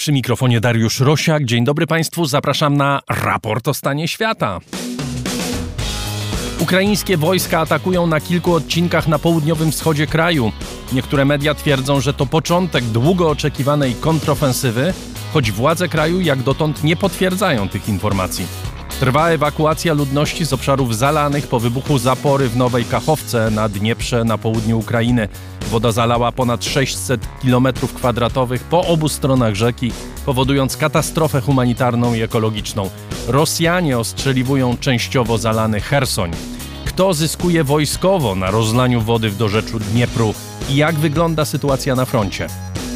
Przy mikrofonie Dariusz Rosiak. Dzień dobry Państwu, zapraszam na raport o stanie świata. Ukraińskie wojska atakują na kilku odcinkach na południowym wschodzie kraju. Niektóre media twierdzą, że to początek długo oczekiwanej kontrofensywy, choć władze kraju jak dotąd nie potwierdzają tych informacji. Trwa ewakuacja ludności z obszarów zalanych po wybuchu zapory w Nowej Kachowce na Dnieprze na południu Ukrainy. Woda zalała ponad 600 km2 po obu stronach rzeki, powodując katastrofę humanitarną i ekologiczną. Rosjanie ostrzeliwują częściowo zalany Hersoń. Kto zyskuje wojskowo na rozlaniu wody w dorzeczu Dniepru i jak wygląda sytuacja na froncie?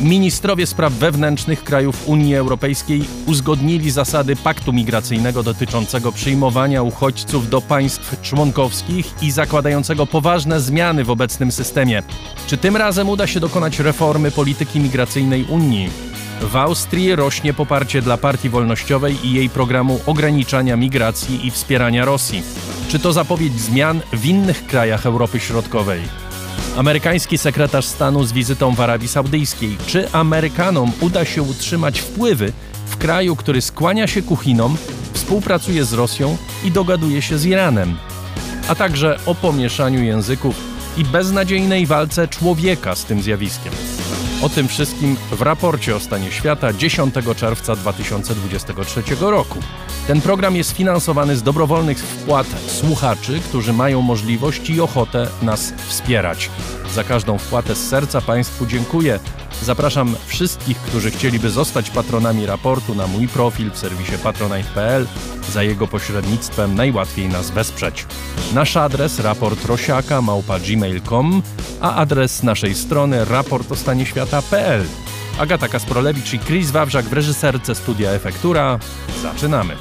Ministrowie spraw wewnętrznych krajów Unii Europejskiej uzgodnili zasady paktu migracyjnego dotyczącego przyjmowania uchodźców do państw członkowskich i zakładającego poważne zmiany w obecnym systemie. Czy tym razem uda się dokonać reformy polityki migracyjnej Unii? W Austrii rośnie poparcie dla Partii Wolnościowej i jej programu ograniczania migracji i wspierania Rosji. Czy to zapowiedź zmian w innych krajach Europy Środkowej? Amerykański sekretarz stanu z wizytą w Arabii Saudyjskiej. Czy Amerykanom uda się utrzymać wpływy w kraju, który skłania się ku Chinom, współpracuje z Rosją i dogaduje się z Iranem? A także o pomieszaniu języków i beznadziejnej walce człowieka z tym zjawiskiem. O tym wszystkim w raporcie o stanie świata 10 czerwca 2023 roku. Ten program jest finansowany z dobrowolnych wpłat słuchaczy, którzy mają możliwość i ochotę nas wspierać. Za każdą wpłatę z serca Państwu dziękuję. Zapraszam wszystkich, którzy chcieliby zostać patronami raportu na mój profil w serwisie patronite.pl. Za jego pośrednictwem najłatwiej nas wesprzeć. Nasz adres raportrosiaka małpa gmail.com, a adres naszej strony raportostanieświata.pl. Agata Kasprolewicz i Chris Wawrzak w reżyserce Studia Efektura. Zaczynamy.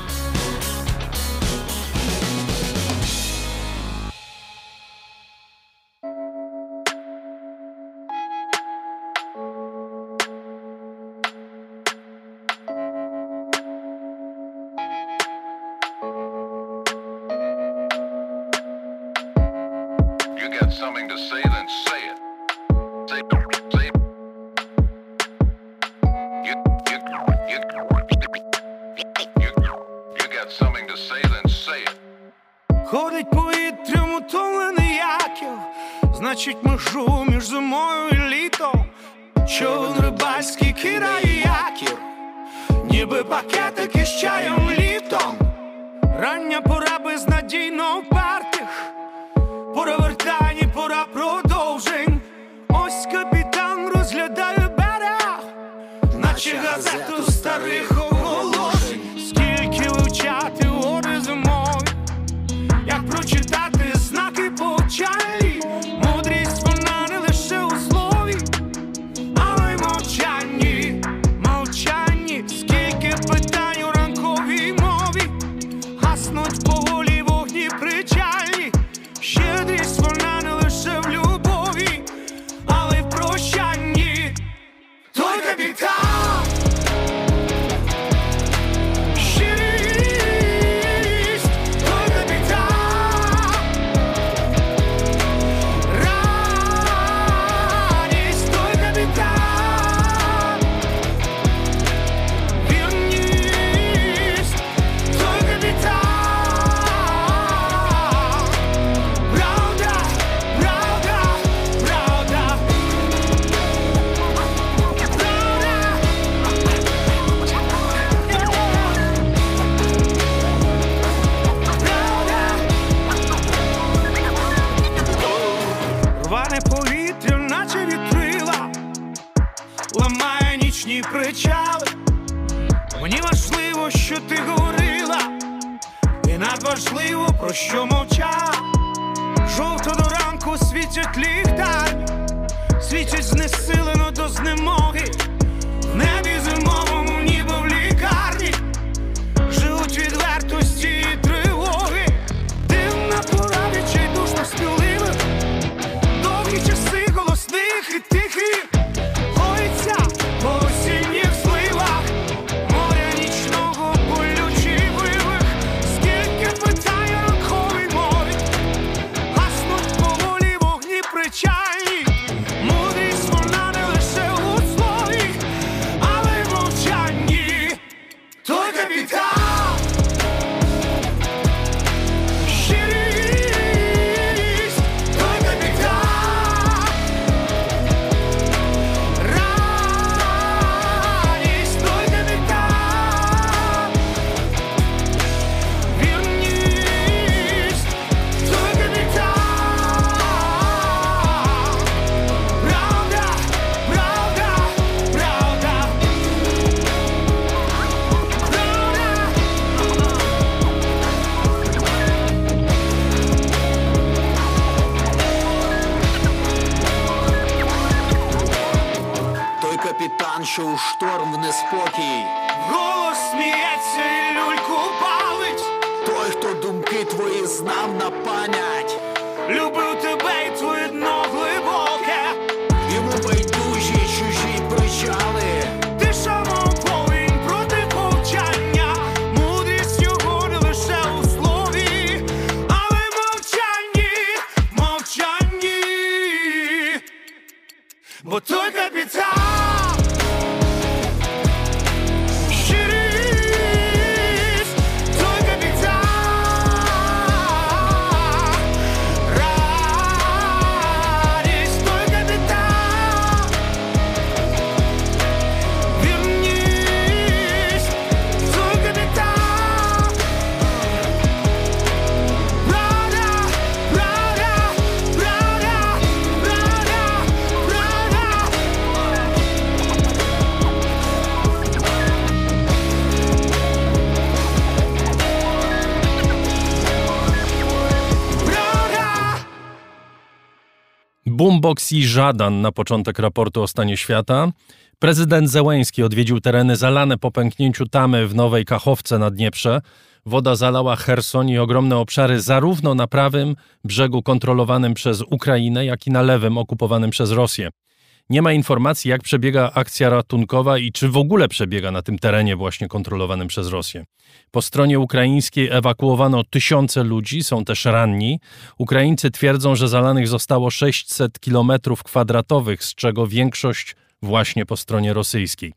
Ламає нічні причали. Мені важливо, що ти говорила, і надважливо, про що мовчала. Жовто до ранку світять ліхтарі, світять знесилено до знемоги. Boombox i Żadan na początek raportu o stanie świata. Prezydent Zełęński odwiedził tereny zalane po pęknięciu tamy w Nowej Kachowce na Dnieprze. Woda zalała Cherson i ogromne obszary zarówno na prawym brzegu kontrolowanym przez Ukrainę, jak i na lewym okupowanym przez Rosję. Nie ma informacji, jak przebiega akcja ratunkowa i czy w ogóle przebiega na tym terenie właśnie kontrolowanym przez Rosję. Po stronie ukraińskiej ewakuowano tysiące ludzi, są też ranni. Ukraińcy twierdzą, że zalanych zostało 600 kilometrów kwadratowych, z czego większość właśnie po stronie rosyjskiej.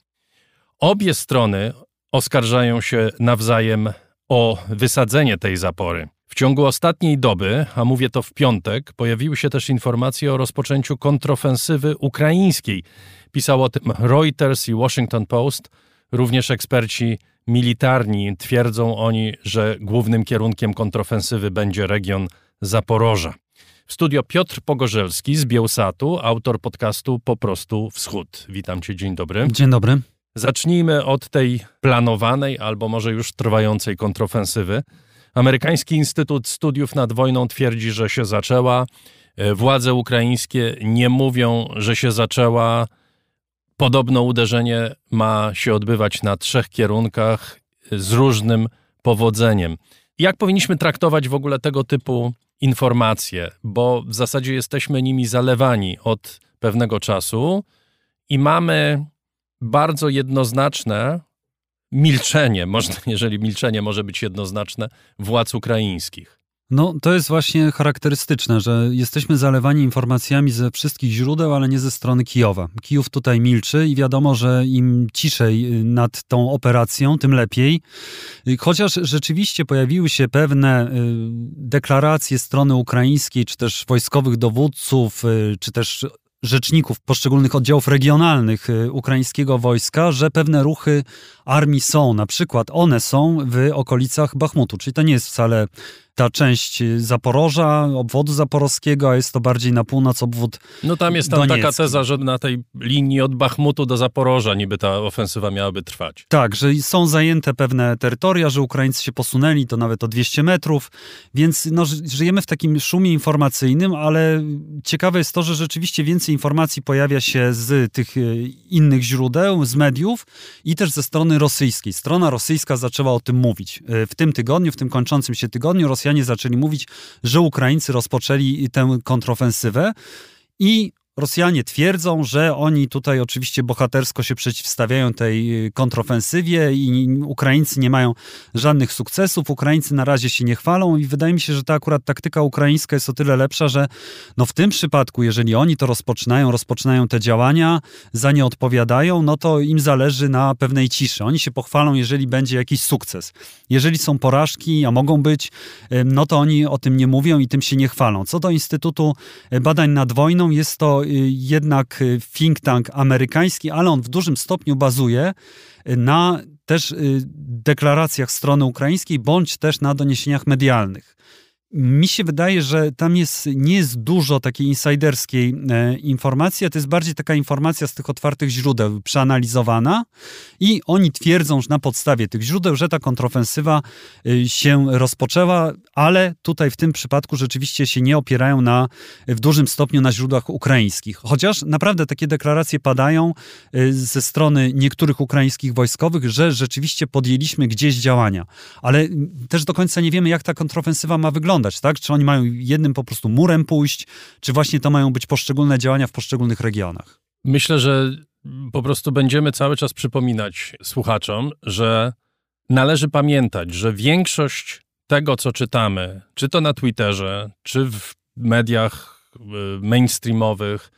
Obie strony oskarżają się nawzajem o wysadzenie tej zapory. W ciągu ostatniej doby, a mówię to w piątek, pojawiły się też informacje o rozpoczęciu kontrofensywy ukraińskiej. Pisał o tym Reuters i Washington Post. Również eksperci militarni twierdzą oni, że głównym kierunkiem kontrofensywy będzie region Zaporoża. W studio Piotr Pogorzelski z Bielsatu, autor podcastu Po prostu Wschód. Witam cię, dzień dobry. Dzień dobry. Zacznijmy od tej planowanej albo może już trwającej kontrofensywy. Amerykański Instytut Studiów nad Wojną twierdzi, że się zaczęła. E, Władze ukraińskie nie mówią, że się zaczęła. Podobno uderzenie ma się odbywać na trzech kierunkach e, z różnym powodzeniem. Jak powinniśmy traktować w ogóle tego typu informacje? Bo w zasadzie jesteśmy nimi zalewani od pewnego czasu i mamy bardzo jednoznaczne milczenie, można, jeżeli milczenie może być jednoznaczne, władz ukraińskich. No, to jest właśnie charakterystyczne, że jesteśmy zalewani informacjami ze wszystkich źródeł, ale nie ze strony Kijowa. Kijów tutaj milczy i wiadomo, że im ciszej y, nad tą operacją, tym lepiej. Y, Chociaż rzeczywiście pojawiły się pewne y, deklaracje strony ukraińskiej, czy też wojskowych dowódców, czy też rzeczników poszczególnych oddziałów regionalnych y, ukraińskiego wojska, że pewne ruchy armii są. Na przykład one są w okolicach Bachmutu, czyli to nie jest wcale ta część Zaporoża, obwodu zaporowskiego, a jest to bardziej na północ obwód No tam jest tam taka teza, że na tej linii od Bachmutu do Zaporoża niby ta ofensywa miałaby trwać. Tak, że są zajęte pewne terytoria, że Ukraińcy się posunęli, to nawet o 200 metrów, więc no, ży- żyjemy w takim szumie informacyjnym, ale ciekawe jest to, że rzeczywiście więcej informacji pojawia się z tych e, innych źródeł, z mediów i też ze strony rosyjskiej. Strona rosyjska zaczęła o tym mówić. E, W tym tygodniu, w tym kończącym się tygodniu Rosjanie zaczęli mówić, że Ukraińcy rozpoczęli tę kontrofensywę i Rosjanie twierdzą, że oni tutaj oczywiście bohatersko się przeciwstawiają tej y, kontrofensywie i Ukraińcy nie mają żadnych sukcesów. Ukraińcy na razie się nie chwalą i wydaje mi się, że ta akurat taktyka ukraińska jest o tyle lepsza, że no w tym przypadku, jeżeli oni to rozpoczynają, rozpoczynają te działania, za nie odpowiadają, no to im zależy na pewnej ciszy. Oni się pochwalą, jeżeli będzie jakiś sukces. Jeżeli są porażki, a mogą być, no to oni o tym nie mówią i tym się nie chwalą. Co do Instytutu Badań nad Wojną, jest to jednak y, think tank amerykański, ale on w dużym stopniu bazuje y, na też y, deklaracjach strony ukraińskiej, bądź też na doniesieniach medialnych. Mi się wydaje, że tam jest, nie jest dużo takiej insiderskiej e, informacji, a to jest bardziej taka informacja z tych otwartych źródeł, przeanalizowana i oni twierdzą, że na podstawie tych źródeł, że ta kontrofensywa e, się rozpoczęła, ale tutaj w tym przypadku rzeczywiście się nie opierają na, w dużym stopniu na źródłach ukraińskich. Chociaż naprawdę takie deklaracje padają e, ze strony niektórych ukraińskich wojskowych, że rzeczywiście podjęliśmy gdzieś działania. Ale też do końca nie wiemy, jak ta kontrofensywa ma wyglądać, tak? Czy oni mają jednym po prostu murem pójść, czy właśnie to mają być poszczególne działania w poszczególnych regionach? Myślę, że po prostu będziemy cały czas przypominać słuchaczom, że należy pamiętać, że większość tego, co czytamy, czy to na Twitterze, czy w mediach y, mainstreamowych,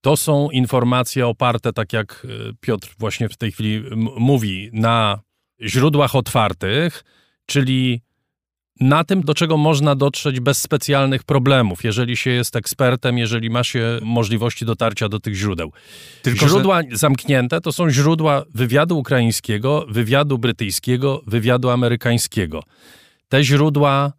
to są informacje oparte, tak jak y, Piotr właśnie w tej chwili mówi, na źródłach otwartych, czyli na tym, do czego można dotrzeć bez specjalnych problemów, jeżeli się jest ekspertem, jeżeli ma się możliwości dotarcia do tych źródeł. Tylko, że- źródła zamknięte to są źródła wywiadu ukraińskiego, wywiadu brytyjskiego, wywiadu amerykańskiego. Te źródła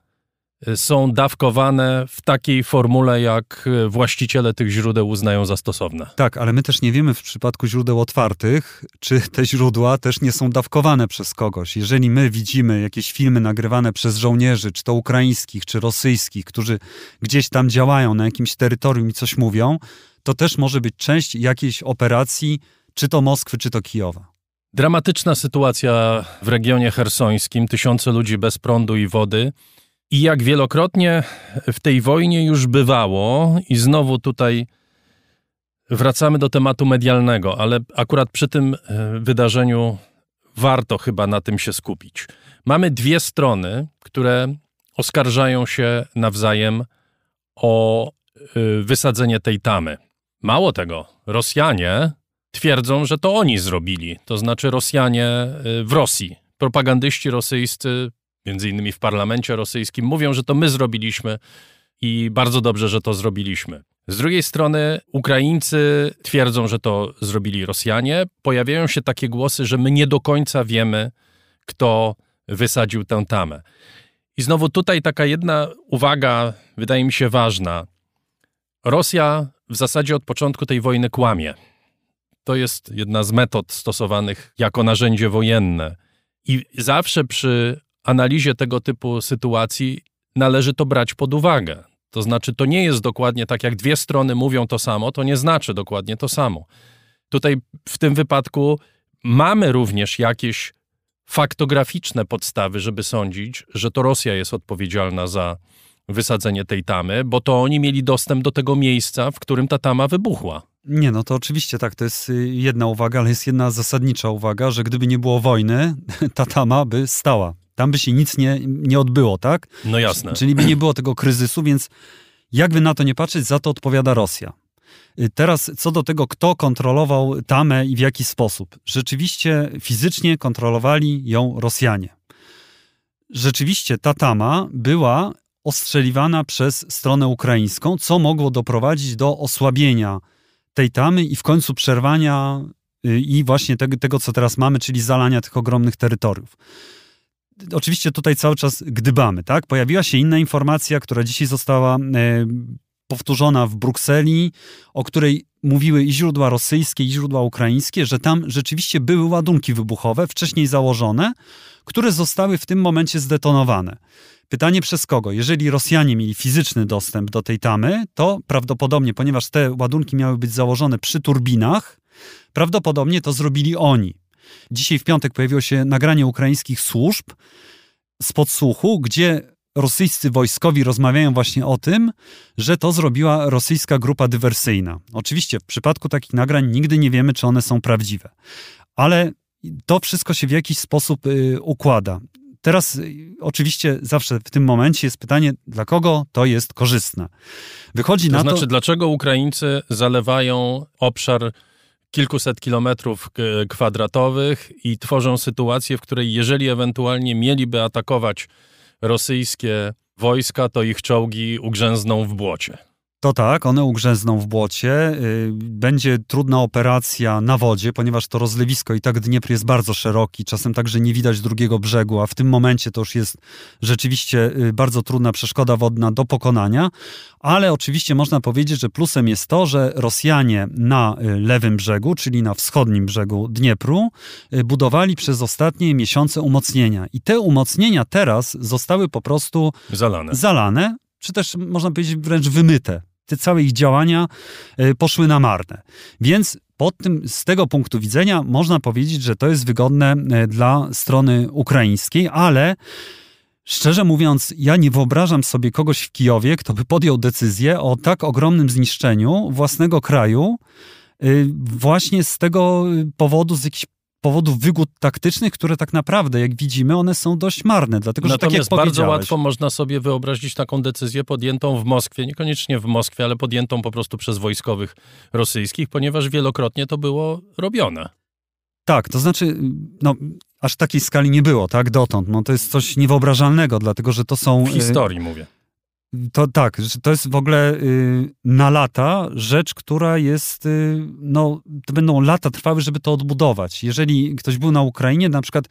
są dawkowane w takiej formule, jak y, właściciele tych źródeł uznają za stosowne. Tak, ale my też nie wiemy w przypadku źródeł otwartych, czy te źródła też nie są dawkowane przez kogoś. Jeżeli my widzimy jakieś filmy nagrywane przez żołnierzy, czy to ukraińskich, czy rosyjskich, którzy gdzieś tam działają na jakimś terytorium i coś mówią, to też może być część jakiejś operacji, czy to Moskwy, czy to Kijowa. Dramatyczna sytuacja w regionie hersońskim, tysiące ludzi bez prądu i wody. I jak wielokrotnie w tej wojnie już bywało, i znowu tutaj wracamy do tematu medialnego, ale akurat przy tym e, wydarzeniu warto chyba na tym się skupić. Mamy dwie strony, które oskarżają się nawzajem o e, wysadzenie tej tamy. Mało tego, Rosjanie twierdzą, że to oni zrobili, to znaczy Rosjanie y, w Rosji. Propagandyści rosyjscy, między innymi w parlamencie rosyjskim, mówią, że to my zrobiliśmy i bardzo dobrze, że to zrobiliśmy. Z drugiej strony Ukraińcy twierdzą, że to zrobili Rosjanie. Pojawiają się takie głosy, że my nie do końca wiemy, kto wysadził tę tamę. I znowu tutaj taka jedna uwaga, wydaje mi się ważna. Rosja w zasadzie od początku tej wojny kłamie. To jest jedna z metod stosowanych jako narzędzie wojenne. I zawsze przy analizie tego typu sytuacji należy to brać pod uwagę. To znaczy, to nie jest dokładnie tak, jak dwie strony mówią to samo, to nie znaczy dokładnie to samo. Tutaj w tym wypadku mamy również jakieś faktograficzne podstawy, żeby sądzić, że to Rosja jest odpowiedzialna za wysadzenie tej tamy, bo to oni mieli dostęp do tego miejsca, w którym ta tama wybuchła. Nie, no to oczywiście tak, to jest y, jedna uwaga, ale jest jedna zasadnicza uwaga, że gdyby nie było wojny, ta tama by stała. Tam by się nic nie, nie odbyło, tak? No jasne. Czyli by nie było tego kryzysu, więc jakby na to nie patrzeć, za to odpowiada Rosja. Y, Teraz co do tego, kto kontrolował tamę i w jaki sposób. Rzeczywiście fizycznie kontrolowali ją Rosjanie. Rzeczywiście ta tama była ostrzeliwana przez stronę ukraińską, co mogło doprowadzić do osłabienia tej tamy i w końcu przerwania y, i właśnie tego, tego, co teraz mamy, czyli zalania tych ogromnych terytoriów. Oczywiście tutaj cały czas gdybamy, tak? Pojawiła się inna informacja, która dzisiaj została e, powtórzona w Brukseli, o której mówiły i źródła rosyjskie, i źródła ukraińskie, że tam rzeczywiście były ładunki wybuchowe, wcześniej założone, które zostały w tym momencie zdetonowane. Pytanie przez kogo? Jeżeli Rosjanie mieli fizyczny dostęp do tej tamy, to prawdopodobnie, ponieważ te ładunki miały być założone przy turbinach, prawdopodobnie to zrobili oni. Dzisiaj w piątek pojawiło się nagranie ukraińskich służb z podsłuchu, gdzie rosyjscy wojskowi rozmawiają właśnie o tym, że to zrobiła rosyjska grupa dywersyjna. Oczywiście w przypadku takich nagrań nigdy nie wiemy, czy one są prawdziwe, ale to wszystko się w jakiś sposób y, układa. Teraz y, oczywiście zawsze w tym momencie jest pytanie, dla kogo to jest korzystne. Wychodzi To na znaczy, to... dlaczego Ukraińcy zalewają obszar kilkuset kilometrów kwadratowych i tworzą sytuację, w której jeżeli ewentualnie mieliby atakować rosyjskie wojska, to ich czołgi ugrzęzną w błocie. To tak, one ugrzęzną w błocie. y, Będzie trudna operacja na wodzie, ponieważ to rozlewisko i tak Dniepr jest bardzo szeroki, czasem także nie widać drugiego brzegu, a w tym momencie to już jest rzeczywiście y, bardzo trudna przeszkoda wodna do pokonania. Ale oczywiście można powiedzieć, że plusem jest to, że Rosjanie na y, lewym brzegu, czyli na wschodnim brzegu Dniepru, budowali przez ostatnie miesiące umocnienia. I te umocnienia teraz zostały po prostu Zalane. zalane, czy też można powiedzieć wręcz wymyte. Te całe ich działania y, poszły na marne. Więc pod tym, z tego punktu widzenia można powiedzieć, że to jest wygodne y, dla strony ukraińskiej, ale szczerze mówiąc, ja nie wyobrażam sobie kogoś w Kijowie, kto by podjął decyzję o tak ogromnym zniszczeniu własnego kraju, y, właśnie z tego powodu, z jakichś powodów wygód taktycznych, które tak naprawdę, jak widzimy, one są dość marne. Dlatego, że tak jak Natomiast bardzo łatwo można sobie wyobrazić taką decyzję podjętą w Moskwie, niekoniecznie w Moskwie, ale podjętą po prostu przez wojskowych rosyjskich, ponieważ wielokrotnie to było robione. Tak, to znaczy, no, aż takiej skali nie było, tak, dotąd. No, to jest coś niewyobrażalnego, dlatego że to są... W y, historii mówię. To tak, to jest w ogóle y, na lata rzecz, która jest, y, no, to będą lata trwały, żeby to odbudować. Jeżeli ktoś był na Ukrainie, na przykład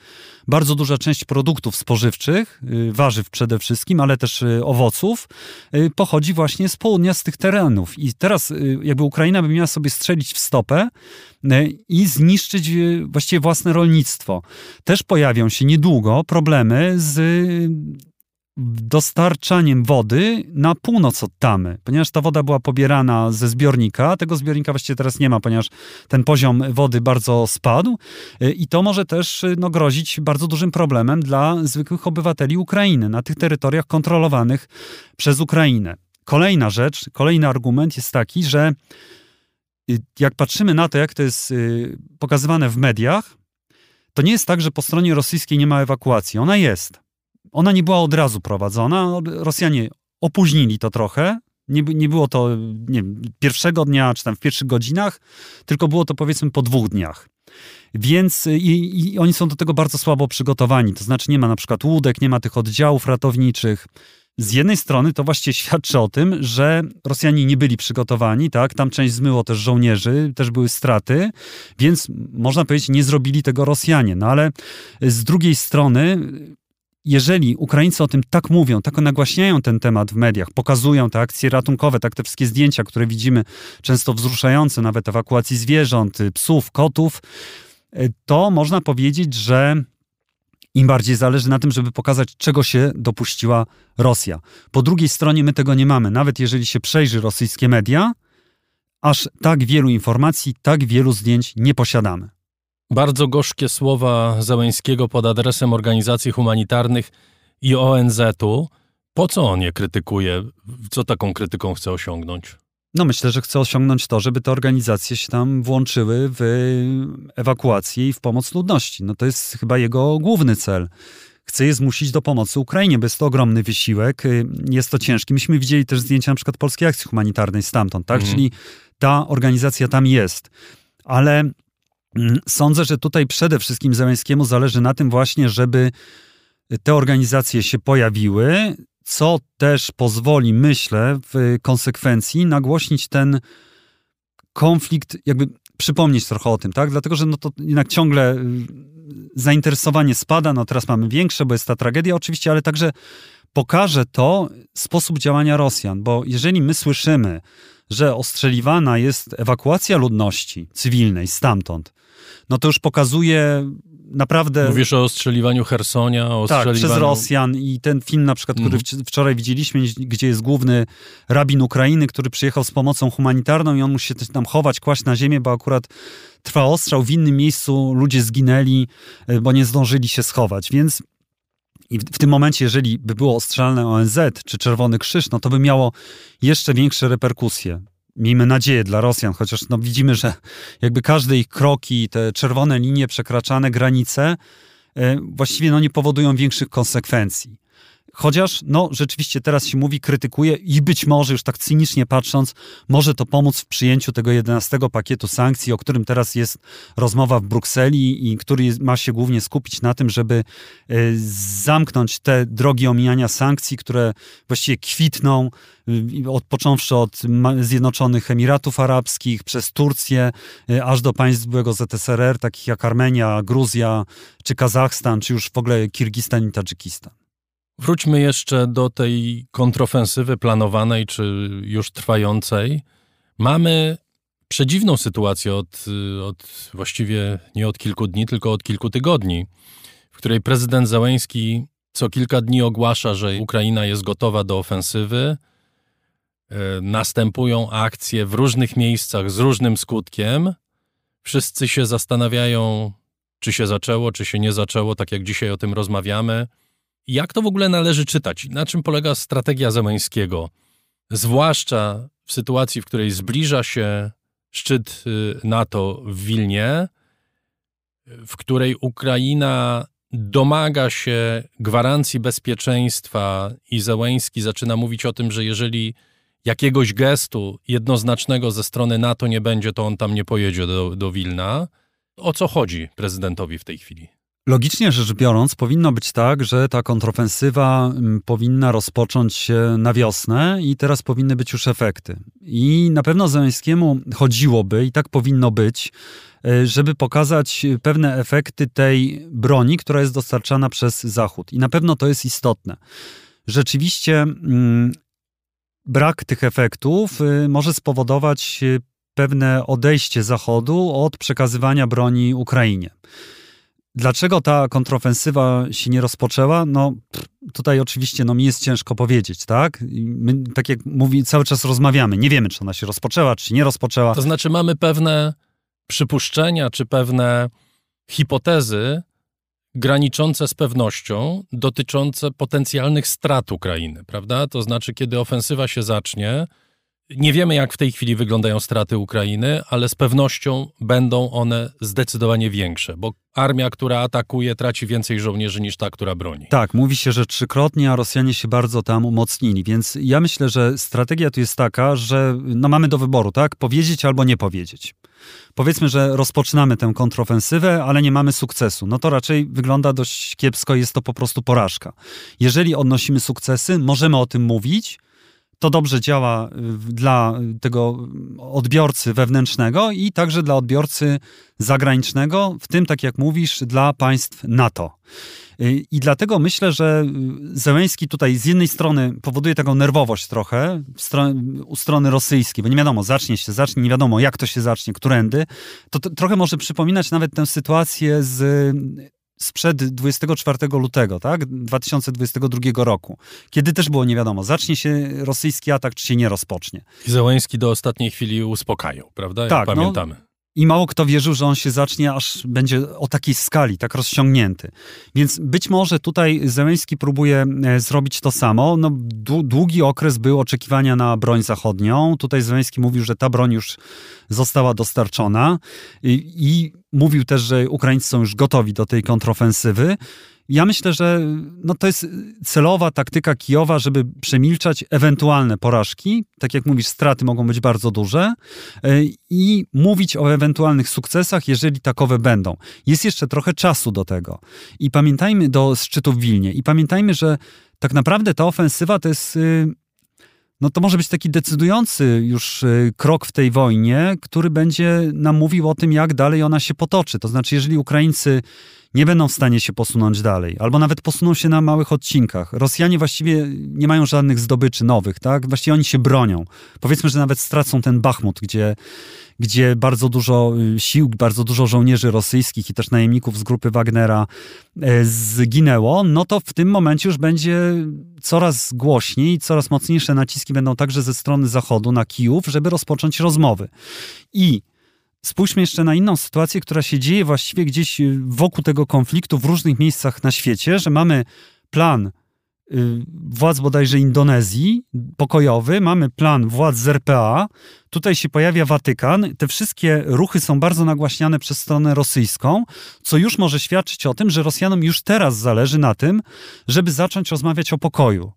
bardzo duża część produktów spożywczych, y, warzyw przede wszystkim, ale też y, owoców, y, pochodzi właśnie z południa, z tych terenów. I teraz y, jakby Ukraina by miała sobie strzelić w stopę i zniszczyć właściwie własne rolnictwo. Też pojawią się niedługo problemy z dostarczaniem wody na północ od Tamy, ponieważ ta woda była pobierana ze zbiornika. Tego zbiornika właściwie teraz nie ma, ponieważ ten poziom wody bardzo spadł y, i to może też y, no, grozić bardzo dużym problemem dla zwykłych obywateli Ukrainy na tych terytoriach kontrolowanych przez Ukrainę. Kolejna rzecz, kolejny argument jest taki, że y, jak patrzymy na to, jak to jest pokazywane w mediach, to nie jest tak, że po stronie rosyjskiej nie ma ewakuacji. Ona jest. Ona nie była od razu prowadzona. Rosjanie opóźnili to trochę. Nie, nie było to nie pierwszego dnia, czy tam w pierwszych godzinach, tylko było to powiedzmy po dwóch dniach. Więc y, i, i oni są do tego bardzo słabo przygotowani. To znaczy nie ma na przykład łódek, nie ma tych oddziałów ratowniczych. Z jednej strony to właściwie świadczy o tym, że Rosjanie nie byli przygotowani, tak? Tam część zmyło też żołnierzy, też były straty, więc można powiedzieć, nie zrobili tego Rosjanie. No ale z drugiej strony, jeżeli Ukraińcy o tym tak mówią, tak nagłaśniają ten temat w mediach, pokazują te akcje ratunkowe, tak te wszystkie zdjęcia, które widzimy, często wzruszające, nawet ewakuacji zwierząt, y, psów, kotów, y, to można powiedzieć, że im bardziej zależy na tym, żeby pokazać, czego się dopuściła Rosja. Po drugiej stronie my tego nie mamy. Nawet jeżeli się przejrzy rosyjskie media, aż tak wielu informacji, tak wielu zdjęć nie posiadamy. Bardzo gorzkie słowa Załęskiego pod adresem organizacji humanitarnych i ONZ-u. Po co on je krytykuje? Co taką krytyką chce osiągnąć? No myślę, że chce osiągnąć to, żeby te organizacje się tam włączyły w ewakuację i w pomoc ludności. No to jest chyba jego główny cel. Chce je zmusić do pomocy Ukrainie, bo jest to ogromny wysiłek, jest to ciężki. Myśmy widzieli też zdjęcia na przykład Polskiej Akcji Humanitarnej stamtąd, tak? Mhm. Czyli ta organizacja tam jest. Ale sądzę, że tutaj przede wszystkim Zeleńskiemu zależy na tym właśnie, żeby te organizacje się pojawiły, co też pozwoli, myślę, w konsekwencji nagłośnić ten konflikt, jakby przypomnieć trochę o tym, tak? Dlatego, że no to jednak ciągle y, zainteresowanie spada, no teraz mamy większe, bo jest ta tragedia oczywiście, ale także pokaże to sposób działania Rosjan, bo jeżeli my słyszymy, że ostrzeliwana jest ewakuacja ludności cywilnej stamtąd, no to już pokazuje naprawdę... Mówisz o ostrzeliwaniu Hersonia, o Tak, ostrzeliwaniu... przez Rosjan i ten film na przykład, który Mhm. wcz- wczoraj widzieliśmy, gdzie jest główny rabin Ukrainy, który przyjechał z pomocą humanitarną i on musi się tam chować, kłaść na ziemię, bo akurat trwa ostrzał, w innym miejscu ludzie zginęli, y, bo nie zdążyli się schować, więc i w, w tym momencie, jeżeli by było ostrzelane ONZ czy Czerwony Krzyż, no to by miało jeszcze większe reperkusje. Miejmy nadzieję dla Rosjan, chociaż no widzimy, że jakby każde ich kroki, te czerwone linie przekraczane, granice, e, właściwie no nie powodują większych konsekwencji. Chociaż, no, rzeczywiście teraz się mówi, krytykuje i być może, już tak cynicznie patrząc, może to pomóc w przyjęciu tego 11 pakietu sankcji, o którym teraz jest rozmowa w Brukseli i który ma się głównie skupić na tym, żeby e, zamknąć te drogi omijania sankcji, które właściwie kwitną, y, od, począwszy od Zjednoczonych Emiratów Arabskich, przez Turcję, y, aż do państw byłego ZSRR, takich jak Armenia, Gruzja, czy Kazachstan, czy już w ogóle Kirgistan i Tadżykistan. Wróćmy jeszcze do tej kontrofensywy planowanej czy już trwającej. Mamy przedziwną sytuację od, od właściwie nie od kilku dni, tylko od kilku tygodni, w której prezydent Załęski co kilka dni ogłasza, że Ukraina jest gotowa do ofensywy. E, Następują akcje w różnych miejscach z różnym skutkiem. Wszyscy się zastanawiają, czy się zaczęło, czy się nie zaczęło, tak jak dzisiaj o tym rozmawiamy. Jak to w ogóle należy czytać? Na czym polega strategia Zeleńskiego? Zwłaszcza w sytuacji, w której zbliża się szczyt y, NATO w Wilnie, w której Ukraina domaga się gwarancji bezpieczeństwa i Zełęński zaczyna mówić o tym, że jeżeli jakiegoś gestu jednoznacznego ze strony NATO nie będzie, to on tam nie pojedzie do, do Wilna. O co chodzi prezydentowi w tej chwili? Logicznie rzecz biorąc, powinno być tak, że ta kontrofensywa mm, powinna rozpocząć się na wiosnę i teraz powinny być już efekty. I na pewno Zeleńskiemu chodziłoby, i tak powinno być, y, żeby pokazać pewne efekty tej broni, która jest dostarczana przez Zachód. I na pewno to jest istotne. Rzeczywiście mm, brak tych efektów y, może spowodować y, pewne odejście Zachodu od przekazywania broni Ukrainie. Dlaczego ta kontrofensywa się nie rozpoczęła? No tutaj oczywiście no, mi jest ciężko powiedzieć, tak? My, tak jak mówi, cały czas rozmawiamy, nie wiemy, czy ona się rozpoczęła, czy nie rozpoczęła. To znaczy, mamy pewne przypuszczenia czy pewne hipotezy graniczące z pewnością dotyczące potencjalnych strat Ukrainy, prawda? To znaczy, kiedy ofensywa się zacznie, nie wiemy, jak w tej chwili wyglądają straty Ukrainy, ale z pewnością będą one zdecydowanie większe, bo armia, która atakuje, traci więcej żołnierzy niż ta, która broni. Tak, mówi się, że trzykrotnie, a Rosjanie się bardzo tam umocnili, więc ja myślę, że strategia tu jest taka, że no mamy do wyboru, tak? Powiedzieć albo nie powiedzieć. Powiedzmy, że rozpoczynamy tę kontrofensywę, ale nie mamy sukcesu. No to raczej wygląda dość kiepsko, jest to po prostu porażka. Jeżeli odnosimy sukcesy, możemy o tym mówić, to dobrze działa y, dla tego odbiorcy wewnętrznego i także dla odbiorcy zagranicznego, w tym, tak jak mówisz, dla państw NATO. Y, I dlatego myślę, że Zełęński tutaj z jednej strony powoduje taką nerwowość trochę u strony rosyjskiej, bo nie wiadomo, zacznie się, zacznie, nie wiadomo jak to się zacznie, którędy. To, to trochę może przypominać nawet tę sytuację z sprzed 24 lutego, tak, 2022 roku, kiedy też było nie wiadomo, zacznie się rosyjski atak, czy się nie rozpocznie. I Zełański do ostatniej chwili uspokajał, prawda? Jak Tak, no. pamiętamy. I mało kto wierzył, że on się zacznie, aż będzie o takiej skali, tak rozciągnięty. Więc być może tutaj Zełenski próbuje e, zrobić to samo. No, dłu- długi okres był oczekiwania na broń zachodnią. Tutaj Zełenski mówił, że ta broń już została dostarczona i, i mówił też, że Ukraińcy są już gotowi do tej kontrofensywy. Ja myślę, że no to jest celowa taktyka Kijowa, żeby przemilczać ewentualne porażki. Tak jak mówisz, straty mogą być bardzo duże e, i mówić o ewentualnych sukcesach, jeżeli takowe będą. Jest jeszcze trochę czasu do tego. I pamiętajmy do szczytu w Wilnie. I pamiętajmy, że tak naprawdę ta ofensywa to jest y, no to może być taki decydujący już y, krok w tej wojnie, który będzie nam mówił o tym, jak dalej ona się potoczy. To znaczy, jeżeli Ukraińcy nie będą w stanie się posunąć dalej, albo nawet posuną się na małych odcinkach. Rosjanie właściwie nie mają żadnych zdobyczy nowych, tak? Właściwie oni się bronią. Powiedzmy, że nawet stracą ten Bachmut, gdzie, gdzie bardzo dużo y, sił, bardzo dużo żołnierzy rosyjskich i też najemników z grupy Wagnera e, zginęło, no to w tym momencie już będzie coraz głośniej, coraz mocniejsze naciski będą także ze strony Zachodu na Kijów, żeby rozpocząć rozmowy. I Spójrzmy jeszcze na inną sytuację, która się dzieje właściwie gdzieś y, wokół tego konfliktu w różnych miejscach na świecie, że mamy plan władz bodajże Indonezji, pokojowy, mamy plan władz z RPA, tutaj się pojawia Watykan, te wszystkie ruchy są bardzo nagłaśniane przez stronę rosyjską, co już może świadczyć o tym, że Rosjanom już teraz zależy na tym, żeby zacząć rozmawiać o pokoju.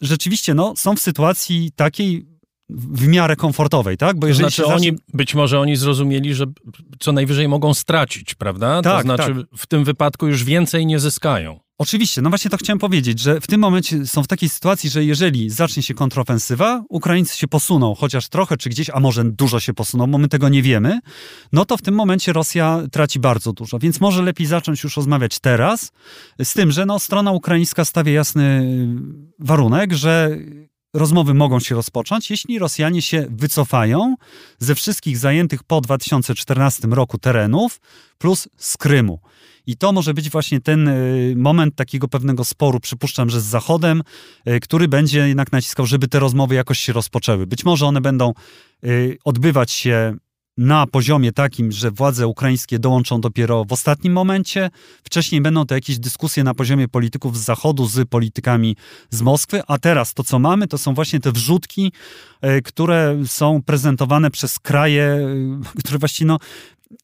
Rzeczywiście, no, są w sytuacji takiej w miarę komfortowej, tak? Bo To jeżeli znaczy się zacznie- oni, być może oni zrozumieli, że co najwyżej mogą stracić, prawda? to Tak, znaczy w tym wypadku już więcej nie zyskają. Oczywiście, no właśnie to chciałem powiedzieć, że w tym momencie są w takiej sytuacji, że jeżeli zacznie się kontrofensywa, Ukraińcy się posuną chociaż trochę, czy gdzieś, a może dużo się posuną, bo my tego nie wiemy, no to w tym momencie Rosja traci bardzo dużo. Więc może lepiej zacząć już rozmawiać teraz, z tym, że no, strona ukraińska stawia jasny warunek, że rozmowy mogą się rozpocząć, jeśli Rosjanie się wycofają ze wszystkich zajętych po 2014 roku terenów, plus z Krymu. I to może być właśnie ten y, moment takiego pewnego sporu, przypuszczam, że z Zachodem, y, który będzie jednak naciskał, żeby te rozmowy jakoś się rozpoczęły. Być może one będą y, odbywać się na poziomie takim, że władze ukraińskie dołączą dopiero w ostatnim momencie. Wcześniej będą to jakieś dyskusje na poziomie polityków z Zachodu z politykami z Moskwy, a teraz to, co mamy, to są właśnie te wrzutki, które są prezentowane przez kraje, które właściwie no,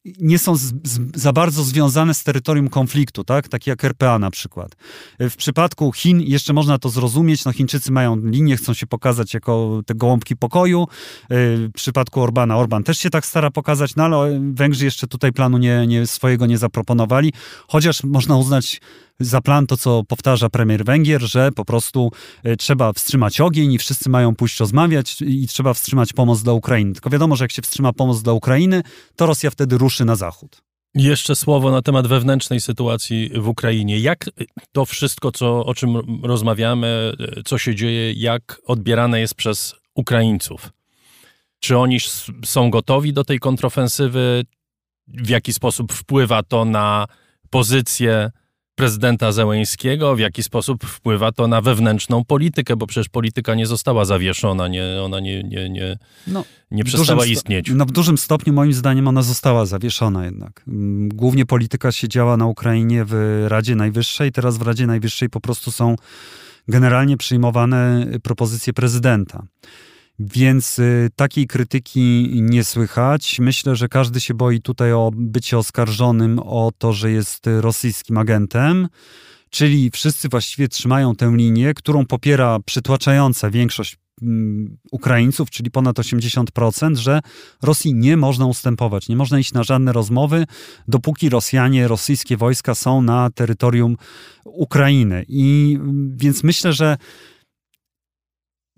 nie są z, z, za bardzo związane z terytorium konfliktu, tak? takie jak RPA na przykład. W przypadku Chin jeszcze można to zrozumieć, no Chińczycy mają linię, chcą się pokazać jako te gołąbki pokoju. W przypadku Orbana, Orban też się tak stara pokazać, no ale Węgrzy jeszcze tutaj planu nie, nie, swojego nie zaproponowali, chociaż można uznać za plan to, co powtarza premier Węgier, że po prostu e, trzeba wstrzymać ogień i wszyscy mają pójść rozmawiać i trzeba wstrzymać pomoc dla Ukrainy. Tylko wiadomo, że jak się wstrzyma pomoc dla Ukrainy, to Rosja wtedy ruszy na zachód. Jeszcze słowo na temat wewnętrznej sytuacji w Ukrainie. Jak to wszystko, co, o czym rozmawiamy, co się dzieje, jak odbierane jest przez Ukraińców? Czy oni są gotowi do tej kontrofensywy? W jaki sposób wpływa to na pozycję prezydenta Zełęńskiego? W jaki sposób wpływa to na wewnętrzną politykę? Bo przecież polityka nie została zawieszona, nie, ona nie, nie, nie, No, nie przestała istnieć. No w dużym stopniu moim zdaniem ona została zawieszona jednak. Mm, Głównie polityka się działa na Ukrainie w Radzie Najwyższej. Teraz w Radzie Najwyższej po prostu są generalnie przyjmowane propozycje prezydenta. Więc y, takiej krytyki nie słychać. Myślę, że każdy się boi tutaj o bycie oskarżonym o to, że jest y, rosyjskim agentem. Czyli wszyscy właściwie trzymają tę linię, którą popiera przytłaczająca większość mm, Ukraińców, czyli ponad 80%, że Rosji nie można ustępować, nie można iść na żadne rozmowy, dopóki Rosjanie, rosyjskie wojska są na terytorium Ukrainy. I mm, więc myślę, że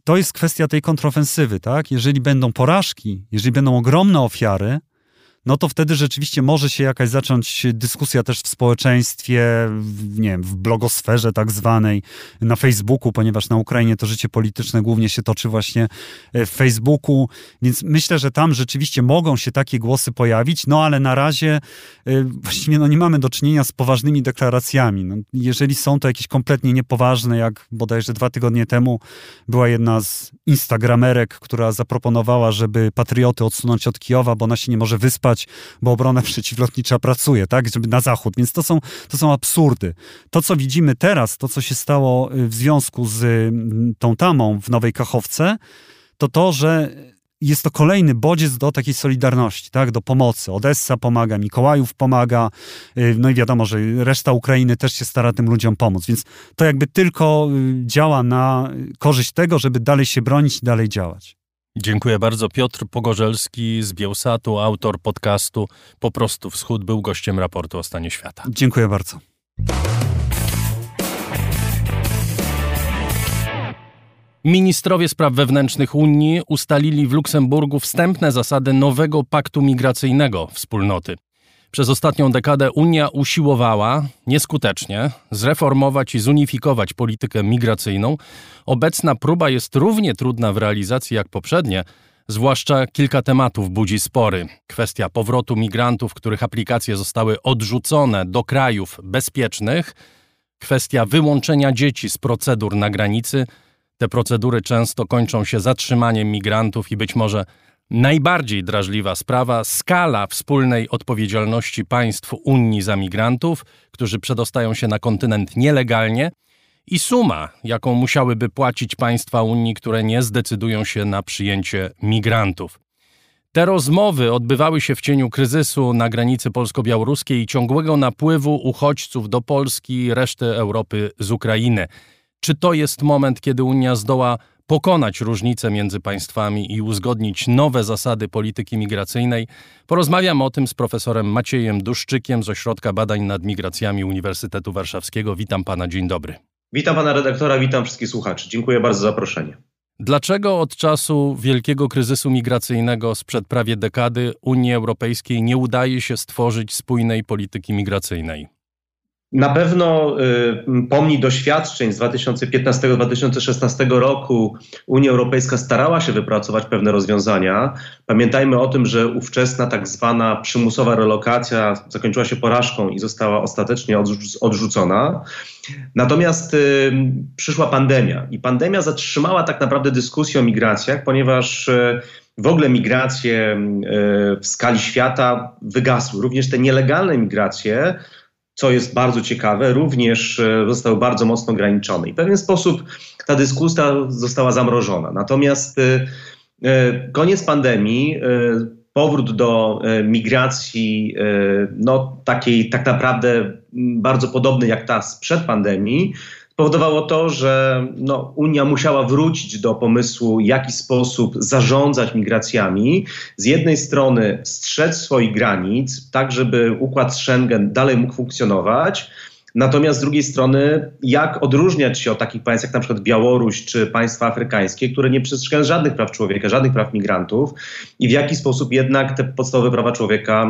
to jest kwestia tej kontrofensywy, tak? Jeżeli będą porażki, jeżeli będą ogromne ofiary, no to wtedy rzeczywiście może się jakaś zacząć dyskusja też w społeczeństwie, nie wiem, w blogosferze tak zwanej, na Facebooku, ponieważ na Ukrainie to życie polityczne głównie się toczy właśnie e, w Facebooku, więc myślę, że tam rzeczywiście mogą się takie głosy pojawić, no ale na razie e, właściwie no, nie mamy do czynienia z poważnymi deklaracjami. No, jeżeli są to jakieś kompletnie niepoważne, jak bodajże dwa tygodnie temu była jedna z instagramerek, która zaproponowała, żeby patrioty odsunąć od Kijowa, bo ona się nie może wyspać, bo obrona przeciwlotnicza pracuje, tak, żeby na zachód. Więc to są, to są absurdy. To, co widzimy teraz, to, co się stało y, w związku z mm, tą tamą w Nowej Kachowce, to to, że jest to kolejny bodziec do takiej solidarności, tak, do pomocy. Odessa pomaga, Mikołajów pomaga, y, no i wiadomo, że reszta Ukrainy też się stara tym ludziom pomóc, więc to jakby tylko y, działa na korzyść tego, żeby dalej się bronić i dalej działać. Dziękuję bardzo. Piotr Pogorzelski z Bielsatu, autor podcastu Po prostu Wschód, był gościem raportu o stanie świata. Dziękuję bardzo. Ministrowie spraw wewnętrznych Unii ustalili w Luksemburgu wstępne zasady nowego paktu migracyjnego wspólnoty. Przez ostatnią dekadę Unia usiłowała nieskutecznie zreformować i zunifikować politykę migracyjną. Obecna próba jest równie trudna w realizacji jak poprzednie, zwłaszcza kilka tematów budzi spory. Kwestia powrotu migrantów, których aplikacje zostały odrzucone do krajów bezpiecznych, kwestia wyłączenia dzieci z procedur na granicy. Te procedury często kończą się zatrzymaniem migrantów i być może najbardziej drażliwa sprawa skala wspólnej odpowiedzialności państw Unii za migrantów, którzy przedostają się na kontynent nielegalnie i suma, jaką musiałyby płacić państwa Unii, które nie zdecydują się na przyjęcie migrantów. Te rozmowy odbywały się w cieniu kryzysu na granicy polsko-białoruskiej i ciągłego napływu uchodźców do Polski i reszty Europy z Ukrainy. Czy to jest moment, kiedy Unia zdoła pokonać różnice między państwami i uzgodnić nowe zasady polityki migracyjnej? Porozmawiam o tym z profesorem Maciejem Duszczykiem z Ośrodka Badań nad Migracjami Uniwersytetu Warszawskiego. Witam pana, dzień dobry. Witam pana redaktora, witam wszystkich słuchaczy. Dziękuję bardzo za zaproszenie. Dlaczego od czasu wielkiego kryzysu migracyjnego sprzed prawie dekady Unii Europejskiej nie udaje się stworzyć spójnej polityki migracyjnej? Na pewno y, pomni doświadczeń z 2015-2016 roku Unia Europejska starała się wypracować pewne rozwiązania. Pamiętajmy o tym, że ówczesna tak zwana przymusowa relokacja zakończyła się porażką i została ostatecznie odrzuc odrzucona. Natomiast y, przyszła pandemia i pandemia zatrzymała tak naprawdę dyskusję o migracjach, ponieważ y, w ogóle migracje w skali świata wygasły. Również te nielegalne migracje co jest bardzo ciekawe, również e, zostały bardzo mocno ograniczone. I w pewien sposób ta dyskusja została zamrożona. Natomiast e, e, koniec pandemii, powrót do migracji, no takiej tak naprawdę bardzo podobnej jak ta sprzed pandemii, spowodowało to, że no, Unia musiała wrócić do pomysłu, w jaki sposób zarządzać migracjami. Z jednej strony strzec swoich granic, tak żeby układ Schengen dalej mógł funkcjonować, Natomiast z drugiej strony, jak odróżniać się od takich państw jak na przykład Białoruś czy państwa afrykańskie, które nie przestrzegają żadnych praw człowieka, żadnych praw migrantów i w jaki sposób jednak te podstawowe prawa człowieka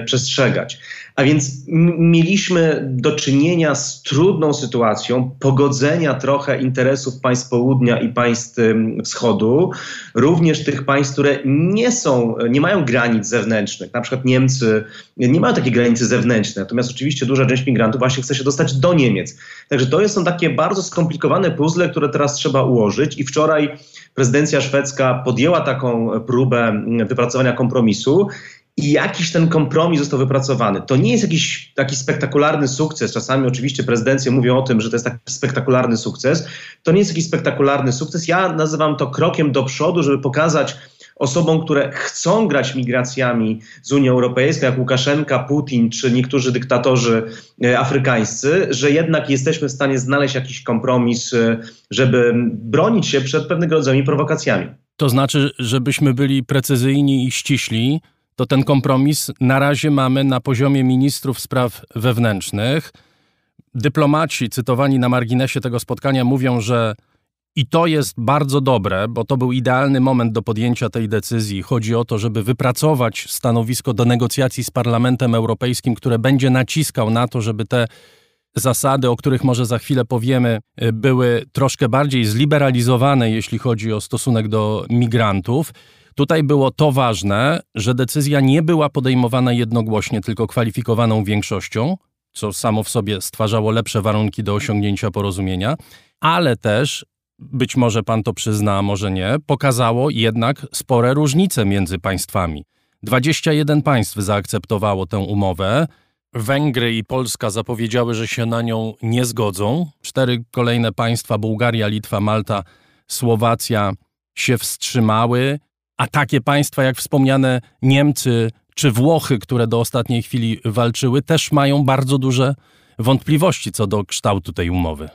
y, przestrzegać. A więc mieliśmy do czynienia z trudną sytuacją pogodzenia trochę interesów państw południa i państw wschodu, również tych państw, które nie są, nie mają granic zewnętrznych. Na przykład Niemcy nie mają takiej granicy zewnętrznej, natomiast oczywiście duża część migrantów właśnie chce się dostać do Niemiec. Także to są takie bardzo skomplikowane puzzle, które teraz trzeba ułożyć i wczoraj prezydencja szwedzka podjęła taką próbę wypracowania kompromisu i jakiś ten kompromis został wypracowany. To nie jest jakiś taki spektakularny sukces. Czasami oczywiście prezydencje mówią o tym, że to jest taki spektakularny sukces. To nie jest jakiś spektakularny sukces. Ja nazywam to krokiem do przodu, żeby pokazać osobom, które chcą grać migracjami z Unii Europejskiej, jak Łukaszenka, Putin czy niektórzy dyktatorzy e, afrykańscy, że jednak jesteśmy w stanie znaleźć jakiś kompromis, e, żeby bronić się przed pewnego rodzaju prowokacjami. To znaczy, żebyśmy byli precyzyjni i ściśli, to ten kompromis na razie mamy na poziomie ministrów spraw wewnętrznych. Dyplomaci cytowani na marginesie tego spotkania mówią, że i to jest bardzo dobre, bo to był idealny moment do podjęcia tej decyzji. Chodzi o to, żeby wypracować stanowisko do negocjacji z Parlamentem Europejskim, które będzie naciskał na to, żeby te zasady, o których może za chwilę powiemy, były troszkę bardziej zliberalizowane, jeśli chodzi o stosunek do migrantów. Tutaj było to ważne, że decyzja nie była podejmowana jednogłośnie, tylko kwalifikowaną większością, co samo w sobie stwarzało lepsze warunki do osiągnięcia porozumienia, ale też, być może pan to przyzna, a może nie, pokazało jednak spore różnice między państwami. 21 państw zaakceptowało tę umowę. Węgry i Polska zapowiedziały, że się na nią nie zgodzą. Cztery kolejne państwa Bułgaria, Litwa, Malta, Słowacja się wstrzymały a takie państwa jak wspomniane Niemcy czy Włochy, które do ostatniej chwili walczyły, też mają bardzo duże wątpliwości co do kształtu tej umowy.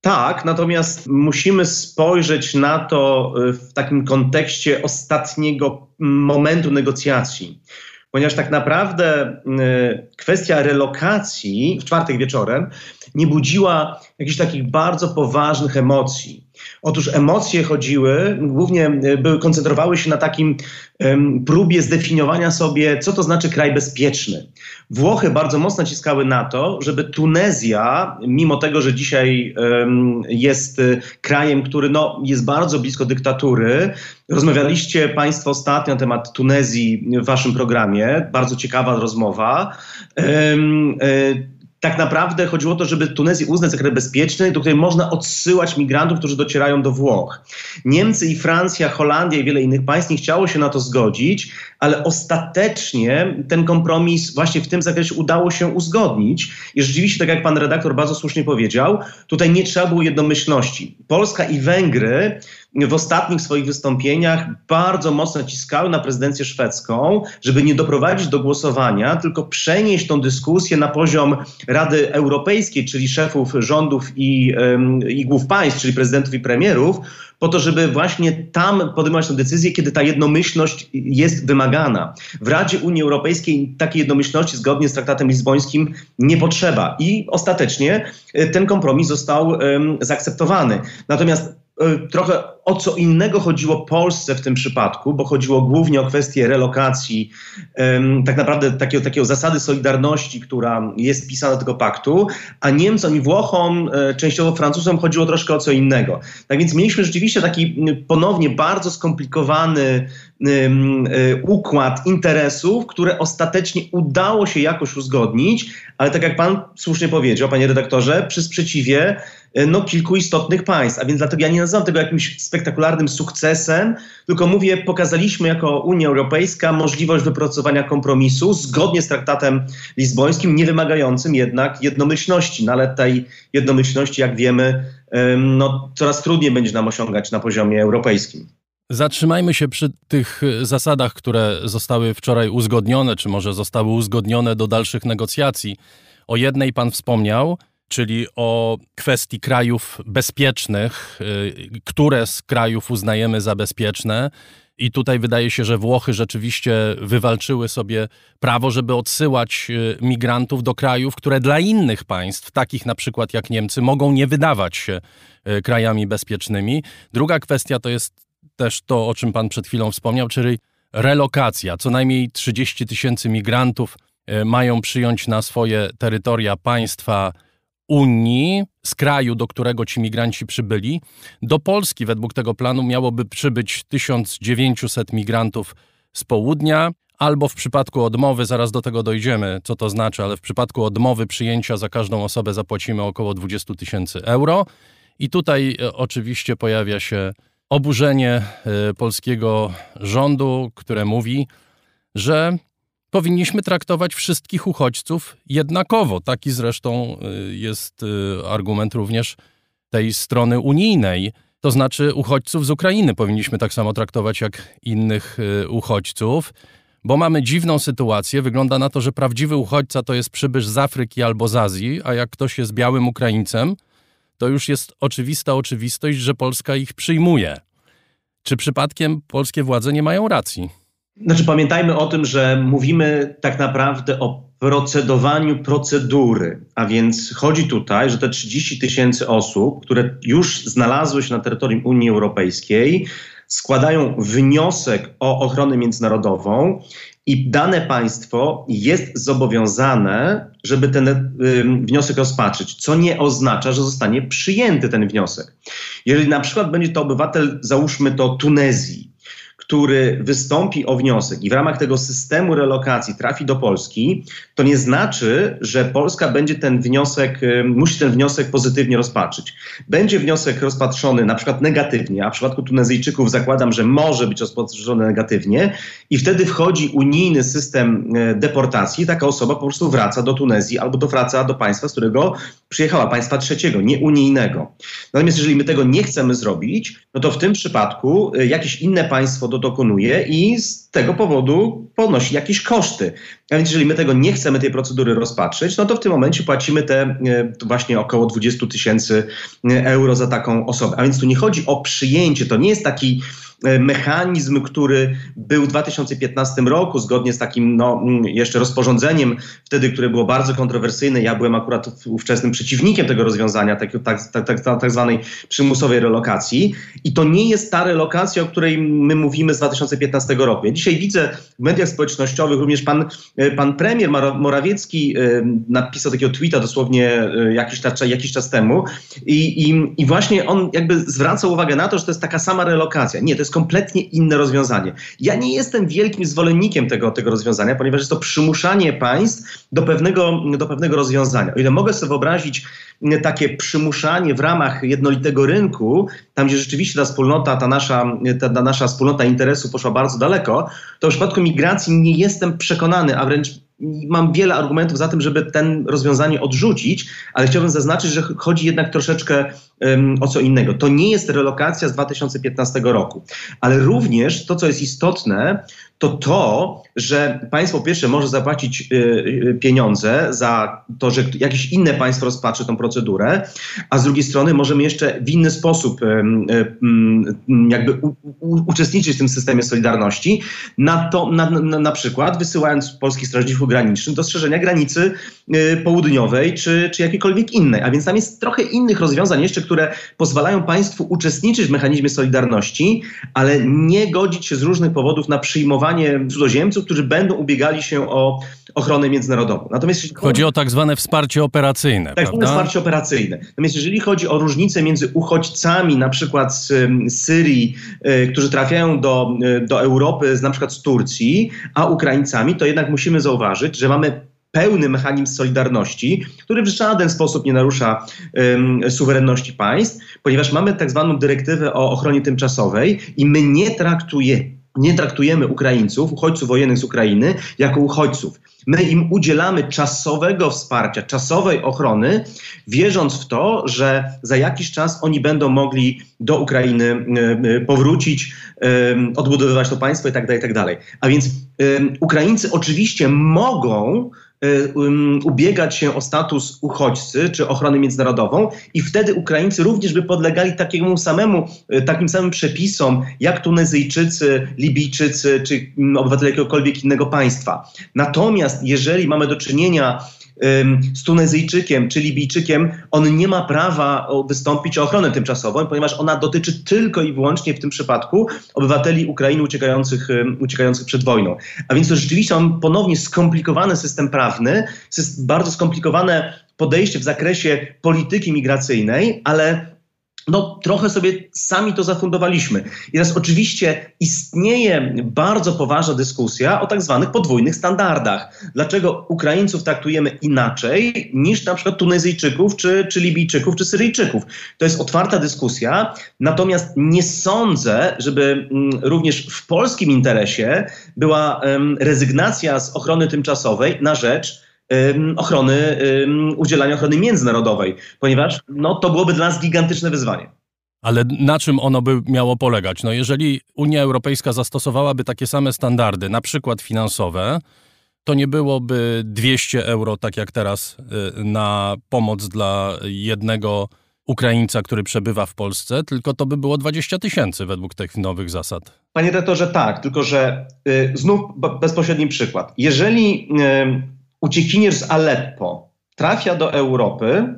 Tak, natomiast musimy spojrzeć na to y, w takim kontekście ostatniego momentu negocjacji. Ponieważ tak naprawdę y, kwestia relokacji w czwartek wieczorem nie budziła jakichś takich bardzo poważnych emocji. Otóż emocje chodziły, głównie e, były, koncentrowały się na takim um, próbie zdefiniowania sobie, co to znaczy kraj bezpieczny. Włochy bardzo mocno naciskały na to, żeby Tunezja, mimo tego, że dzisiaj um, jest e, krajem, który no, jest bardzo blisko dyktatury, rozmawialiście Państwo ostatnio na temat Tunezji w Waszym programie, bardzo ciekawa rozmowa. Um, tak naprawdę chodziło o to, żeby Tunezję uznać za kraj bezpieczny, do której można odsyłać migrantów, którzy docierają do Włoch. Niemcy i Francja, Holandia i wiele innych państw nie chciało się na to zgodzić, ale ostatecznie ten kompromis właśnie w tym zakresie udało się uzgodnić i rzeczywiście, tak jak pan redaktor bardzo słusznie powiedział, tutaj nie trzeba było jednomyślności. Polska i Węgry w ostatnich swoich wystąpieniach bardzo mocno naciskały na prezydencję szwedzką, żeby nie doprowadzić do głosowania, tylko przenieść tą dyskusję na poziom Rady Europejskiej, czyli szefów rządów i, i głów państw, czyli prezydentów i premierów, po to, żeby właśnie tam podejmować tę decyzję, kiedy ta jednomyślność jest wymagana. W Radzie Unii Europejskiej takiej jednomyślności zgodnie z traktatem lizbońskim nie potrzeba i ostatecznie y, ten kompromis został ym, zaakceptowany. Natomiast trochę o co innego chodziło Polsce w tym przypadku, bo chodziło głównie o kwestię relokacji, tak naprawdę takiego, takiego zasady solidarności, która jest pisana do tego paktu, a Niemcom i Włochom, e, częściowo Francuzom chodziło troszkę o co innego. Tak więc mieliśmy rzeczywiście taki ponownie bardzo skomplikowany układ interesów, które ostatecznie udało się jakoś uzgodnić, ale tak jak pan słusznie powiedział, panie redaktorze, przy sprzeciwie e, no, kilku istotnych państw. A więc dlatego ja nie nazywam tego jakimś spektakularnym sukcesem, tylko mówię, pokazaliśmy jako Unia Europejska możliwość wypracowania kompromisu zgodnie z traktatem lizbońskim, nie wymagającym jednak jednomyślności. No ale tej jednomyślności, jak wiemy, no, coraz trudniej będzie nam osiągać na poziomie europejskim. Zatrzymajmy się przy tych zasadach, które zostały wczoraj uzgodnione, czy może zostały uzgodnione do dalszych negocjacji. O jednej pan wspomniał, czyli o kwestii krajów bezpiecznych, y, które z krajów uznajemy za bezpieczne. I tutaj wydaje się, że Włochy rzeczywiście wywalczyły sobie prawo, żeby odsyłać y, migrantów do krajów, które dla innych państw, takich na przykład jak Niemcy, mogą nie wydawać się krajami bezpiecznymi. Druga kwestia to jest też to, o czym Pan przed chwilą wspomniał, czyli relokacja. Co najmniej 30 tysięcy migrantów mają przyjąć na swoje terytoria państwa Unii, z kraju, do którego ci migranci przybyli. Do Polski według tego planu miałoby przybyć 1900 migrantów z południa, albo w przypadku odmowy, zaraz do tego dojdziemy, co to znaczy, ale w przypadku odmowy przyjęcia za każdą osobę zapłacimy około 20 tysięcy euro. I tutaj e, oczywiście pojawia się oburzenie e, polskiego rządu, które mówi, że powinniśmy traktować wszystkich uchodźców jednakowo. Taki zresztą y, jest y, argument również tej strony unijnej. To znaczy, uchodźców z Ukrainy powinniśmy tak samo traktować jak innych y, uchodźców, bo mamy dziwną sytuację. Wygląda na to, że prawdziwy uchodźca to jest przybysz z Afryki albo z Azji, a jak ktoś jest białym Ukraińcem, to już jest oczywista oczywistość, że Polska ich przyjmuje. Czy przypadkiem polskie władze nie mają racji? Znaczy, pamiętajmy o tym, że mówimy tak naprawdę o procedowaniu procedury, a więc chodzi tutaj, że te 30 tysięcy osób, które już znalazły się na terytorium Unii Europejskiej, składają wniosek o ochronę międzynarodową i dane państwo jest zobowiązane, żeby ten y, wniosek rozpatrzyć, co nie oznacza, że zostanie przyjęty ten wniosek. Jeżeli na przykład będzie to obywatel, załóżmy to Tunezji, który wystąpi o wniosek i w ramach tego systemu relokacji trafi do Polski, to nie znaczy, że Polska będzie ten wniosek, y, musi ten wniosek pozytywnie rozpatrzyć. Będzie wniosek rozpatrzony na przykład negatywnie, a w przypadku Tunezyjczyków zakładam, że może być rozpatrzony negatywnie i wtedy wchodzi unijny system y, deportacji, taka osoba po prostu wraca do Tunezji albo do wraca do państwa, z którego przyjechała, państwa trzeciego, nie unijnego. Natomiast jeżeli my tego nie chcemy zrobić, no to w tym przypadku y, jakieś inne państwo do dokonuje i z tego powodu ponosi jakieś koszty. A więc jeżeli my tego nie chcemy, tej procedury rozpatrzyć, no to w tym momencie płacimy te e, właśnie około 20 tysięcy e, euro za taką osobę. A więc tu nie chodzi o przyjęcie, to nie jest taki mechanizm, który był w 2015 roku, zgodnie z takim no, mm, jeszcze rozporządzeniem, wtedy, które było bardzo kontrowersyjne. Ja byłem akurat ówczesnym przeciwnikiem tego rozwiązania, tak, tak, tak, tak, tak zwanej przymusowej relokacji. I to nie jest ta relokacja, o której my mówimy z 2015 roku. Ja dzisiaj widzę w mediach społecznościowych, również pan, e, pan premier Morawiecki e, napisał takiego tweeta dosłownie jakiś, jakiś czas temu i, i, i właśnie on jakby zwraca uwagę na to, że to jest taka sama relokacja. Nie, to jest jest kompletnie inne rozwiązanie. Ja nie jestem wielkim zwolennikiem tego, tego rozwiązania, ponieważ jest to przymuszanie państw do pewnego, do pewnego rozwiązania. O ile mogę sobie wyobrazić takie przymuszanie w ramach jednolitego rynku, tam gdzie rzeczywiście ta wspólnota, ta nasza, ta, ta nasza wspólnota interesu poszła bardzo daleko, to w przypadku migracji nie jestem przekonany, a wręcz mam wiele argumentów za tym, żeby ten rozwiązanie odrzucić, ale chciałbym zaznaczyć, że chodzi jednak troszeczkę um, o co innego. To nie jest relokacja z 2015 roku, ale również to, co jest istotne, to to, że państwo pierwsze może zapłacić y, y, pieniądze za to, że jakieś inne państwo rozpatrzy tą procedurę, a z drugiej strony możemy jeszcze w inny sposób y, y, jakby uczestniczyć w tym systemie solidarności, na, to, na, na, na przykład wysyłając polskich strażników granicznych do strzeżenia granicy południowej czy, czy jakiejkolwiek innej. A więc tam jest trochę innych rozwiązań jeszcze, które pozwalają państwu uczestniczyć w mechanizmie solidarności, ale nie godzić się z różnych powodów na przyjmowanie cudzoziemców, którzy będą ubiegali się o ochronę międzynarodową. Natomiast chodzi o tak zwane wsparcie operacyjne. Tak zwane wsparcie operacyjne. Natomiast jeżeli chodzi o różnicę między uchodźcami, na przykład z, z Syrii, y, którzy trafiają do, y, do Europy, z, na przykład z Turcji, a Ukraińcami, to jednak musimy zauważyć, że mamy pełny mechanizm solidarności, który w żaden sposób nie narusza um, suwerenności państw, ponieważ mamy tak zwaną dyrektywę o ochronie tymczasowej i my nie traktujemy nie traktujemy Ukraińców, uchodźców wojennych z Ukrainy, jako uchodźców. My im udzielamy czasowego wsparcia, czasowej ochrony, wierząc w to, że za jakiś czas oni będą mogli do Ukrainy e, e, powrócić, odbudowywać to państwo itd. Tak itd. Tak A więc Ukraińcy oczywiście mogą Y, ubiegać się o status uchodźcy czy ochronę międzynarodową i wtedy Ukraińcy również by podlegali takiemu samemu, y, takim samym przepisom jak Tunezyjczycy, Libijczycy czy mm, obywatele jakiegokolwiek innego państwa. Natomiast jeżeli mamy do czynienia z Tunezyjczykiem czy Libijczykiem, on nie ma prawa wystąpić o ochronę tymczasową, ponieważ ona dotyczy tylko i wyłącznie w tym przypadku obywateli Ukrainy uciekających, uciekających przed wojną. A więc to rzeczywiście mam ponownie skomplikowany system prawny, bardzo skomplikowane podejście w zakresie polityki migracyjnej, ale no trochę sobie sami to zafundowaliśmy. I teraz oczywiście istnieje bardzo poważna dyskusja o tak zwanych podwójnych standardach. Dlaczego Ukraińców traktujemy inaczej niż na przykład Tunezyjczyków, czy, czy Libijczyków, czy Syryjczyków? To jest otwarta dyskusja, natomiast nie sądzę, żeby mm, również w polskim interesie była rezygnacja z ochrony tymczasowej na rzecz ochrony, udzielania ochrony międzynarodowej, ponieważ no, to byłoby dla nas gigantyczne wyzwanie. Ale na czym ono by miało polegać? No jeżeli Unia Europejska zastosowałaby takie same standardy, na przykład finansowe, to nie byłoby 200 euro, tak jak teraz, y, na pomoc dla jednego Ukraińca, który przebywa w Polsce, tylko to by było 20 tysięcy według tych nowych zasad. Panie redaktorze, tak, tylko że y, znów bezpośredni przykład. Jeżeli y, uciekinier z Aleppo trafia do Europy,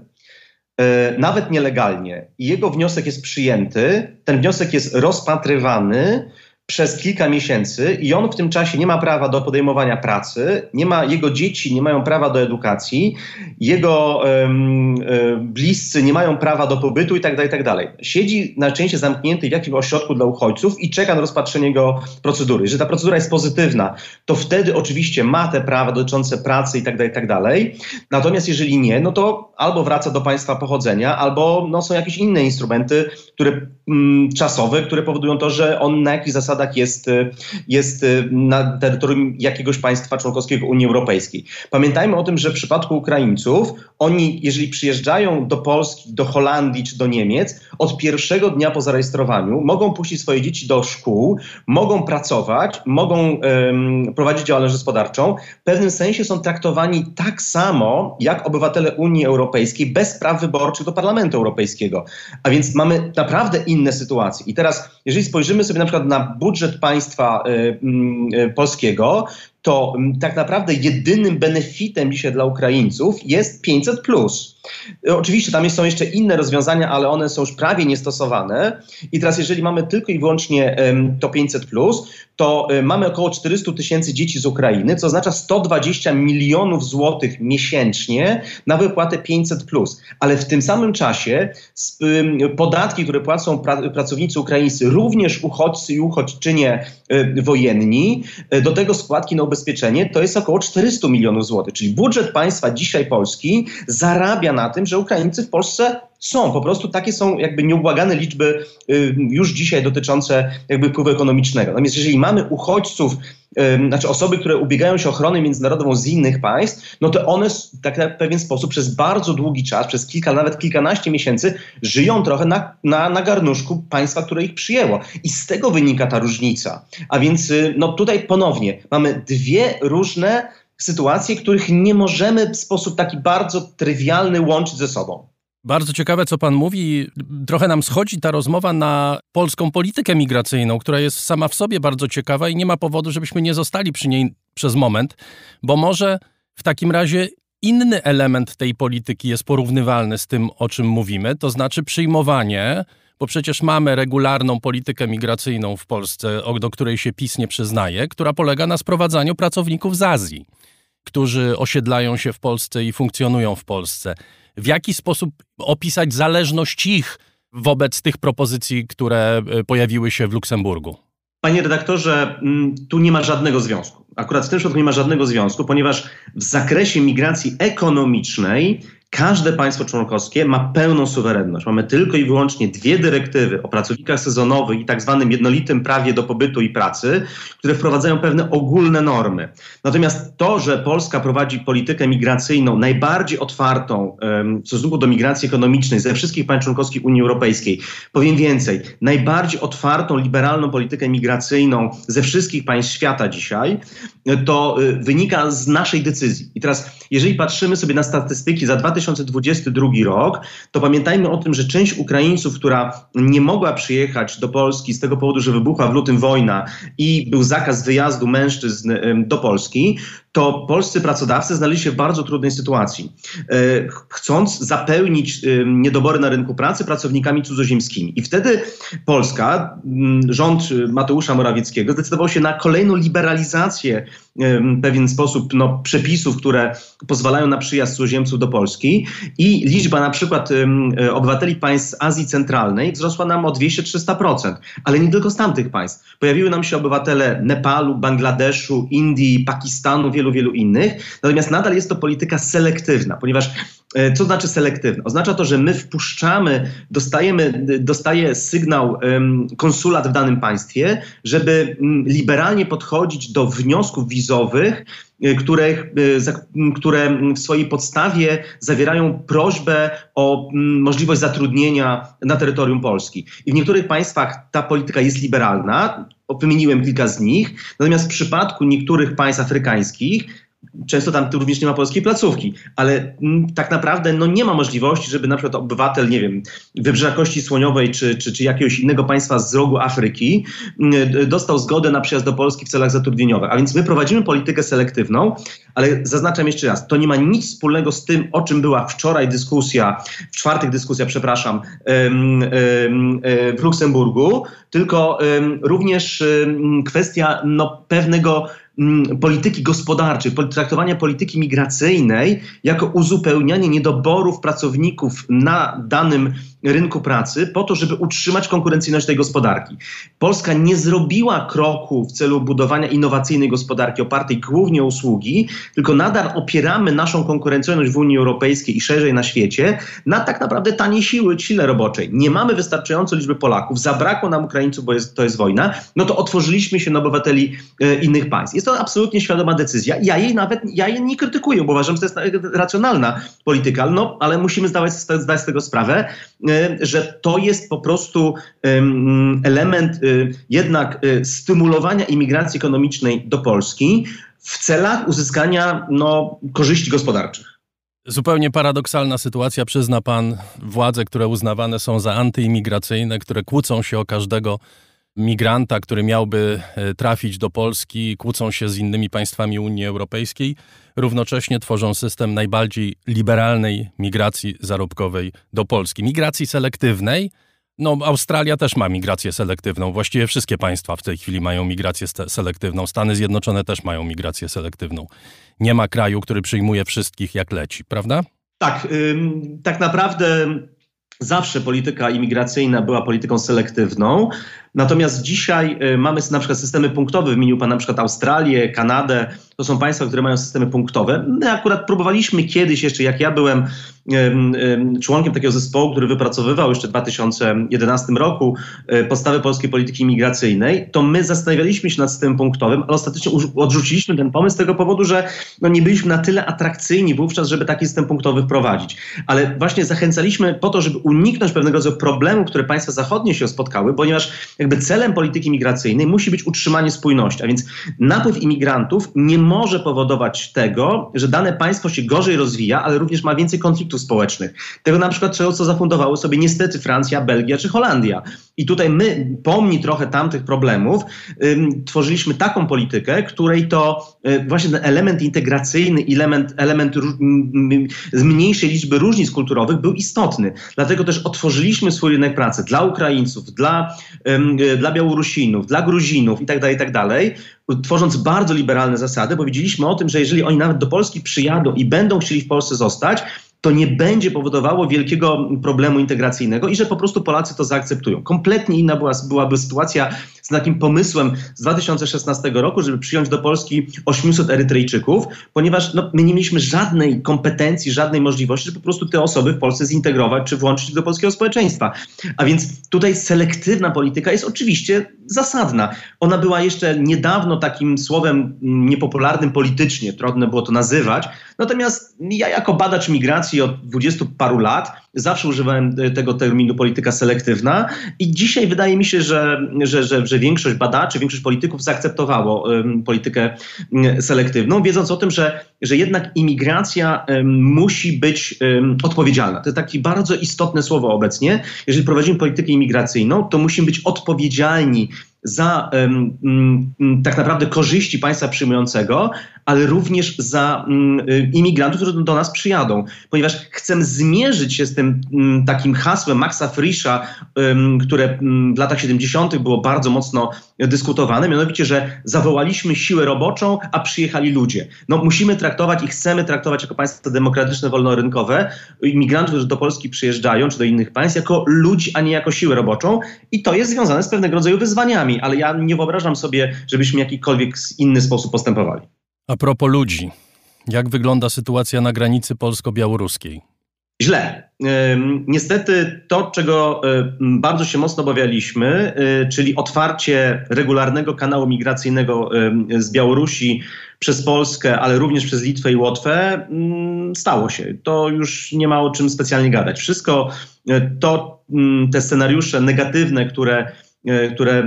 e, nawet nielegalnie, i jego wniosek jest przyjęty, ten wniosek jest rozpatrywany przez kilka miesięcy i on w tym czasie nie ma prawa do podejmowania pracy, nie ma, jego dzieci nie mają prawa do edukacji, jego um, bliscy nie mają prawa do pobytu i tak dalej, i tak. Siedzi najczęściej zamknięty w jakimś ośrodku dla uchodźców i czeka na rozpatrzenie jego procedury. Jeżeli ta procedura jest pozytywna, to wtedy oczywiście ma te prawa dotyczące pracy i tak dalej, i dalej. Natomiast jeżeli nie, no to albo wraca do państwa pochodzenia, albo no, są jakieś inne instrumenty, które mm, czasowe, które powodują to, że on na jakichś zasadach zasadach jest, y, jest y, na terytorium jakiegoś państwa członkowskiego Unii Europejskiej. Pamiętajmy o tym, że w przypadku Ukraińców, oni, jeżeli przyjeżdżają do Polski, do Holandii czy do Niemiec, od pierwszego dnia po zarejestrowaniu mogą puścić swoje dzieci do szkół, mogą pracować, mogą prowadzić działalność gospodarczą. W pewnym sensie są traktowani tak samo jak obywatele Unii Europejskiej bez praw wyborczych do Parlamentu Europejskiego. A więc mamy naprawdę inne sytuacje. I teraz, jeżeli spojrzymy sobie na przykład na budżet budżet państwa y, mm, y, polskiego, to mm, tak naprawdę jedynym benefitem dzisiaj dla Ukraińców jest 500. Oczywiście tam są jeszcze inne rozwiązania, ale one są już prawie niestosowane. I teraz, jeżeli mamy tylko i wyłącznie to 500, to e, mamy około 400 tysięcy dzieci z Ukrainy, co oznacza 120 milionów złotych miesięcznie na wypłatę 500. Ale w tym samym czasie podatki, które płacą pra- pracownicy ukraińscy, również uchodźcy i uchodźczynie y, wojenni, do tego składki na ubezpieczenie, to jest około 400 milionów złotych. Czyli budżet państwa dzisiaj Polski zarabia na tym, że Ukraińcy w Polsce są. Po prostu takie są jakby nieubłagane liczby y, już dzisiaj dotyczące jakby wpływu ekonomicznego. Natomiast jeżeli mamy uchodźców, y, znaczy osoby, które ubiegają się o ochronę międzynarodową z innych państw, no to one tak na pewien sposób przez bardzo długi czas, przez kilka, nawet kilkanaście miesięcy żyją trochę na, na, na garnuszku państwa, które ich przyjęło. I z tego wynika ta różnica. A więc y, no tutaj ponownie mamy dwie różne sytuacje, których nie możemy w sposób taki bardzo trywialny łączyć ze sobą. Bardzo ciekawe, co pan mówi. Trochę nam schodzi ta rozmowa na polską politykę migracyjną, która jest sama w sobie bardzo ciekawa i nie ma powodu, żebyśmy nie zostali przy niej przez moment, bo może w takim razie inny element tej polityki jest porównywalny z tym, o czym mówimy, to znaczy przyjmowanie, bo przecież mamy regularną politykę migracyjną w Polsce, do której się PiS nie przyznaje, która polega na sprowadzaniu pracowników z Azji, którzy osiedlają się w Polsce i funkcjonują w Polsce. W jaki sposób opisać zależność ich wobec tych propozycji, które e, pojawiły się w Luksemburgu? Panie redaktorze, mm, tu nie ma żadnego związku. Akurat w tym przypadku nie ma żadnego związku, ponieważ w zakresie migracji ekonomicznej każde państwo członkowskie ma pełną suwerenność. Mamy tylko i wyłącznie dwie dyrektywy o pracownikach sezonowych i tak zwanym jednolitym prawie do pobytu i pracy, które wprowadzają pewne ogólne normy. Natomiast to, że Polska prowadzi politykę migracyjną najbardziej otwartą w stosunku do migracji ekonomicznej ze wszystkich państw członkowskich Unii Europejskiej, powiem więcej, najbardziej otwartą, liberalną politykę migracyjną ze wszystkich państw świata dzisiaj, to y, wynika z naszej decyzji. I teraz, jeżeli patrzymy sobie na statystyki za 2022 rok, to pamiętajmy o tym, że część Ukraińców, która nie mogła przyjechać do Polski z tego powodu, że wybuchła w lutym wojna i był zakaz wyjazdu mężczyzn do Polski, to polscy pracodawcy znaleźli się w bardzo trudnej sytuacji, e, ch- chcąc zapełnić ym, niedobory na rynku pracy pracownikami cudzoziemskimi. I wtedy Polska, rząd Mateusza Morawieckiego zdecydował się na kolejną liberalizację w pewien sposób no, przepisów, które pozwalają na przyjazd cudzoziemców do Polski i liczba na przykład obywateli państw Azji Centralnej wzrosła nam o 200-300%, ale nie tylko z tamtych państw. Pojawiły nam się obywatele Nepalu, Bangladeszu, Indii, Pakistanu, wielu, wielu innych. Natomiast nadal jest to polityka selektywna, ponieważ co znaczy selektywna? Oznacza to, że my wpuszczamy, dostajemy, dostaje sygnał konsulat w danym państwie, żeby mm, liberalnie podchodzić do wniosków wizowych, e, które, e, które w swojej podstawie zawierają prośbę o możliwość zatrudnienia na terytorium Polski. I w niektórych państwach ta polityka jest liberalna, wymieniłem kilka z nich, natomiast w przypadku niektórych państw afrykańskich Często tam również nie ma polskiej placówki, ale mm, tak naprawdę no, nie ma możliwości, żeby na przykład obywatel, nie wiem, Wybrzeża Kości Słoniowej czy, czy, czy jakiegoś innego państwa z rogu Afryki mm, d- dostał zgodę na przyjazd do Polski w celach zatrudnieniowych. A więc my prowadzimy politykę selektywną, ale zaznaczam jeszcze raz, to nie ma nic wspólnego z tym, o czym była wczoraj dyskusja, w czwartek dyskusja, przepraszam, em, em, e, w Luksemburgu, tylko em, również em, kwestia no, pewnego mm, polityki gospodarczej, traktowania polityki migracyjnej jako uzupełnianie niedoborów pracowników na danym rynku pracy po to, żeby utrzymać konkurencyjność tej gospodarki. Polska nie zrobiła kroku w celu budowania innowacyjnej gospodarki opartej głównie o usługi, tylko nadal opieramy naszą konkurencyjność w Unii Europejskiej i szerzej na świecie na tak naprawdę taniej siły, sile roboczej. Nie mamy wystarczająco liczby Polaków, zabrakło nam Ukraińców, bo jest, to jest wojna, no to otworzyliśmy się na obywateli e, innych państw. Jest to absolutnie świadoma decyzja. Ja jej nawet, ja jej nie krytykuję, bo uważam, że to jest e, racjonalna polityka, no ale musimy zdawać, zdać z tego sprawę, e, że to jest po prostu em, element e, jednak e, stymulowania imigracji ekonomicznej do Polski w celach uzyskania no, korzyści gospodarczych. Zupełnie paradoksalna sytuacja, przyzna pan władze, które uznawane są za antyimigracyjne, które kłócą się o każdego migranta, który miałby e, trafić do Polski, kłócą się z innymi państwami Unii Europejskiej, równocześnie tworzą system najbardziej liberalnej migracji zarobkowej do Polski. Migracji selektywnej. No, Australia też ma migrację selektywną. Właściwie wszystkie państwa w tej chwili mają migrację selektywną. Stany Zjednoczone też mają migrację selektywną. Nie ma kraju, który przyjmuje wszystkich jak leci, prawda? Tak, ym, tak naprawdę zawsze polityka imigracyjna była polityką selektywną. Natomiast dzisiaj y, mamy na przykład systemy punktowe, wymienił Pan na przykład Australię, Kanadę, to są państwa, które mają systemy punktowe. My akurat próbowaliśmy kiedyś jeszcze, jak ja byłem ym, ym, członkiem takiego zespołu, który wypracowywał jeszcze w 2011 roku y, podstawy polskiej polityki imigracyjnej, to my zastanawialiśmy się nad systemem punktowym, ale ostatecznie odrzuciliśmy ten pomysł z tego powodu, że no, nie byliśmy na tyle atrakcyjni wówczas, żeby taki system punktowy wprowadzić. Ale właśnie zachęcaliśmy po to, żeby uniknąć pewnego rodzaju problemów, które państwa zachodnie się spotkały, ponieważ jakby celem polityki migracyjnej musi być utrzymanie spójności, a więc napływ imigrantów nie może powodować tego, że dane państwo się gorzej rozwija, ale również ma więcej konfliktów społecznych. Tego na przykład czego, co zafundowały sobie niestety Francja, Belgia czy Holandia. I tutaj my, pomni trochę tamtych problemów, ym, tworzyliśmy taką politykę, której to y, właśnie ten element integracyjny, element, element ró- m- m- zmniejszej liczby różnic kulturowych był istotny. Dlatego też otworzyliśmy swój rynek pracy dla Ukraińców, dla, ym, dla Białorusinów, dla Gruzinów itd., itd., tworząc bardzo liberalne zasady, bo wiedzieliśmy o tym, że jeżeli oni nawet do Polski przyjadą i będą chcieli w Polsce zostać, to nie będzie powodowało wielkiego problemu integracyjnego i że po prostu Polacy to zaakceptują. Kompletnie inna była, byłaby sytuacja takim pomysłem z 2016 roku, żeby przyjąć do Polski 800 Erytrejczyków, ponieważ no, my nie mieliśmy żadnej kompetencji, żadnej możliwości, żeby po prostu te osoby w Polsce zintegrować czy włączyć do polskiego społeczeństwa. A więc tutaj selektywna polityka jest oczywiście zasadna. Ona była jeszcze niedawno takim słowem niepopularnym politycznie, trudno było to nazywać. Natomiast ja jako badacz migracji od dwudziestu paru lat zawsze używałem tego terminu polityka selektywna i dzisiaj wydaje mi się, że, że, że, że większość badaczy, większość polityków zaakceptowało politykę mm, selektywną, wiedząc o tym, że, że jednak imigracja musi być odpowiedzialna. To jest takie bardzo istotne słowo obecnie. Jeżeli prowadzimy politykę imigracyjną, to musimy być odpowiedzialni za um, um, tak naprawdę korzyści państwa przyjmującego, ale również za um, imigrantów, którzy do nas przyjadą. Ponieważ chcemy zmierzyć się z tym takim hasłem Maxa Frischa, um, które w latach 70. było bardzo mocno dyskutowane, mianowicie, że zawołaliśmy siłę roboczą, a przyjechali ludzie. No musimy traktować i chcemy traktować jako państwo demokratyczne, wolnorynkowe imigrantów, którzy do Polski przyjeżdżają, czy do innych państw, jako ludzi, a nie jako siłę roboczą i to jest związane z pewnego rodzaju wyzwaniami ale ja nie wyobrażam sobie, żebyśmy w jakikolwiek inny sposób postępowali. A propos ludzi, jak wygląda sytuacja na granicy polsko-białoruskiej? Źle. Niestety to, czego bardzo się mocno obawialiśmy, czyli otwarcie regularnego kanału migracyjnego z Białorusi przez Polskę, ale również przez Litwę i Łotwę, stało się. To już nie ma o czym specjalnie gadać. Wszystko to, te scenariusze negatywne, które które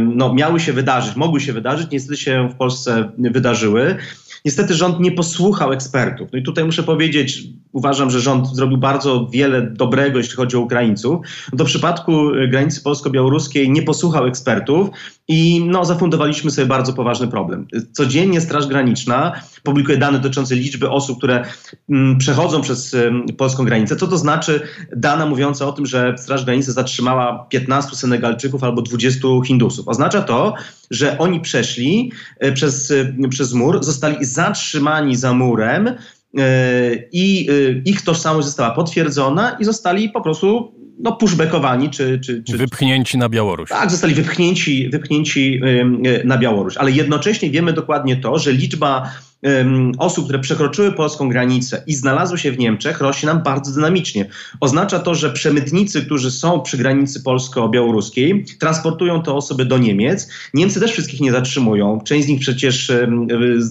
no, miały się wydarzyć, mogły się wydarzyć, niestety się w Polsce wydarzyły. Niestety rząd nie posłuchał ekspertów. No i tutaj muszę powiedzieć, uważam, że rząd zrobił bardzo wiele dobrego, jeśli chodzi o Ukraińców. Do przypadku granicy polsko-białoruskiej nie posłuchał ekspertów i no, zafundowaliśmy sobie bardzo poważny problem. Codziennie Straż Graniczna publikuje dane dotyczące liczby osób, które m, przechodzą przez m, polską granicę. Co to znaczy dana mówiąca o tym, że Straż Granicy zatrzymała 15 Senegalczyków albo 20 Hindusów? Oznacza to, że oni przeszli e, przez, e, przez mur, zostali zatrzymani za murem e, i ich tożsamość została potwierdzona i zostali po prostu no, pushbackowani czy, czy, czy... Wypchnięci na Białoruś. Tak, zostali wypchnięci, wypchnięci na Białoruś. Ale jednocześnie wiemy dokładnie to, że liczba um, osób, które przekroczyły polską granicę i znalazły się w Niemczech, rośnie nam bardzo dynamicznie. Oznacza to, że przemytnicy, którzy są przy granicy polsko-białoruskiej, transportują te osoby do Niemiec. Niemcy też wszystkich nie zatrzymują. Część z nich przecież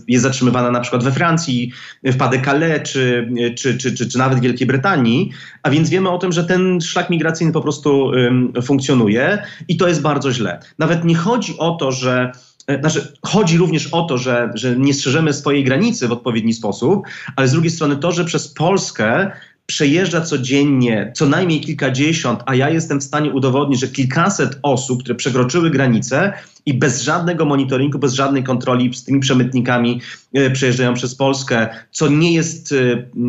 jest zatrzymywana na przykład we Francji, w Pas-de-Calais, czy, czy, czy, czy, czy nawet w Wielkiej Brytanii. A więc wiemy o tym, że ten szlak migracyjny po prostu funkcjonuje i to jest bardzo źle. Nawet nie chodzi o to, że znaczy, chodzi również o to, że, że nie strzeżemy swojej granicy w odpowiedni sposób, ale z drugiej strony to, że przez Polskę przejeżdża codziennie co najmniej kilkadziesiąt, a ja jestem w stanie udowodnić, że kilkaset osób, które przekroczyły granicę i bez żadnego monitoringu, bez żadnej kontroli z tymi przemytnikami e, przejeżdżają przez Polskę, co nie jest e,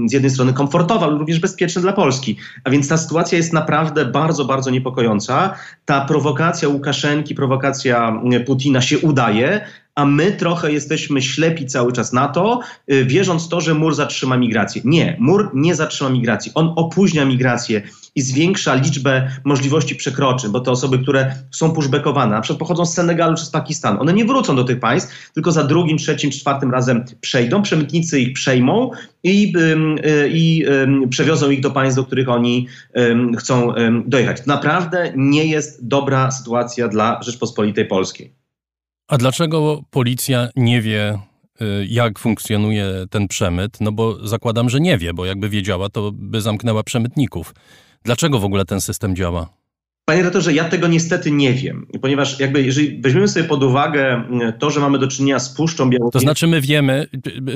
z jednej strony komfortowe, ale również bezpieczne dla Polski. A więc ta sytuacja jest naprawdę bardzo, bardzo niepokojąca. Ta prowokacja Łukaszenki, prowokacja Putina się udaje, a my trochę jesteśmy ślepi cały czas na to, y, wierząc to, że mur zatrzyma migrację. Nie, mur nie zatrzyma migracji. On opóźnia migrację i zwiększa liczbę możliwości przekroczeń, bo te osoby, które są pushbackowane, na przykład pochodzą z Senegalu czy z Pakistanu, one nie wrócą do tych państw, tylko za drugim, trzecim, czwartym razem przejdą, przemytnicy ich przejmą i, y, i przewiozą ich do państw, do których oni chcą dojechać. Naprawdę nie jest dobra sytuacja dla Rzeczpospolitej Polskiej. A dlaczego policja nie wie, y, jak funkcjonuje ten przemyt? No bo zakładam, że nie wie, bo jakby wiedziała, to by zamknęła przemytników. Dlaczego w ogóle ten system działa? Panie redaktorze, ja tego niestety nie wiem, ponieważ jakby jeżeli weźmiemy sobie pod uwagę y, to, że mamy do czynienia z Puszczą Białowieżą... To znaczy my wiemy,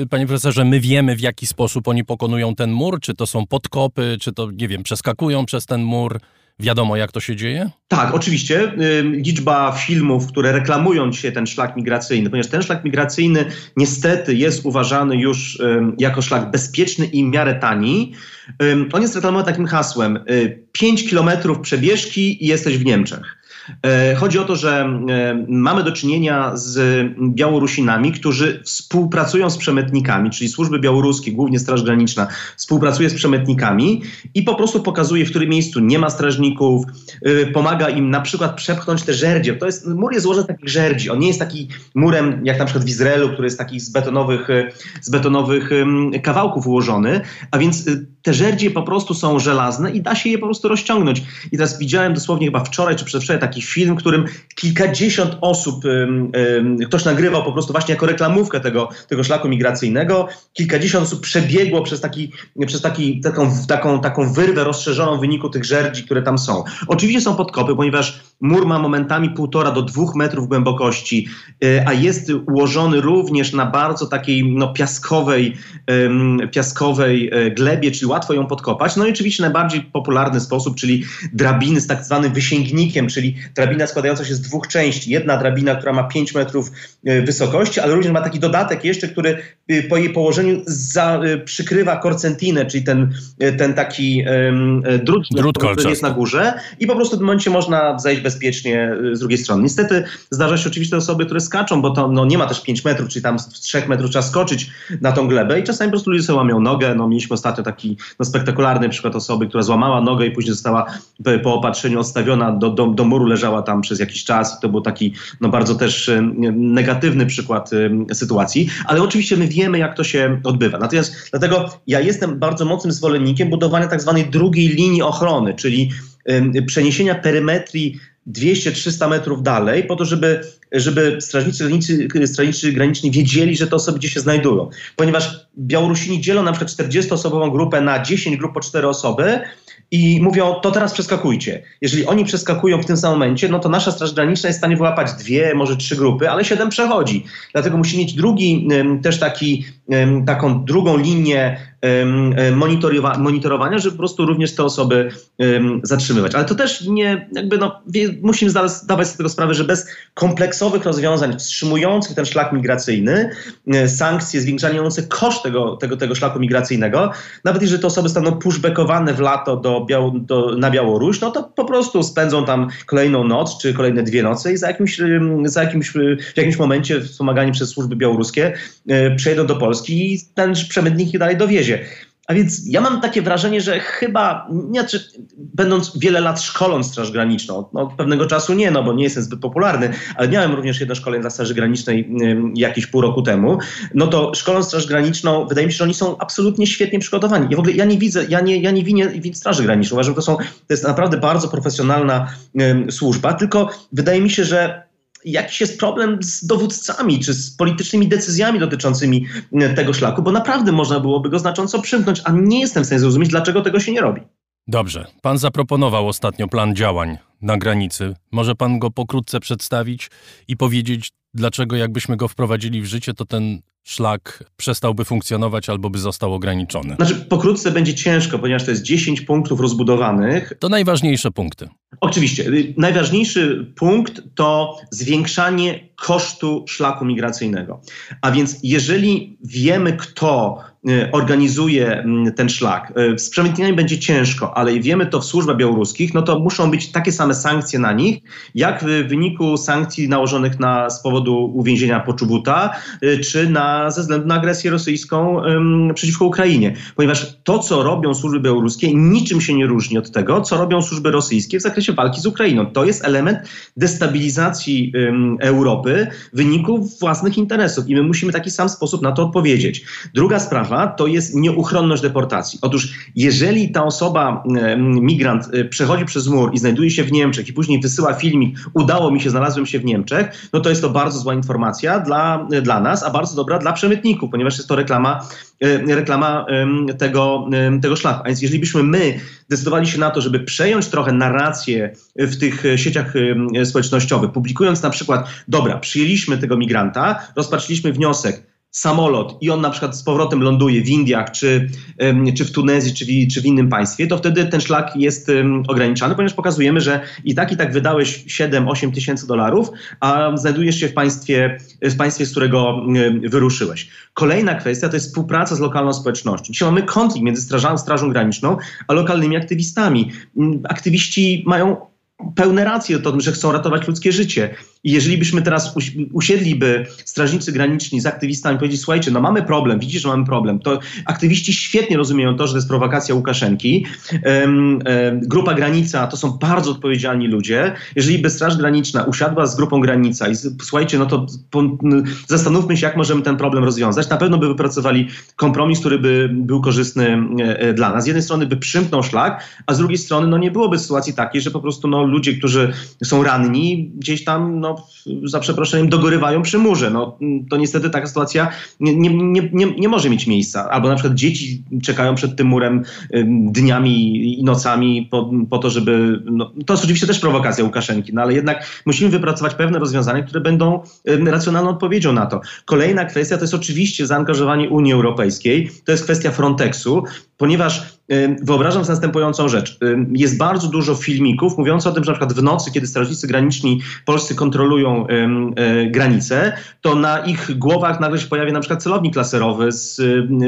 y, panie profesorze, my wiemy w jaki sposób oni pokonują ten mur, czy to są podkopy, czy to, nie wiem, przeskakują przez ten mur, Wiadomo, jak to się dzieje? Tak, oczywiście. Liczba filmów, które reklamują dzisiaj ten szlak migracyjny, ponieważ ten szlak migracyjny niestety jest uważany już jako szlak bezpieczny i w miarę tani. On jest reklamowany takim hasłem: 5 y, kilometrów przebieżki i jesteś w Niemczech. E, chodzi o to, że e, mamy do czynienia z Białorusinami, którzy współpracują z przemytnikami, czyli służby białoruskie, głównie Straż Graniczna, współpracuje z przemytnikami i po prostu pokazuje, w którym miejscu nie ma strażników, e, pomaga im na przykład przepchnąć te żerdzie. To jest, mur jest złożony z takich żerdzi. On nie jest taki murem, jak na przykład w Izraelu, który jest taki z betonowych, z betonowych kawałków ułożony, a więc te żerdzie po prostu są żelazne i da się je po prostu rozciągnąć. I teraz widziałem dosłownie chyba wczoraj czy przedwczoraj taki film, w którym kilkadziesiąt osób, ktoś nagrywał po prostu właśnie jako reklamówkę tego, tego szlaku migracyjnego, kilkadziesiąt osób przebiegło przez, taki, przez taki, taką, taką, taką wyrwę rozszerzoną w wyniku tych żerdzi, które tam są. Oczywiście są podkopy, ponieważ mur ma momentami półtora do dwóch metrów głębokości, e, a jest ułożony również na bardzo takiej no, piaskowej, piaskowej e, glebie, czyli łatwo ją podkopać. No i oczywiście najbardziej popularny sposób, czyli drabiny z tak zwanym wysięgnikiem, czyli drabina składająca się z dwóch części. Jedna drabina, która ma 5 metrów e, wysokości, ale również ma taki dodatek jeszcze, który po jej położeniu za, przykrywa korcentinę, czyli ten, ten taki drut, drut który jest na górze i po prostu w tym momencie można zejść bezpiecznie z drugiej strony. Niestety zdarza się oczywiście osoby, które skaczą, bo to no, nie ma też 5 metrów, czyli tam z 3 metrów trzeba skoczyć na tą glebę i czasami po prostu ludzie sobie łamią nogę. No, mieliśmy ostatnio taki no, spektakularny przykład osoby, która złamała nogę i później została po opatrzeniu odstawiona do, do, do muru leżała tam przez jakiś czas i to był taki no, bardzo też e, negatywny przykład e, sytuacji, ale oczywiście my wiemy, jak to się odbywa. Natomiast dlatego ja jestem bardzo mocnym zwolennikiem budowania tak zwanej drugiej linii ochrony, czyli przeniesienia perymetrii 200-300 metrów dalej, po to, żeby, żeby strażnicy, strażnicy, strażnicy graniczni wiedzieli, że te osoby gdzie się znajdują. Ponieważ Białorusini dzielą na przykład 40-osobową grupę na 10 grup po 4 osoby, i mówią, to teraz przeskakujcie. Jeżeli oni przeskakują w tym samym momencie, no to nasza Straż Graniczna jest w stanie wyłapać dwie, może trzy grupy, ale siedem przechodzi. Dlatego musi mieć drugi, też taki, taką drugą linię monitorowania, żeby po prostu również te osoby zatrzymywać. Ale to też nie, jakby no, musimy zdawać sobie tego sprawę, że bez kompleksowych rozwiązań wstrzymujących ten szlak migracyjny, e, sankcje zwiększające koszt tego, tego, tego szlaku migracyjnego, nawet jeżeli te osoby staną pushbackowane w lato do, do, na Białoruś, no to po prostu spędzą tam kolejną noc, czy kolejne dwie noce i za jakimś, za jakimś, w jakimś momencie wspomagani przez służby białoruskie e, przejdą do Polski i ten przemytnik ich dalej dowiezie. A więc ja mam takie wrażenie, że chyba, nie, czy, będąc wiele lat szkoląc Straż Graniczną, no, pewnego czasu nie, no bo nie jestem zbyt popularny, ale miałem również jedno szkolenie dla Straży Granicznej y, jakieś pół roku temu, no to szkoląc Straż Graniczną, wydaje mi się, że oni są absolutnie świetnie przygotowani. Ja w ogóle ja nie widzę, ja nie, ja nie winię, winię Straży Granicznej. Uważam, że to, są, to jest naprawdę bardzo profesjonalna służba, tylko wydaje mi się, że jakiś jest problem z dowódcami czy z politycznymi decyzjami dotyczącymi e, tego szlaku, bo naprawdę można byłoby go znacząco przymknąć, a nie jestem w stanie zrozumieć, dlaczego tego się nie robi. Dobrze. Pan zaproponował ostatnio plan działań na granicy. Może pan go pokrótce przedstawić i powiedzieć, dlaczego jakbyśmy go wprowadzili w życie, to ten szlak przestałby funkcjonować albo by został ograniczony. Znaczy, pokrótce będzie ciężko, ponieważ to jest 10 punktów rozbudowanych. To najważniejsze punkty. Oczywiście. y, Najważniejszy punkt to zwiększanie kosztu szlaku migracyjnego. A więc jeżeli wiemy, kto organizuje mm, ten szlak, y, z przemytnieniami będzie ciężko, ale wiemy to w służbach białoruskich, no to muszą być takie same sankcje na nich, jak w wyniku sankcji nałożonych na, z powodu uwięzienia Poczubuta, y, czy na, ze względu na agresję rosyjską przeciwko Ukrainie. Ponieważ to, co robią służby białoruskie, niczym się nie różni od tego, co robią służby rosyjskie w zakresie walki z Ukrainą. To jest element destabilizacji Europy w wyniku własnych interesów i my musimy w taki sam sposób na to odpowiedzieć. Druga sprawa to jest nieuchronność deportacji. Otóż jeżeli ta osoba, ym, migrant, y, przechodzi przez mur i znajduje się w Niemczech i później wysyła filmik, udało mi się, znalazłem się w Niemczech, no to jest to bardzo zła informacja dla, dla nas, a bardzo dobra dla przemytników, ponieważ jest to reklama e, reklama tego, tego szlaku. A więc jeżeli byśmy my decydowali się na to, żeby przejąć trochę narrację w tych sieciach społecznościowych, publikując na przykład, dobra, przyjęliśmy tego migranta, rozpatrzyliśmy wniosek, samolot i on na przykład z powrotem ląduje w Indiach, czy, czy w Tunezji, czy w, czy w innym państwie, to wtedy ten szlak jest ograniczany, ponieważ pokazujemy, że i tak i tak wydałeś 7-8 tysięcy dolarów, a znajdujesz się w państwie, w państwie, z którego wyruszyłeś. Kolejna kwestia to jest współpraca z lokalną społecznością. Dzisiaj mamy konflikt między strażą, Strażą Graniczną a lokalnymi aktywistami. Aktywiści mają pełne racje o tym, że chcą ratować ludzkie życie. I jeżeli byśmy teraz usi- usiedliby strażnicy graniczni z aktywistami i powiedzieli, słuchajcie, no mamy problem, widzisz, że mamy problem, to aktywiści świetnie rozumieją to, że to jest prowokacja Łukaszenki. Grupa Granica to są bardzo odpowiedzialni ludzie. Jeżeli by Straż Graniczna usiadła z grupą Granica i słuchajcie, no to zastanówmy się, jak możemy ten problem rozwiązać, na pewno by wypracowali kompromis, który by był korzystny e, e, dla nas. Z jednej strony by przymknął szlak, a z drugiej strony no nie byłoby sytuacji takiej, że po prostu no, ludzie, którzy są ranni, gdzieś tam, no, za przeproszeniem, dogorywają przy murze. No, to niestety taka sytuacja nie, nie, nie, nie, może mieć miejsca. Albo na przykład dzieci czekają przed tym murem dniami i nocami po, po to, żeby... No, to jest oczywiście też prowokacja Łukaszenki, no ale jednak musimy wypracować pewne rozwiązania, które będą racjonalną odpowiedzią na to. Kolejna kwestia to jest oczywiście zaangażowanie Unii Europejskiej. To jest kwestia Frontexu, ponieważ Wyobrażam sobie następującą rzecz. Jest bardzo dużo filmików mówiących o tym, że na przykład w nocy, kiedy strażnicy graniczni polscy kontrolują y, granice, to na ich głowach nagle się pojawia na przykład celownik laserowy z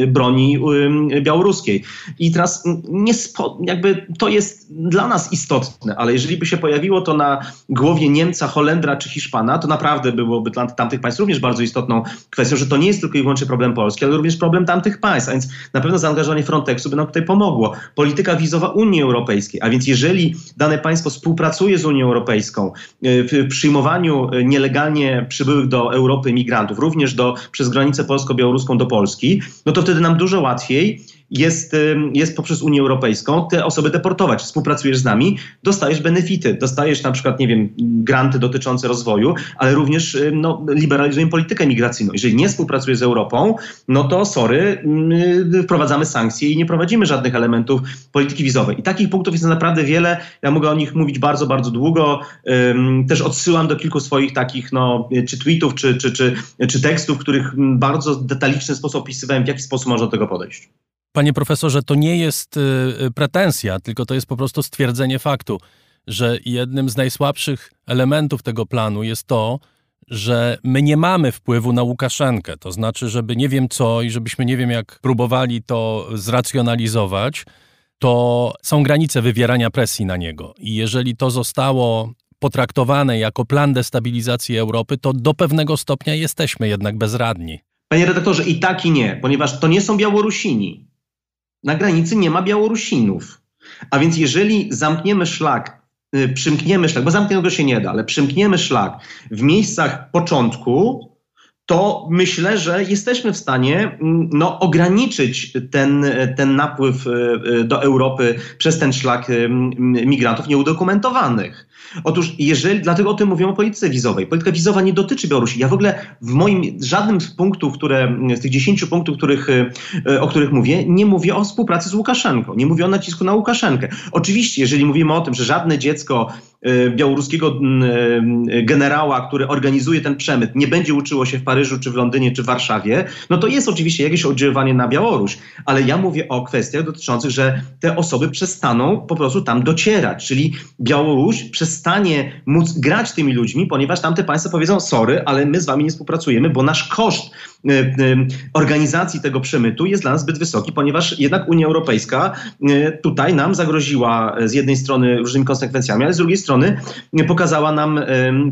broni białoruskiej. I teraz nie spo, jakby to jest dla nas istotne, ale jeżeli by się pojawiło to na głowie Niemca, Holendra czy Hiszpana, to naprawdę byłoby dla tamtych państw również bardzo istotną kwestią, że to nie jest tylko i wyłącznie problem Polski, ale również problem tamtych państw. A więc na pewno zaangażowanie Frontexu by nam tutaj pomogło. Polityka wizowa Unii Europejskiej, a więc jeżeli dane państwo współpracuje z Unią Europejską y, w przyjmowaniu y, nielegalnie przybyłych do Europy migrantów, również do, przez granicę polsko-białoruską do Polski, no to wtedy nam dużo łatwiej jest, jest poprzez Unię Europejską te osoby deportować. Współpracujesz z nami, dostajesz benefity, dostajesz na przykład, nie wiem, granty dotyczące rozwoju, ale również no, liberalizujemy politykę migracyjną. Jeżeli nie współpracujesz z Europą, no to sorry, yy, wprowadzamy sankcje i nie prowadzimy żadnych elementów polityki wizowej. I takich punktów jest naprawdę wiele. Ja mogę o nich mówić bardzo, bardzo długo. Też odsyłam do kilku swoich takich, no, czy tweetów, czy, czy, czy, czy tekstów, w których bardzo detaliczny sposób opisywałem, w jaki sposób można do tego podejść. Panie profesorze, to nie jest y, y, pretensja, tylko to jest po prostu stwierdzenie faktu, że jednym z najsłabszych elementów tego planu jest to, że my nie mamy wpływu na Łukaszenkę. To znaczy, żeby nie wiem co i żebyśmy nie wiem jak próbowali to zracjonalizować, to są granice wywierania presji na niego. I jeżeli to zostało potraktowane jako plan destabilizacji Europy, to do pewnego stopnia jesteśmy jednak bezradni. Panie redaktorze, i tak i nie, ponieważ to nie są Białorusini. Na granicy nie ma Białorusinów. A więc jeżeli zamkniemy szlak, y, przymkniemy szlak, bo zamkniętego się nie da, ale przymkniemy szlak w miejscach początku, to myślę, że jesteśmy w stanie mm, no, ograniczyć ten, ten napływ y, y, do Europy przez ten szlak m, migrantów nieudokumentowanych. Otóż jeżeli, dlatego o tym mówię o polityce wizowej. Polityka wizowa nie dotyczy Białorusi. Ja w ogóle w moim, żadnym z punktów, które, z tych 10 punktów, których, o których mówię, nie mówię o współpracy z Łukaszenką. Nie mówię o nacisku na Łukaszenkę. Oczywiście, jeżeli mówimy o tym, że żadne dziecko e, białoruskiego e, generała, który organizuje ten przemyt, nie będzie uczyło się w Paryżu, czy w Londynie, czy w Warszawie, no to jest oczywiście jakieś oddziaływanie na Białoruś. Ale ja mówię o kwestiach dotyczących, że te osoby przestaną po prostu tam docierać, czyli Białoruś przestanie móc grać tymi ludźmi, ponieważ tamte państwa powiedzą, sorry, ale my z wami nie współpracujemy, bo nasz koszt y, y, organizacji tego przemytu jest dla nas zbyt wysoki, ponieważ jednak Unia Europejska y, tutaj nam zagroziła z jednej strony różnymi konsekwencjami, ale z drugiej strony pokazała nam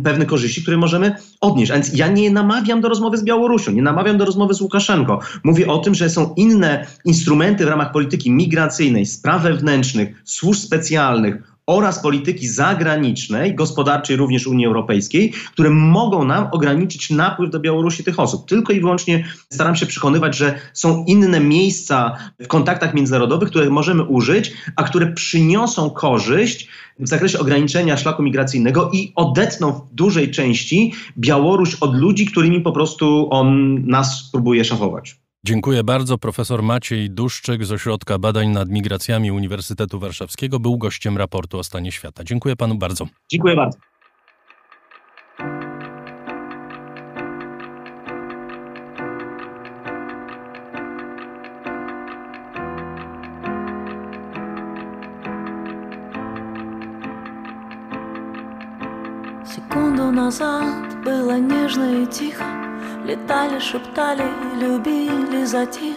pewne korzyści, które możemy odnieść. A więc ja nie namawiam do rozmowy z Białorusią, nie namawiam do rozmowy z Łukaszenką. Mówię o tym, że są inne instrumenty w ramach polityki migracyjnej, spraw wewnętrznych, służb specjalnych, oraz polityki zagranicznej, gospodarczej również Unii Europejskiej, które mogą nam ograniczyć napływ do Białorusi tych osób. Tylko i wyłącznie staram się przekonywać, że są inne miejsca w kontaktach międzynarodowych, które możemy użyć, a które przyniosą korzyść w zakresie ograniczenia szlaku migracyjnego i odetną w dużej części Białoruś od ludzi, którymi po prostu on nas próbuje szafować. Dziękuję bardzo. Profesor Maciej Duszczyk z Ośrodka Badań nad Migracjami Uniwersytetu Warszawskiego był gościem raportu o stanie świata. Dziękuję panu bardzo. Dziękuję bardzo. Секунду назад было нежно и тихо Летали, шептали, любили, затихли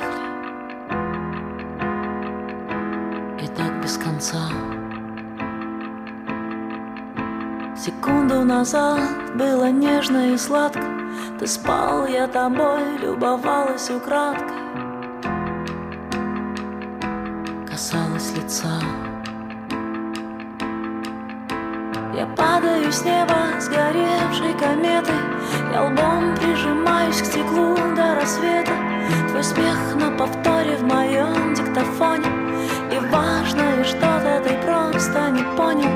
И так без конца. Секунду назад было нежно и сладко. Ты спал, я тобой любовалась украдкой. Касалась лица падаю с неба сгоревшей кометой Я лбом прижимаюсь к стеклу до рассвета. Твой смех на повторе в моем диктофоне. И важное что-то ты просто не понял?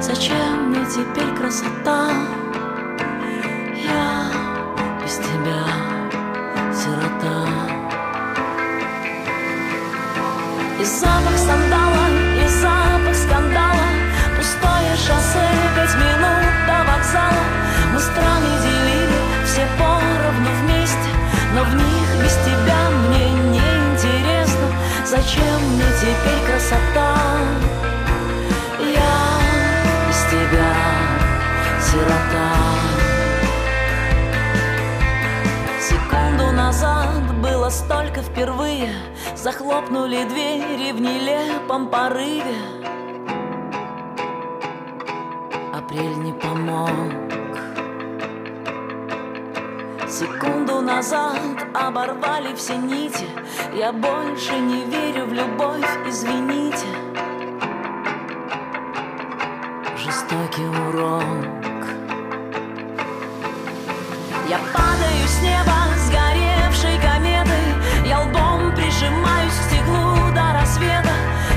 Зачем мне теперь красота? Я без тебя сирота. И запах сандала, и Зачем мне теперь красота? Я без тебя сирота. Секунду назад было столько впервые. Захлопнули двери в нелепом порыве. Апрель не помог Секунду назад оборвали все нити. Я больше не верю в любовь, извините. Жестокий урок. Я падаю с неба сгоревшей кометой Я лбом прижимаюсь к стеклу до рассвета.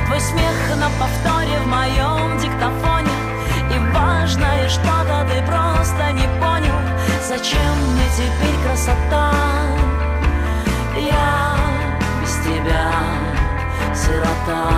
Твой смех на повторе в моем диктофоне. И важное что-то ты просто не понял Зачем мне теперь красота? Я без тебя сирота.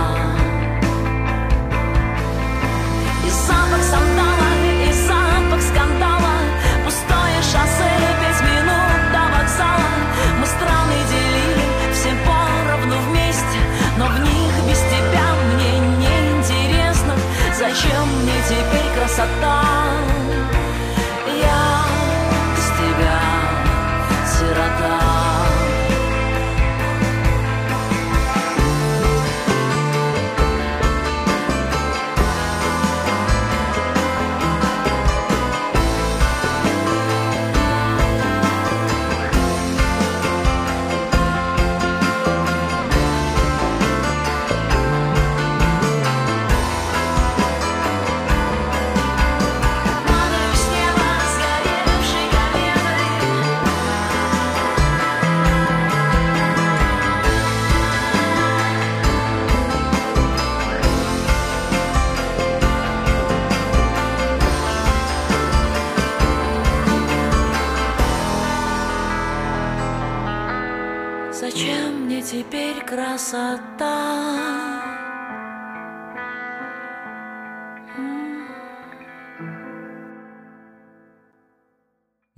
И запах сандала, и запах скандала. Пустое шоссе, пять минут до вокзала. Мы страны делили, все поровну вместе. Но в них без тебя мне не интересно Зачем мне теперь красота?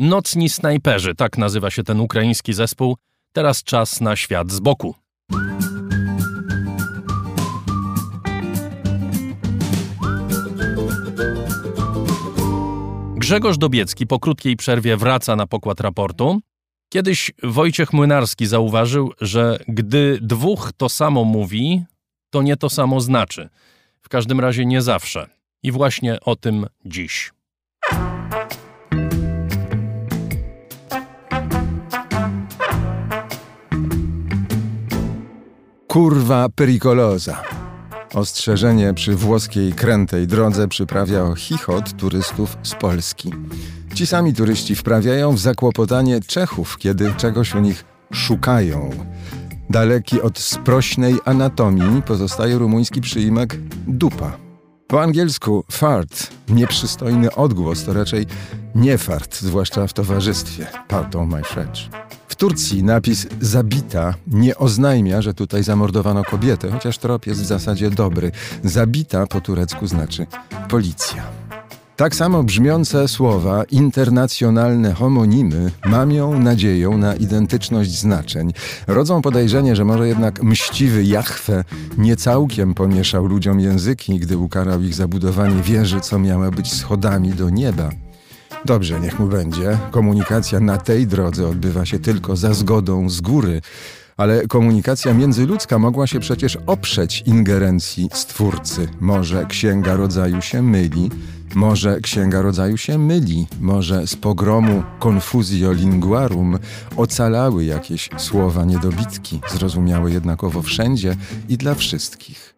Nocni snajperzy, tak nazywa się ten ukraiński zespół. Teraz czas na świat z boku. Grzegorz Dobiecki po krótkiej przerwie wraca na pokład raportu. Kiedyś Wojciech Młynarski zauważył, że gdy dwóch to samo mówi, to nie to samo znaczy. W każdym razie nie zawsze. I właśnie o tym dziś. Kurwa pericolosa. Ostrzeżenie przy włoskiej krętej drodze przyprawia o chichot turystów z Polski. Ci sami turyści wprawiają w zakłopotanie Czechów, kiedy czegoś u nich szukają. Daleki od sprośnej anatomii pozostaje rumuński przyimek dupa. Po angielsku fart, nieprzystojny odgłos, to raczej nie fart, zwłaszcza w towarzystwie. Pardon my French. W Turcji napis zabita nie oznajmia, że tutaj zamordowano kobietę, chociaż trop jest w zasadzie dobry. Zabita po turecku znaczy policja. Tak samo brzmiące słowa, internacjonalne homonimy, mamią nadzieją na identyczność znaczeń. Rodzą podejrzenie, że może jednak mściwy Jachwę nie całkiem pomieszał ludziom języki, gdy ukarał ich za budowanie wieży, co miała być schodami do nieba. Dobrze, niech mu będzie. Komunikacja na tej drodze odbywa się tylko za zgodą z góry. Ale komunikacja międzyludzka mogła się przecież oprzeć ingerencji stwórcy. Może księga rodzaju się myli, może księga rodzaju się myli, może z pogromu confusio linguarum ocalały jakieś słowa niedobitki, zrozumiałe jednakowo wszędzie i dla wszystkich.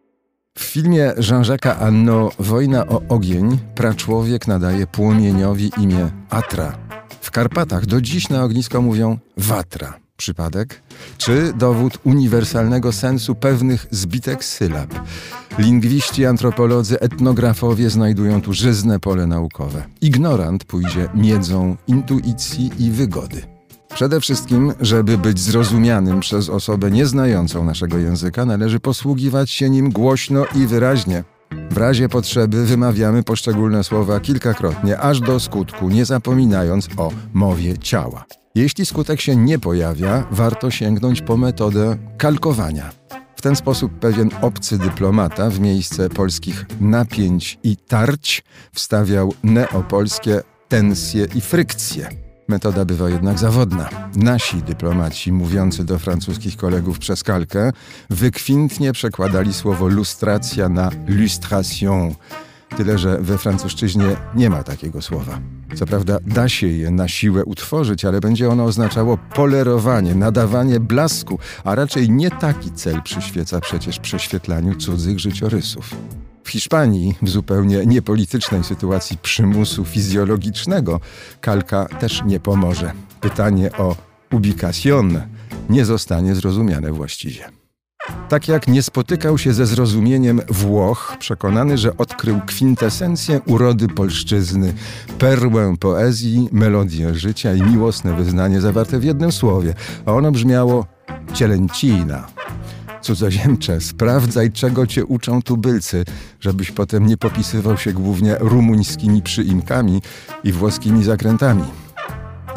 W filmie Jean-Jacques Anno Wojna o ogień praczłowiek nadaje płomieniowi imię Atra. W Karpatach do dziś na ognisko mówią Watra. Przypadek? Czy dowód uniwersalnego sensu pewnych zbitek sylab? Lingwiści, antropolodzy, etnografowie znajdują tu żyzne pole naukowe. Ignorant pójdzie miedzą intuicji i wygody. Przede wszystkim, żeby być zrozumianym przez osobę nieznającą naszego języka, należy posługiwać się nim głośno i wyraźnie. W razie potrzeby wymawiamy poszczególne słowa kilkakrotnie, aż do skutku, nie zapominając o mowie ciała. Jeśli skutek się nie pojawia, warto sięgnąć po metodę kalkowania. W ten sposób pewien obcy dyplomata w miejsce polskich napięć i tarć wstawiał neopolskie tensje i frykcje. Metoda bywa jednak zawodna. Nasi dyplomaci, mówiący do francuskich kolegów przez kalkę, wykwintnie przekładali słowo lustracja na lustration. Tyle, że we francuszczyźnie nie ma takiego słowa. Co prawda da się je na siłę utworzyć, ale będzie ono oznaczało polerowanie, nadawanie blasku, a raczej nie taki cel przyświeca przecież prześwietlaniu cudzych życiorysów. W Hiszpanii, w zupełnie niepolitycznej sytuacji przymusu fizjologicznego, kalka też nie pomoże. Pytanie o ubicación nie zostanie zrozumiane właściwie. Tak jak nie spotykał się ze zrozumieniem Włoch, przekonany, że odkrył kwintesencję urody polszczyzny, perłę poezji, melodię życia i miłosne wyznanie zawarte w jednym słowie, a ono brzmiało cielęcina. Cudzoziemcze, sprawdzaj, czego cię uczą tubylcy, żebyś potem nie popisywał się głównie rumuńskimi przyimkami i włoskimi zakrętami.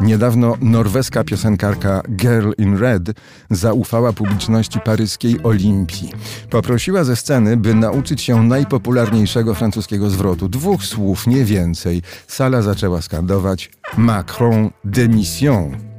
Niedawno norweska piosenkarka Girl in Red zaufała publiczności paryskiej Olimpii. Poprosiła ze sceny, by nauczyć się najpopularniejszego francuskiego zwrotu. Dwóch słów, nie więcej. Sala zaczęła skandować Macron démission.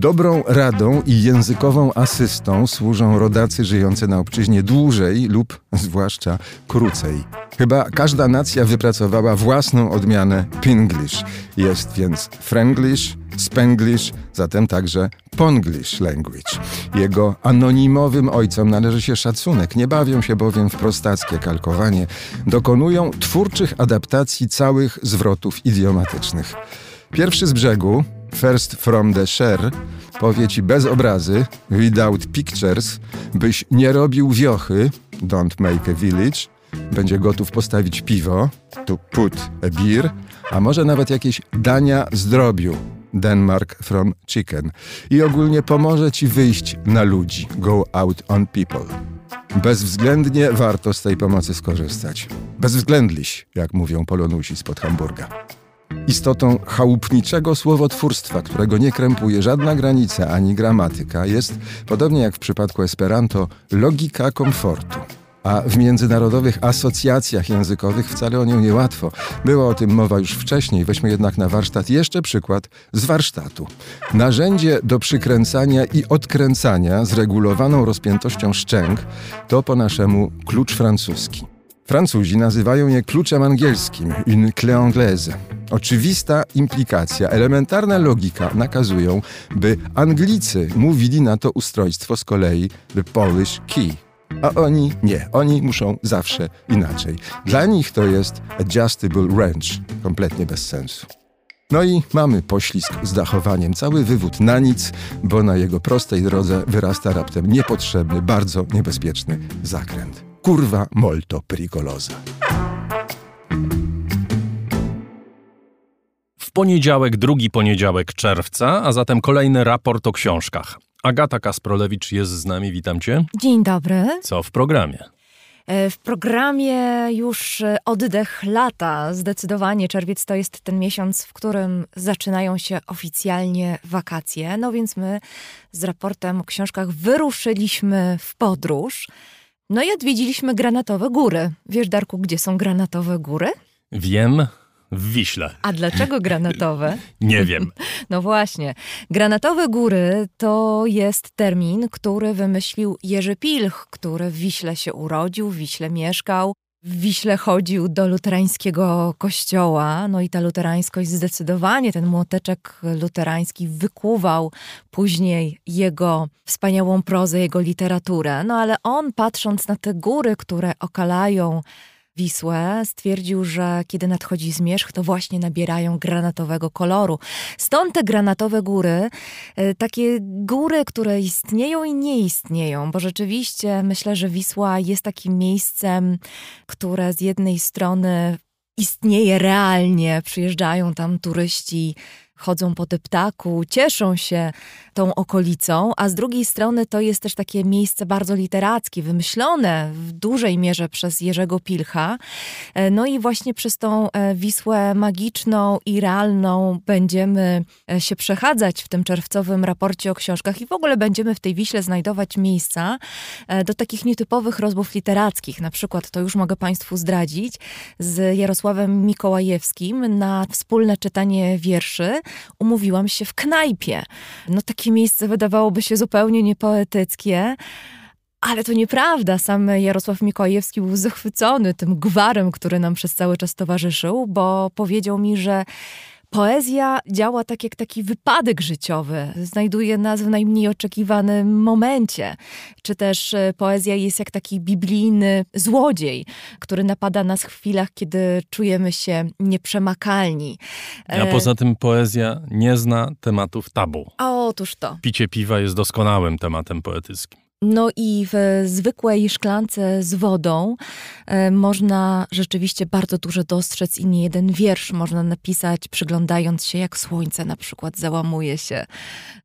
Dobrą radą i językową asystą służą rodacy żyjący na obczyźnie dłużej lub zwłaszcza krócej. Chyba każda nacja wypracowała własną odmianę Pinglish. Jest więc Franglish, Spanglish, zatem także Ponglish language. Jego anonimowym ojcom należy się szacunek, nie bawią się bowiem w prostackie kalkowanie, dokonują twórczych adaptacji całych zwrotów idiomatycznych. Pierwszy z brzegu, First from the share, powie ci bez obrazy, without pictures, byś nie robił wiochy, don't make a village, będzie gotów postawić piwo, to put a beer, a może nawet jakieś dania z drobiu, Denmark from chicken. I ogólnie pomoże ci wyjść na ludzi, go out on people. Bezwzględnie warto z tej pomocy skorzystać. Bezwzględliś, jak mówią polonusi spod Hamburga. Istotą chałupniczego słowotwórstwa, którego nie krępuje żadna granica ani gramatyka, jest, podobnie jak w przypadku Esperanto, logika komfortu. A w międzynarodowych asocjacjach językowych wcale o nią niełatwo. Była o tym mowa już wcześniej, weźmy jednak na warsztat jeszcze przykład z warsztatu. Narzędzie do przykręcania i odkręcania z regulowaną rozpiętością szczęk to po naszemu klucz francuski. Francuzi nazywają je kluczem angielskim, une clé anglaise. Oczywista implikacja, elementarna logika nakazują, by Anglicy mówili na to ustrojstwo z kolei the Polish key. A oni nie, oni muszą zawsze inaczej. Dla nich to jest adjustable wrench, kompletnie bez sensu. No i mamy poślizg z dachowaniem, cały wywód na nic, bo na jego prostej drodze wyrasta raptem niepotrzebny, bardzo niebezpieczny zakręt. Kurwa molto pericolosa. W poniedziałek, drugi poniedziałek czerwca, a zatem kolejny raport o książkach. Agata Kasprolewicz jest z nami, witam cię. Dzień dobry. Co w programie? E, W programie już e, oddech lata. Zdecydowanie czerwiec to jest ten miesiąc, w którym zaczynają się oficjalnie wakacje. No więc my z raportem o książkach wyruszyliśmy w podróż. No i odwiedziliśmy Granatowe Góry. Wiesz, Darku, gdzie są Granatowe Góry? Wiem, w Wiśle. A dlaczego granatowe? Nie wiem. No właśnie. Granatowe Góry to jest termin, który wymyślił Jerzy Pilch, który w Wiśle się urodził, w Wiśle mieszkał. W Wiśle chodził do luterańskiego kościoła, no i ta luterańskość zdecydowanie, ten młoteczek luterański wykuwał później jego wspaniałą prozę, jego literaturę. No ale on patrząc na te góry, które okalają Wisłę, stwierdził, że kiedy nadchodzi zmierzch, to właśnie nabierają granatowego koloru. Stąd te granatowe góry, e, takie góry, które istnieją i nie istnieją, bo rzeczywiście myślę, że Wisła jest takim miejscem, które z jednej strony istnieje realnie, przyjeżdżają tam turyści, chodzą po deptaku, cieszą się tą okolicą, a z drugiej strony to jest też takie miejsce bardzo literackie, wymyślone w dużej mierze przez Jerzego Pilcha. E, No i właśnie przez tą e, Wisłę magiczną i realną będziemy e, się przechadzać w tym czerwcowym raporcie o książkach i w ogóle będziemy w tej Wiśle znajdować miejsca do takich nietypowych rozmów literackich. Na przykład, to już mogę Państwu zdradzić, z Jarosławem Mikołajewskim na wspólne czytanie wierszy umówiłam się w knajpie. No takie miejsce wydawałoby się zupełnie niepoetyckie, ale to nieprawda. Sam Jarosław Mikołajewski był zachwycony tym gwarem, który nam przez cały czas towarzyszył, bo powiedział mi, że Poezja działa tak jak taki wypadek życiowy, znajduje nas w najmniej oczekiwanym momencie. Czy też e, poezja jest jak taki biblijny złodziej, który napada nas w chwilach, kiedy czujemy się nieprzemakalni. A E, poza tym poezja nie zna tematów tabu. A otóż to. Picie piwa jest doskonałym tematem poetyckim. No i w zwykłej szklance z wodą można rzeczywiście bardzo dużo dostrzec i nie jeden wiersz można napisać, przyglądając się, jak słońce na przykład załamuje się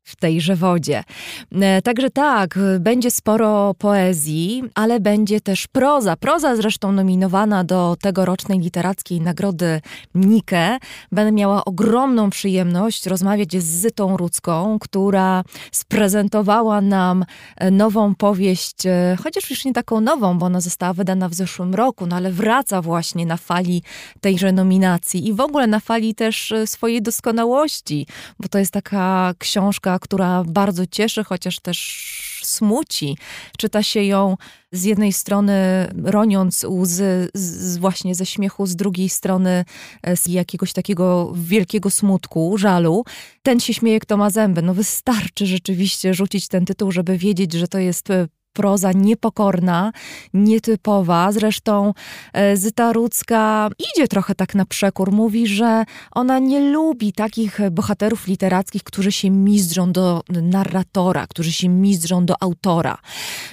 w tejże wodzie. E, Także tak, będzie sporo poezji, ale będzie też proza. Proza zresztą nominowana do tegorocznej literackiej nagrody Nike. Będę miała ogromną przyjemność rozmawiać z Zytą Rudzką, która sprezentowała nam e, nową powieść, e, chociaż już nie taką nową, bo ona została wydana w zeszłym roku, no ale wraca właśnie na fali tejże nominacji i w ogóle na fali też e, swojej doskonałości, bo to jest taka książka, która bardzo cieszy, chociaż też smuci. Czyta się ją z jednej strony roniąc łzy z, właśnie ze śmiechu, z drugiej strony e, z jakiegoś takiego wielkiego smutku, żalu. Ten się śmieje, kto ma zęby. No wystarczy rzeczywiście rzucić ten tytuł, żeby wiedzieć, że to jest e, proza niepokorna, nietypowa. Zresztą e, Zyta Rudzka idzie trochę tak na przekór. Mówi, że ona nie lubi takich bohaterów literackich, którzy się mizdrzą do narratora, którzy się mizdrzą do autora.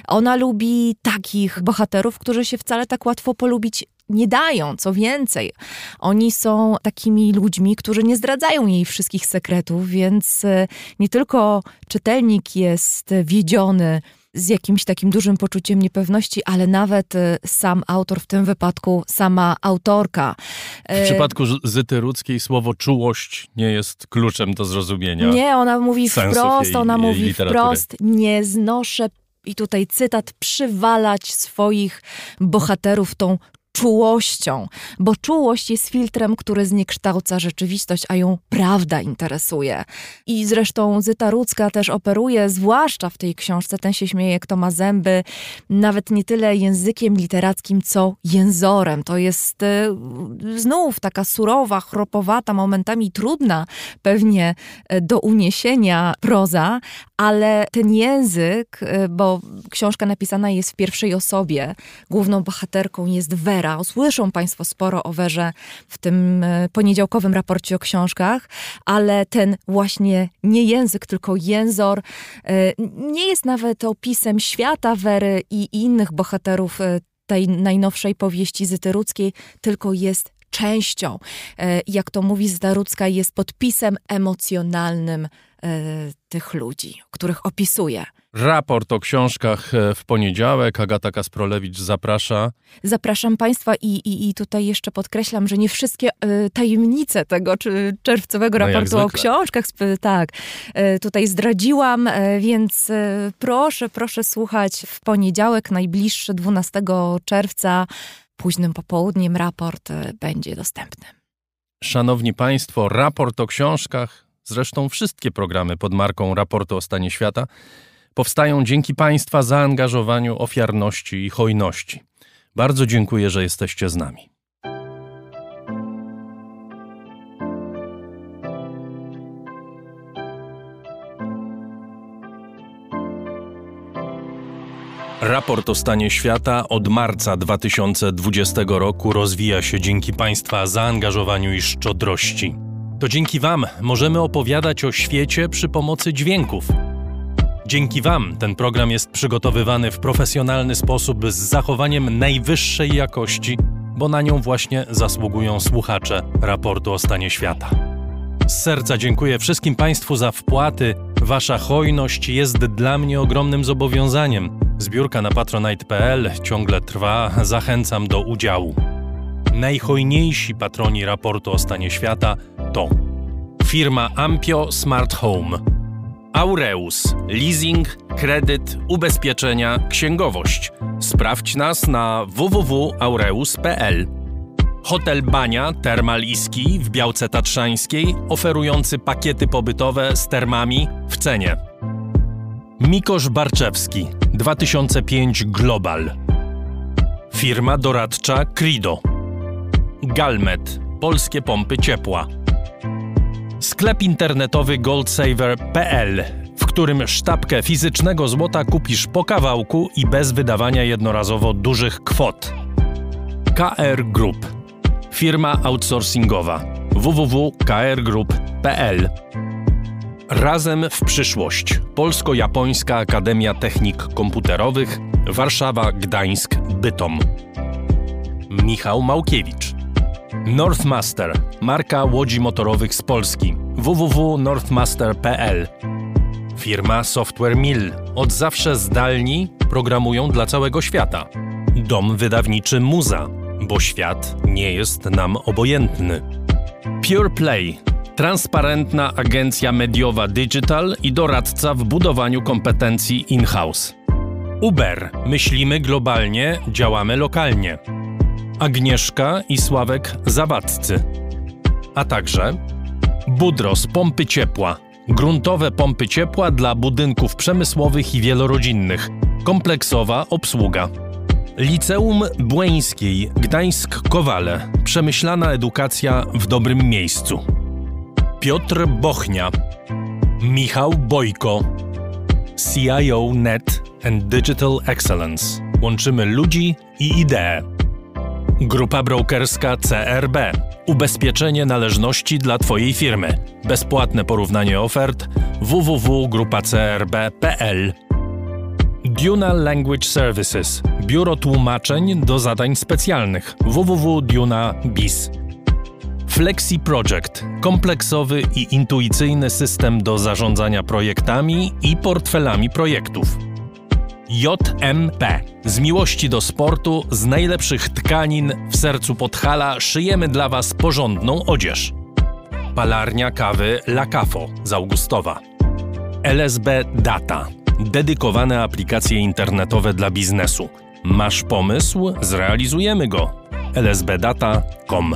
Ona lubi takich bohaterów, którzy się wcale tak łatwo polubić nie dają. Co więcej, oni są takimi ludźmi, którzy nie zdradzają jej wszystkich sekretów, więc e, nie tylko czytelnik jest wiedziony, z jakimś takim dużym poczuciem niepewności, ale nawet e, sam autor, w tym wypadku sama autorka. W E, przypadku Zyty Rudzkiej słowo czułość nie jest kluczem do zrozumienia. Nie, ona mówi wprost, jej- ona jej mówi literatury. wprost, nie znoszę, i tutaj cytat, przywalać swoich bohaterów tą czułością, bo czułość jest filtrem, który zniekształca rzeczywistość, a ją prawda interesuje. I zresztą Zyta Rudzka też operuje, zwłaszcza w tej książce, ten się śmieje, kto ma zęby, nawet nie tyle językiem literackim, co jęzorem. To jest e, znów taka surowa, chropowata, momentami trudna pewnie e, do uniesienia proza, ale ten język, e, bo książka napisana jest w pierwszej osobie, główną bohaterką jest Wera. Usłyszą Państwo sporo o Werze w tym e, poniedziałkowym raporcie o książkach, ale ten właśnie nie język, tylko jęzor e, nie jest nawet opisem świata Wery i innych bohaterów e, tej najnowszej powieści Zyty Rudzkiej, tylko jest częścią. Jak to mówi Zdarucka, jest podpisem emocjonalnym tych ludzi, których opisuje. Raport o książkach e, w poniedziałek. Agata Kasprolewicz zaprasza. Zapraszam Państwa i, i, i tutaj jeszcze podkreślam, że nie wszystkie e, tajemnice tego czy czerwcowego No raportu o zwykle. książkach, tak, e, tutaj zdradziłam, e, więc proszę, proszę słuchać w poniedziałek, najbliższy 12 czerwca, późnym popołudniem raport będzie dostępny. Szanowni Państwo, raport o książkach, zresztą wszystkie programy pod marką Raportu o stanie świata, powstają dzięki Państwa zaangażowaniu, ofiarności i hojności. Bardzo dziękuję, że jesteście z nami. Raport o stanie świata od marca 2020 roku rozwija się dzięki Państwa zaangażowaniu i szczodrości. To dzięki Wam możemy opowiadać o świecie przy pomocy dźwięków. Dzięki Wam ten program jest przygotowywany w profesjonalny sposób z zachowaniem najwyższej jakości, bo na nią właśnie zasługują słuchacze raportu o stanie świata. Z serca dziękuję wszystkim Państwu za wpłaty. Wasza hojność jest dla mnie ogromnym zobowiązaniem. Zbiórka na patronite.pl ciągle trwa, zachęcam do udziału. Najhojniejsi patroni raportu o stanie świata to firma Ampio Smart Home, Aureus, leasing, kredyt, ubezpieczenia, księgowość. Sprawdź nas na www.aureus.pl. Hotel Bania Termal Iski w Białce Tatrzańskiej, oferujący pakiety pobytowe z termami w cenie. Mikosz Barczewski 2005 Global. Firma doradcza Crido. Galmet Polskie pompy ciepła. Sklep internetowy goldsaver.pl, w którym sztabkę fizycznego złota kupisz po kawałku i bez wydawania jednorazowo dużych kwot. KR Group. Firma outsourcingowa www.krgroup.pl Razem w przyszłość. Polsko-Japońska Akademia Technik Komputerowych Warszawa, Gdańsk, Bytom. Michał Małkiewicz. Northmaster, marka łodzi motorowych z Polski. www.northmaster.pl Firma Software Mill. Od zawsze zdalni programują dla całego świata. Dom wydawniczy Muza, bo świat nie jest nam obojętny. Pure Play. Transparentna agencja mediowa digital i doradca w budowaniu kompetencji in-house. Uber. Myślimy globalnie, działamy lokalnie. Agnieszka i Sławek Zawadzcy. A także Budros Pompy Ciepła. Gruntowe pompy ciepła dla budynków przemysłowych i wielorodzinnych. Kompleksowa obsługa. Liceum Błeńskiej Gdańsk-Kowale. Przemyślana edukacja w dobrym miejscu. Piotr Bochnia. Michał Bojko. CIO Net and Digital Excellence. Łączymy ludzi i idee. Grupa brokerska CRB. Ubezpieczenie należności dla Twojej firmy. Bezpłatne porównanie ofert www.grupacrb.pl Duna Language Services. Biuro tłumaczeń do zadań specjalnych www.duna.biz. Flexi Project. Kompleksowy i intuicyjny system do zarządzania projektami i portfelami projektów. JMP. Z miłości do sportu, z najlepszych tkanin w sercu Podhala szyjemy dla Was porządną odzież. Palarnia kawy La Cafo z Augustowa. LSB Data. Dedykowane aplikacje internetowe dla biznesu. Masz pomysł? Zrealizujemy go. lsbdata.com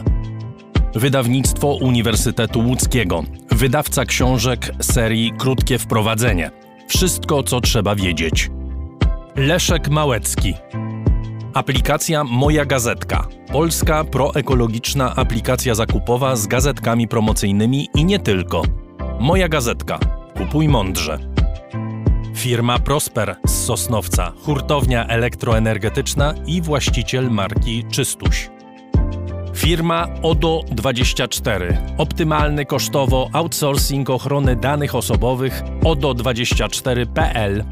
Wydawnictwo Uniwersytetu Łódzkiego. Wydawca książek serii Krótkie Wprowadzenie. Wszystko, co trzeba wiedzieć. Leszek Małecki. Aplikacja Moja Gazetka. Polska proekologiczna aplikacja zakupowa z gazetkami promocyjnymi i nie tylko. Moja Gazetka. Kupuj mądrze. Firma Prosper z Sosnowca, hurtownia elektroenergetyczna i właściciel marki Czystuś. Firma ODO24. Optymalny kosztowo outsourcing ochrony danych osobowych ODO24.pl.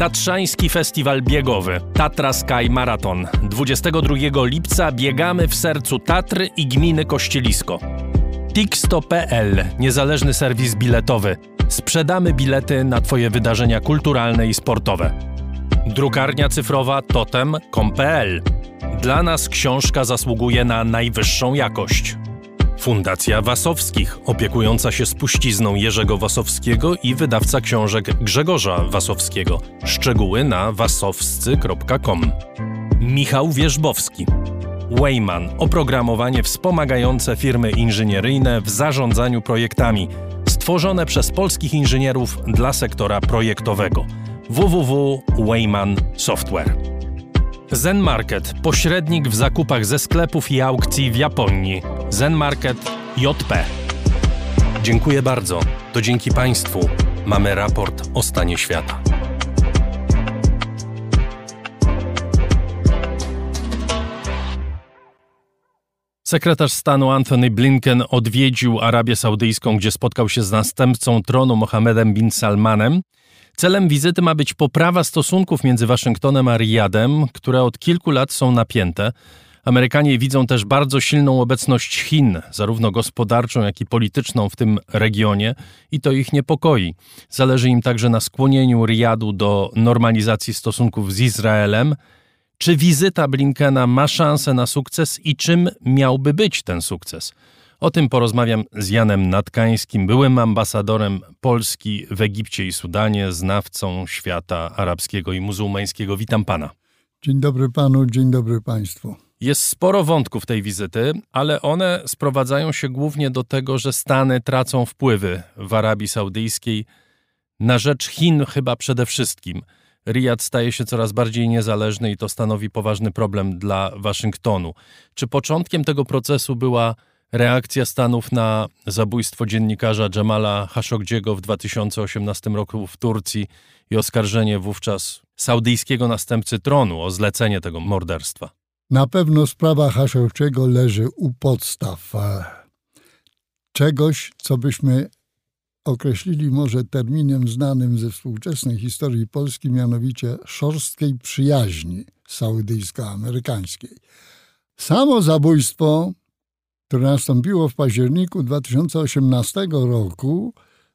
Tatrzański Festiwal Biegowy Tatra Sky Marathon. 22 lipca biegamy w sercu Tatry i gminy Kościelisko. Tixto.pl Niezależny serwis biletowy. Sprzedamy bilety na Twoje wydarzenia kulturalne i sportowe. Drukarnia cyfrowa totem.com.pl Dla nas książka zasługuje na najwyższą jakość. Fundacja Wasowskich, opiekująca się spuścizną Jerzego Wasowskiego i wydawca książek Grzegorza Wasowskiego. Szczegóły na wasowscy.com. Michał Wierzbowski. Wayman oprogramowanie wspomagające firmy inżynieryjne w zarządzaniu projektami, stworzone przez polskich inżynierów dla sektora projektowego. www.wayman Software. Zen Market, pośrednik w zakupach ze sklepów i aukcji w Japonii. Zen Market JP. Dziękuję bardzo. To dzięki Państwu mamy raport o stanie świata. Sekretarz stanu Anthony Blinken odwiedził Arabię Saudyjską, gdzie spotkał się z następcą tronu Mohammedem bin Salmanem. Celem wizyty ma być poprawa stosunków między Waszyngtonem a Riyadem, które od kilku lat są napięte. Amerykanie widzą też bardzo silną obecność Chin, zarówno gospodarczą, jak i polityczną w tym regionie, i to ich niepokoi. Zależy im także na skłonieniu Riyadu do normalizacji stosunków z Izraelem. Czy wizyta Blinkena ma szansę na sukces i czym miałby być ten sukces? O tym porozmawiam z Janem Natkańskim, byłym ambasadorem Polski w Egipcie i Sudanie, znawcą świata arabskiego i muzułmańskiego. Witam pana. Dzień dobry panu, dzień dobry państwu. Jest sporo wątków tej wizyty, ale one sprowadzają się głównie do tego, że Stany tracą wpływy w Arabii Saudyjskiej na rzecz Chin chyba przede wszystkim. Riyad staje się coraz bardziej niezależny i to stanowi poważny problem dla Waszyngtonu. Czy początkiem tego procesu była reakcja Stanów na zabójstwo dziennikarza Jamala Khashoggiego w 2018 roku w Turcji i oskarżenie wówczas saudyjskiego następcy tronu o zlecenie tego morderstwa? Na pewno sprawa Khashoggiego leży u podstaw e, czegoś, co byśmy określili może terminem znanym ze współczesnej historii Polski, mianowicie szorstkiej przyjaźni saudyjsko-amerykańskiej. Samo zabójstwo, które nastąpiło w październiku 2018 roku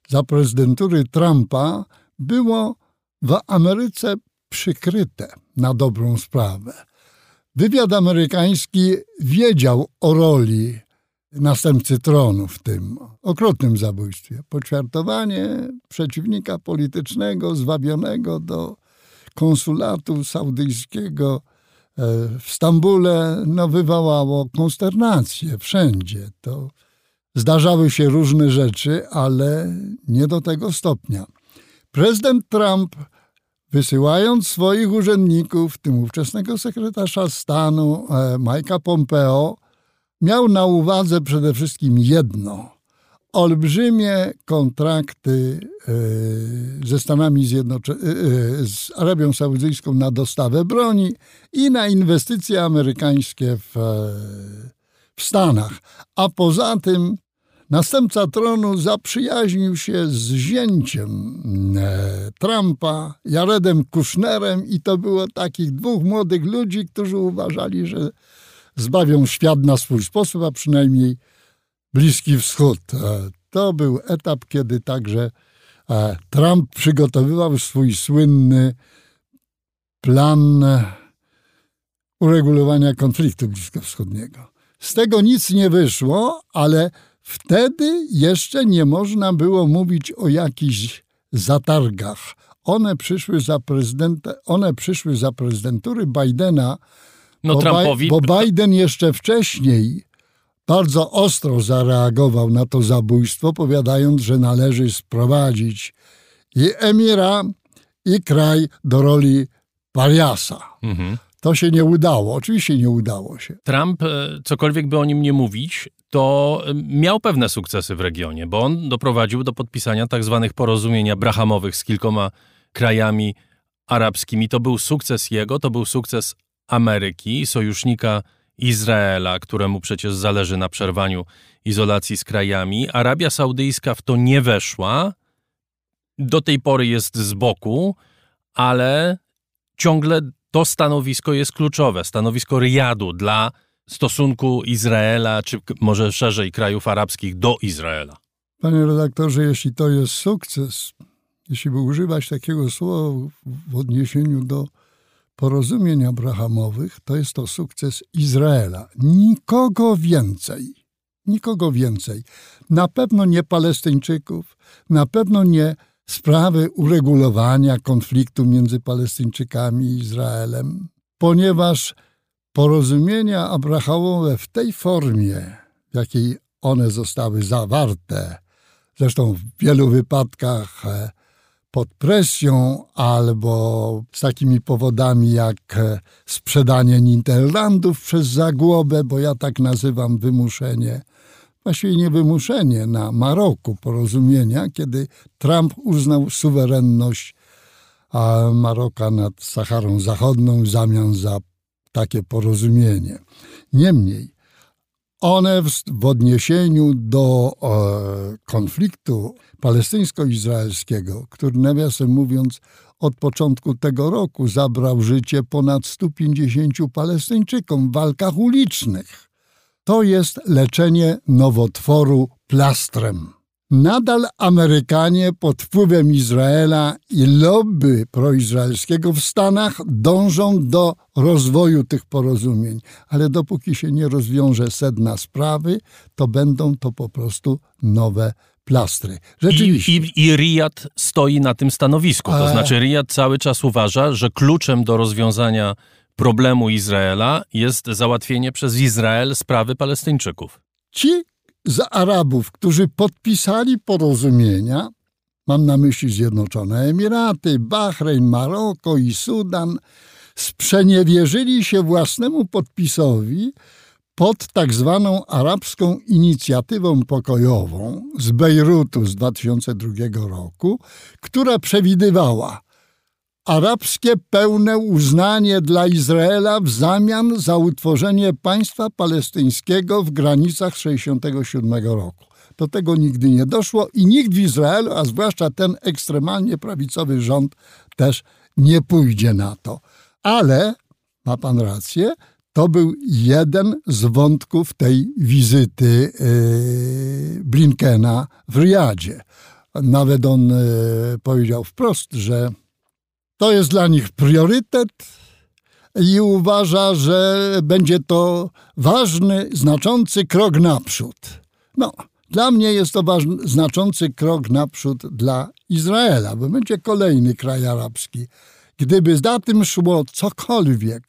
za prezydentury Trumpa, było w Ameryce przykryte na dobrą sprawę. Wywiad amerykański wiedział o roli następcy tronu w tym okrutnym zabójstwie. Poćwiartowanie przeciwnika politycznego zwabionego do konsulatu saudyjskiego w Stambule no, wywołało konsternację wszędzie. To zdarzały się różne rzeczy, ale nie do tego stopnia. Prezydent Trump wysyłając swoich urzędników, w tym ówczesnego sekretarza stanu e, Mike'a Pompeo, miał na uwadze przede wszystkim jedno: olbrzymie kontrakty e, ze Stanami Zjednoczonymi, e, z Arabią Saudyjską na dostawę broni i na inwestycje amerykańskie w, w Stanach. A poza tym Następca tronu zaprzyjaźnił się z zięciem e, Trumpa, Jaredem Kushnerem i to było takich dwóch młodych ludzi, którzy uważali, że zbawią świat na swój sposób, a przynajmniej Bliski Wschód. E, to był etap, kiedy także e, Trump przygotowywał swój słynny plan uregulowania konfliktu bliskowschodniego. Z tego nic nie wyszło, ale wtedy jeszcze nie można było mówić o jakichś zatargach. One przyszły za, prezydenta, one przyszły za prezydentury Bidena, No bo, Trumpowi... Bo Biden jeszcze wcześniej bardzo ostro zareagował na to zabójstwo, powiadając, że należy sprowadzić i emira, i kraj do roli pariasa. Mhm. To się nie udało. Oczywiście nie udało się. Trump, e, cokolwiek by o nim nie mówić, to e, miał pewne sukcesy w regionie, bo on doprowadził do podpisania tak zwanych porozumień abrahamowych z kilkoma krajami arabskimi. To był sukces jego, to był sukces Ameryki, sojusznika Izraela, któremu przecież zależy na przerwaniu izolacji z krajami. Arabia Saudyjska w to nie weszła. Do tej pory jest z boku, ale ciągle to stanowisko jest kluczowe. Stanowisko Riyadu dla stosunku Izraela, czy może szerzej krajów arabskich do Izraela. Panie redaktorze, jeśli to jest sukces, jeśli by używać takiego słowa w odniesieniu do porozumień abrahamowych, to jest to sukces Izraela. Nikogo więcej. Nikogo więcej. Na pewno nie Palestyńczyków, na pewno nie sprawy uregulowania konfliktu między Palestyńczykami i Izraelem, ponieważ porozumienia abrahamowe w tej formie, w jakiej one zostały zawarte, zresztą w wielu wypadkach e, pod presją albo z takimi powodami jak e, sprzedanie Niderlandów przez zagłobę, bo ja tak nazywam wymuszenie, właściwie nie wymuszenie na Maroku porozumienia, kiedy Trump uznał suwerenność Maroka nad Saharą Zachodnią w zamian za takie porozumienie. Niemniej, one w, w odniesieniu do e, konfliktu palestyńsko-izraelskiego, który nawiasem mówiąc od początku tego roku zabrał życie ponad 150 Palestyńczykom w walkach ulicznych, to jest leczenie nowotworu plastrem. Nadal Amerykanie pod wpływem Izraela i lobby proizraelskiego w Stanach dążą do rozwoju tych porozumień, ale dopóki się nie rozwiąże sedna sprawy, to będą to po prostu nowe plastry. Rzeczywiście. I, i, I Riyad stoi na tym stanowisku. To znaczy Riyad cały czas uważa, że kluczem do rozwiązania problemu Izraela jest załatwienie przez Izrael sprawy Palestyńczyków. Ci z Arabów, którzy podpisali porozumienia, mam na myśli Zjednoczone Emiraty, Bahrein, Maroko i Sudan, sprzeniewierzyli się własnemu podpisowi pod tak zwaną arabską inicjatywą pokojową z Bejrutu z 2002 roku, która przewidywała arabskie pełne uznanie dla Izraela w zamian za utworzenie państwa palestyńskiego w granicach 1967 roku. Do tego nigdy nie doszło i nikt w Izraelu, a zwłaszcza ten ekstremalnie prawicowy rząd, też nie pójdzie na to. Ale, ma pan rację, to był jeden z wątków tej wizyty yy, Blinkena w Riyadzie. Nawet on yy, powiedział wprost, że to jest dla nich priorytet i uważa, że będzie to ważny, znaczący krok naprzód. No, dla mnie jest to ważny, znaczący krok naprzód dla Izraela, bo będzie kolejny kraj arabski. Gdyby za tym szło cokolwiek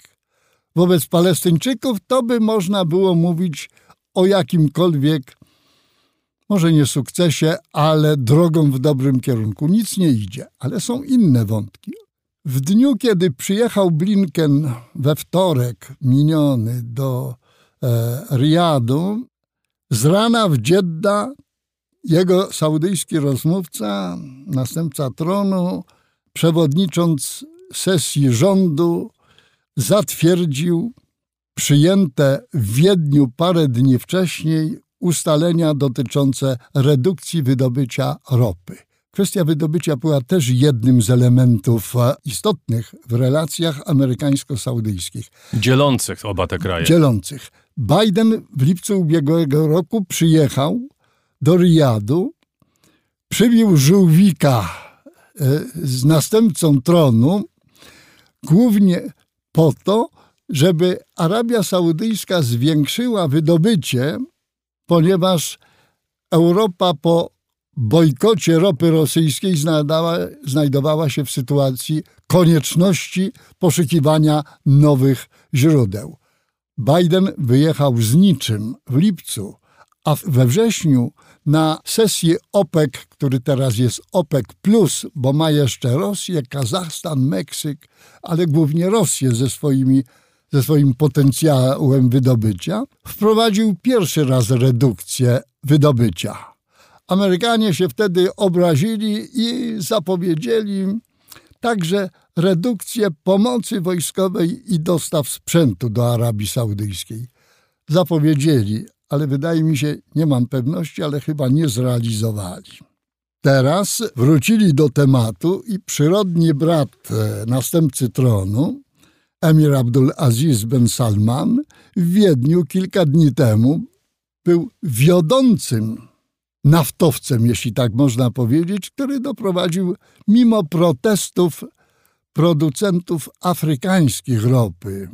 wobec Palestyńczyków, to by można było mówić o jakimkolwiek, może nie sukcesie, ale drogą w dobrym kierunku. Nic nie idzie, ale są inne wątki. W dniu, kiedy przyjechał Blinken we wtorek miniony do e, Riyadu, z rana w Dżedda jego saudyjski rozmówca, następca tronu, przewodnicząc sesji rządu, zatwierdził przyjęte w Wiedniu parę dni wcześniej ustalenia dotyczące redukcji wydobycia ropy. Kwestia wydobycia była też jednym z elementów istotnych w relacjach amerykańsko-saudyjskich, Dzielących oba te kraje. dzielących. Biden w lipcu ubiegłego roku przyjechał do Riyadu, przybił żółwika e, z następcą tronu, głównie po to, żeby Arabia Saudyjska zwiększyła wydobycie, ponieważ Europa po bojkocie ropy rosyjskiej znajdowała, się w sytuacji konieczności poszukiwania nowych źródeł. Biden wyjechał z niczym w lipcu, a we wrześniu na sesji OPEC, który teraz jest OPEC, bo ma jeszcze Rosję, Kazachstan, Meksyk, ale głównie Rosję ze, swoimi, ze swoim potencjałem wydobycia, wprowadził pierwszy raz redukcję wydobycia. Amerykanie się wtedy obrazili i zapowiedzieli także redukcję pomocy wojskowej i dostaw sprzętu do Arabii Saudyjskiej. Zapowiedzieli, ale wydaje mi się, nie mam pewności, ale chyba nie zrealizowali. Teraz wrócili do tematu i przyrodni brat e, następcy tronu, emir Abdul Aziz Ben Salman, w Wiedniu kilka dni temu był wiodącym naftowcem, jeśli tak można powiedzieć, który doprowadził mimo protestów producentów afrykańskich ropy,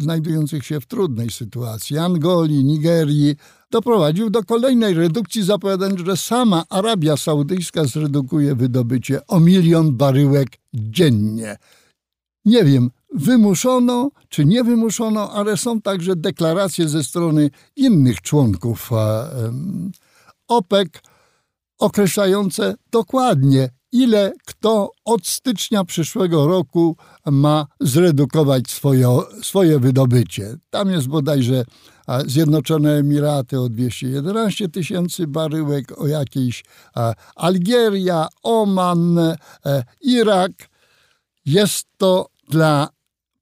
znajdujących się w trudnej sytuacji, Angolii, Nigerii, doprowadził do kolejnej redukcji, zapowiadając, że sama Arabia Saudyjska zredukuje wydobycie o milion baryłek dziennie. Nie wiem, wymuszono czy nie wymuszono, ale są także deklaracje ze strony innych członków OPEC określające dokładnie, ile kto od stycznia przyszłego roku ma zredukować swoje, swoje wydobycie. Tam jest bodajże Zjednoczone Emiraty o 211 tysięcy baryłek, o jakiejś Algieria, Oman, e, Irak. Jest to dla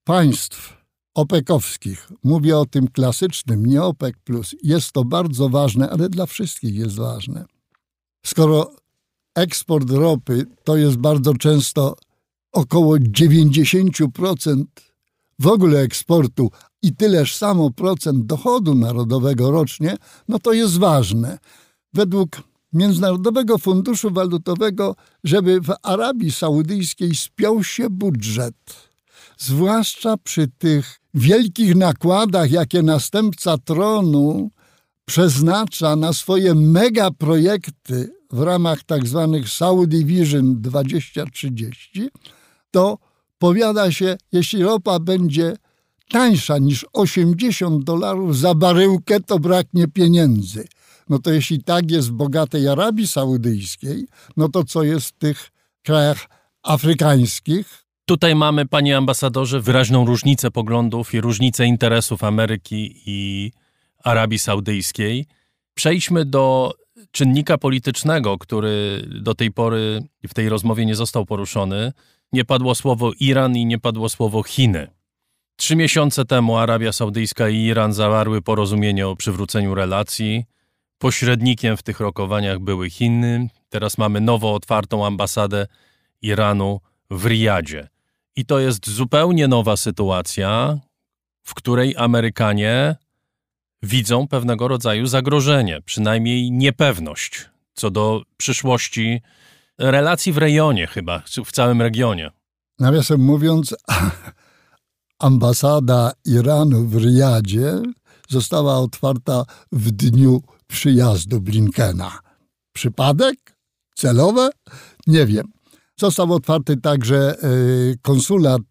państw opekowskich, mówię o tym klasycznym, nie OPEC+, jest to bardzo ważne, ale dla wszystkich jest ważne. Skoro eksport ropy to jest bardzo często około 90% w ogóle eksportu i tyleż samo procent dochodu narodowego rocznie, no to jest ważne. Według Międzynarodowego Funduszu Walutowego, żeby w Arabii Saudyjskiej spiął się budżet, zwłaszcza przy tych wielkich nakładach, jakie następca tronu przeznacza na swoje megaprojekty w ramach tak zwanych Saudi Vision 2030, to powiada się, jeśli ropa będzie tańsza niż 80 dolarów za baryłkę, to braknie pieniędzy. No to jeśli tak jest w bogatej Arabii Saudyjskiej, no to co jest w tych krajach afrykańskich? Tutaj mamy, panie ambasadorze, wyraźną różnicę poglądów i różnicę interesów Ameryki i Arabii Saudyjskiej. Przejdźmy do czynnika politycznego, który do tej pory w tej rozmowie nie został poruszony. Nie padło słowo Iran i nie padło słowo Chiny. Trzy miesiące temu Arabia Saudyjska i Iran zawarły porozumienie o przywróceniu relacji. Pośrednikiem w tych rokowaniach były Chiny. Teraz mamy nowo otwartą ambasadę Iranu w Riyadzie. I to jest zupełnie nowa sytuacja, w której Amerykanie widzą pewnego rodzaju zagrożenie, przynajmniej niepewność co do przyszłości relacji w rejonie, chyba w całym regionie. Nawiasem mówiąc, ambasada Iranu w Riyadzie została otwarta w dniu przyjazdu Blinkena. Przypadek? Celowe? Nie wiem. Został otwarty także e, konsulat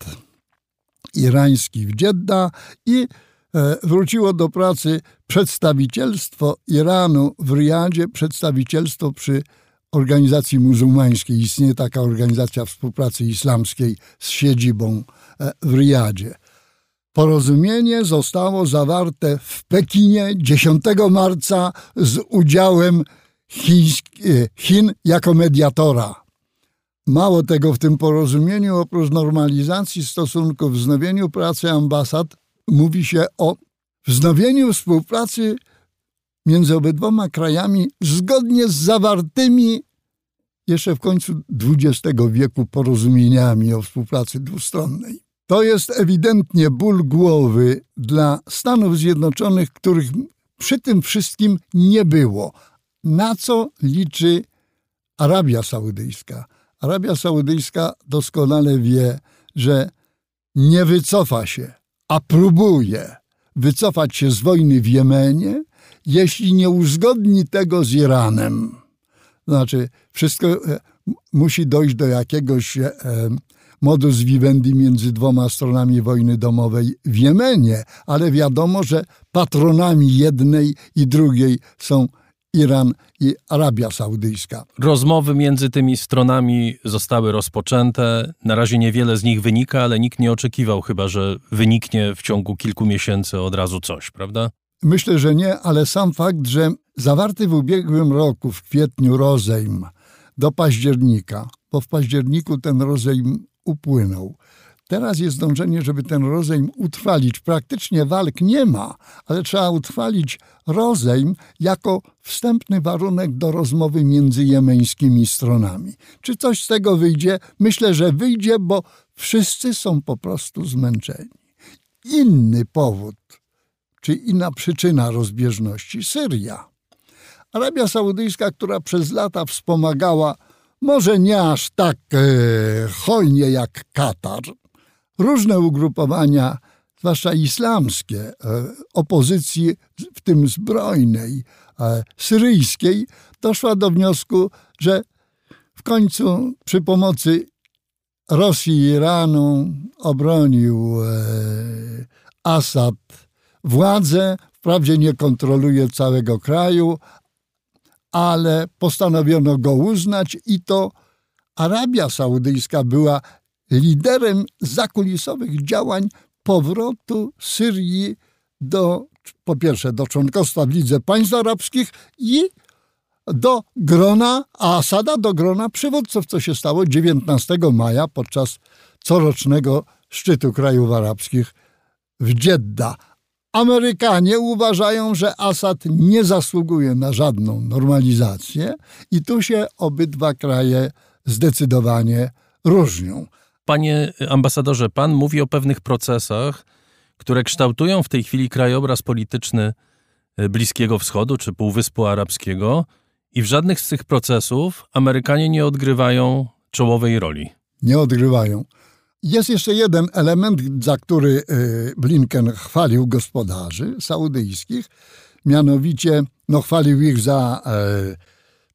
irański w Dżedda i e, wróciło do pracy przedstawicielstwo Iranu w Riyadzie, przedstawicielstwo przy organizacji muzułmańskiej. Istnieje taka organizacja współpracy islamskiej z siedzibą e, w Riyadzie. Porozumienie zostało zawarte w Pekinie 10 marca z udziałem Chin jako mediatora. Mało tego, w tym porozumieniu, oprócz normalizacji stosunków, wznowieniu pracy ambasad, mówi się o wznowieniu współpracy między obydwoma krajami zgodnie z zawartymi jeszcze w końcu XX wieku porozumieniami o współpracy dwustronnej. To jest ewidentnie ból głowy dla Stanów Zjednoczonych, których przy tym wszystkim nie było. Na co liczy Arabia Saudyjska? Arabia Saudyjska doskonale wie, że nie wycofa się, a próbuje wycofać się z wojny w Jemenie, jeśli nie uzgodni tego z Iranem. Znaczy, wszystko e, musi dojść do jakiegoś e, modus vivendi między dwoma stronami wojny domowej w Jemenie, ale wiadomo, że patronami jednej i drugiej są Iran i Arabia Saudyjska. Rozmowy między tymi stronami zostały rozpoczęte. Na razie niewiele z nich wynika, ale nikt nie oczekiwał chyba, że wyniknie w ciągu kilku miesięcy od razu coś, prawda? Myślę, że nie, ale sam fakt, że zawarty w ubiegłym roku, w kwietniu, rozejm do października, bo w październiku ten rozejm upłynął. Teraz jest dążenie, żeby ten rozejm utrwalić. Praktycznie walk nie ma, ale trzeba utrwalić rozejm jako wstępny warunek do rozmowy między jemeńskimi stronami. Czy coś z tego wyjdzie? Myślę, że wyjdzie, bo wszyscy są po prostu zmęczeni. Inny powód, czy inna przyczyna rozbieżności Syria. Arabia Saudyjska, która przez lata wspomagała, może nie aż tak e, hojnie jak Katar, różne ugrupowania, zwłaszcza islamskie, e, opozycji, w tym zbrojnej, e, syryjskiej, doszła do wniosku, że w końcu przy pomocy Rosji i Iranu obronił e, Assad władzę. Wprawdzie nie kontroluje całego kraju, ale postanowiono go uznać i to Arabia Saudyjska była liderem zakulisowych działań powrotu Syrii do, po pierwsze, do członkostwa w Lidze Państw Arabskich i do grona Asada, do grona przywódców, co się stało 19 maja podczas corocznego szczytu krajów arabskich w Jeddah. Amerykanie uważają, że Asad nie zasługuje na żadną normalizację i tu się obydwa kraje zdecydowanie różnią. Panie ambasadorze, pan mówi o pewnych procesach, które kształtują w tej chwili krajobraz polityczny e, Bliskiego Wschodu czy Półwyspu Arabskiego i w żadnych z tych procesów Amerykanie nie odgrywają czołowej roli. Nie odgrywają. Jest jeszcze jeden element, za który e, Blinken chwalił gospodarzy saudyjskich, mianowicie no, chwalił ich za e,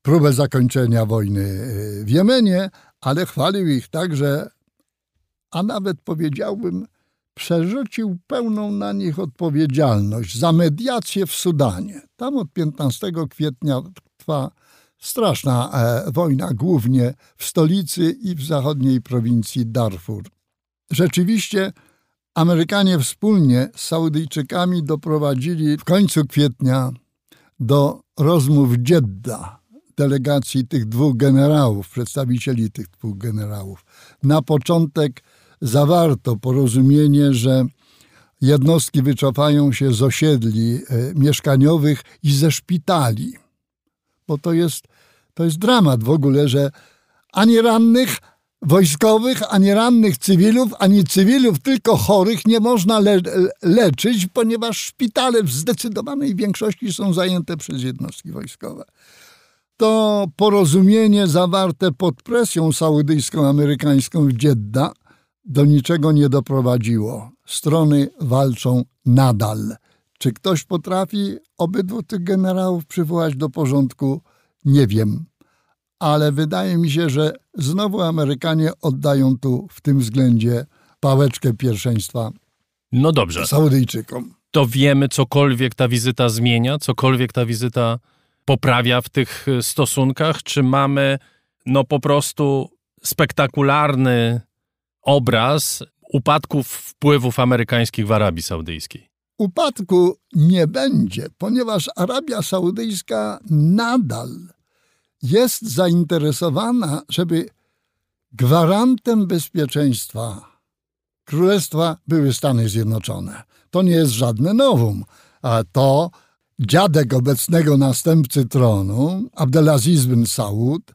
próbę zakończenia wojny w Jemenie, ale chwalił ich także a nawet powiedziałbym, przerzucił pełną na nich odpowiedzialność za mediację w Sudanie. Tam od 15 kwietnia trwa straszna e, wojna, głównie w stolicy i w zachodniej prowincji Darfur. Rzeczywiście Amerykanie wspólnie z Saudyjczykami doprowadzili w końcu kwietnia do rozmów Jeddah, delegacji tych dwóch generałów, przedstawicieli tych dwóch generałów. Na początek zawarto porozumienie, że jednostki wycofają się z osiedli e, mieszkaniowych i ze szpitali. Bo to jest, to jest dramat w ogóle, że ani rannych wojskowych, ani rannych cywilów, ani cywilów, tylko chorych nie można le leczyć, ponieważ szpitale w zdecydowanej większości są zajęte przez jednostki wojskowe. To porozumienie zawarte pod presją saudyjską, amerykańską w Jeddah do niczego nie doprowadziło. Strony walczą nadal. Czy ktoś potrafi obydwu tych generałów przywołać do porządku? Nie wiem. Ale wydaje mi się, że znowu Amerykanie oddają tu w tym względzie pałeczkę pierwszeństwa no dobrze. Saudyjczykom. To wiemy, cokolwiek ta wizyta zmienia, cokolwiek ta wizyta poprawia w tych stosunkach? Czy mamy no po prostu spektakularny obraz upadków wpływów amerykańskich w Arabii Saudyjskiej? Upadku nie będzie, ponieważ Arabia Saudyjska nadal jest zainteresowana, żeby gwarantem bezpieczeństwa królestwa były Stany Zjednoczone. To nie jest żadne nowum. A to dziadek obecnego następcy tronu, Abdelaziz bin Saud,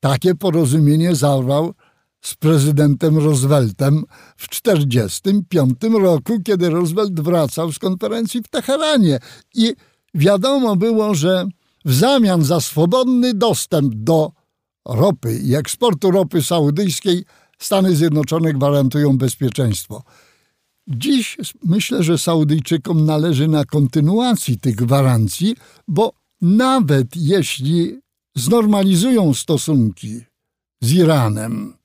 takie porozumienie zawarł z prezydentem Rooseveltem w 1945 roku, kiedy Roosevelt wracał z konferencji w Teheranie. I wiadomo było, że w zamian za swobodny dostęp do ropy i eksportu ropy saudyjskiej Stany Zjednoczone gwarantują bezpieczeństwo. Dziś myślę, że Saudyjczykom należy na kontynuacji tych gwarancji, bo nawet jeśli znormalizują stosunki z Iranem,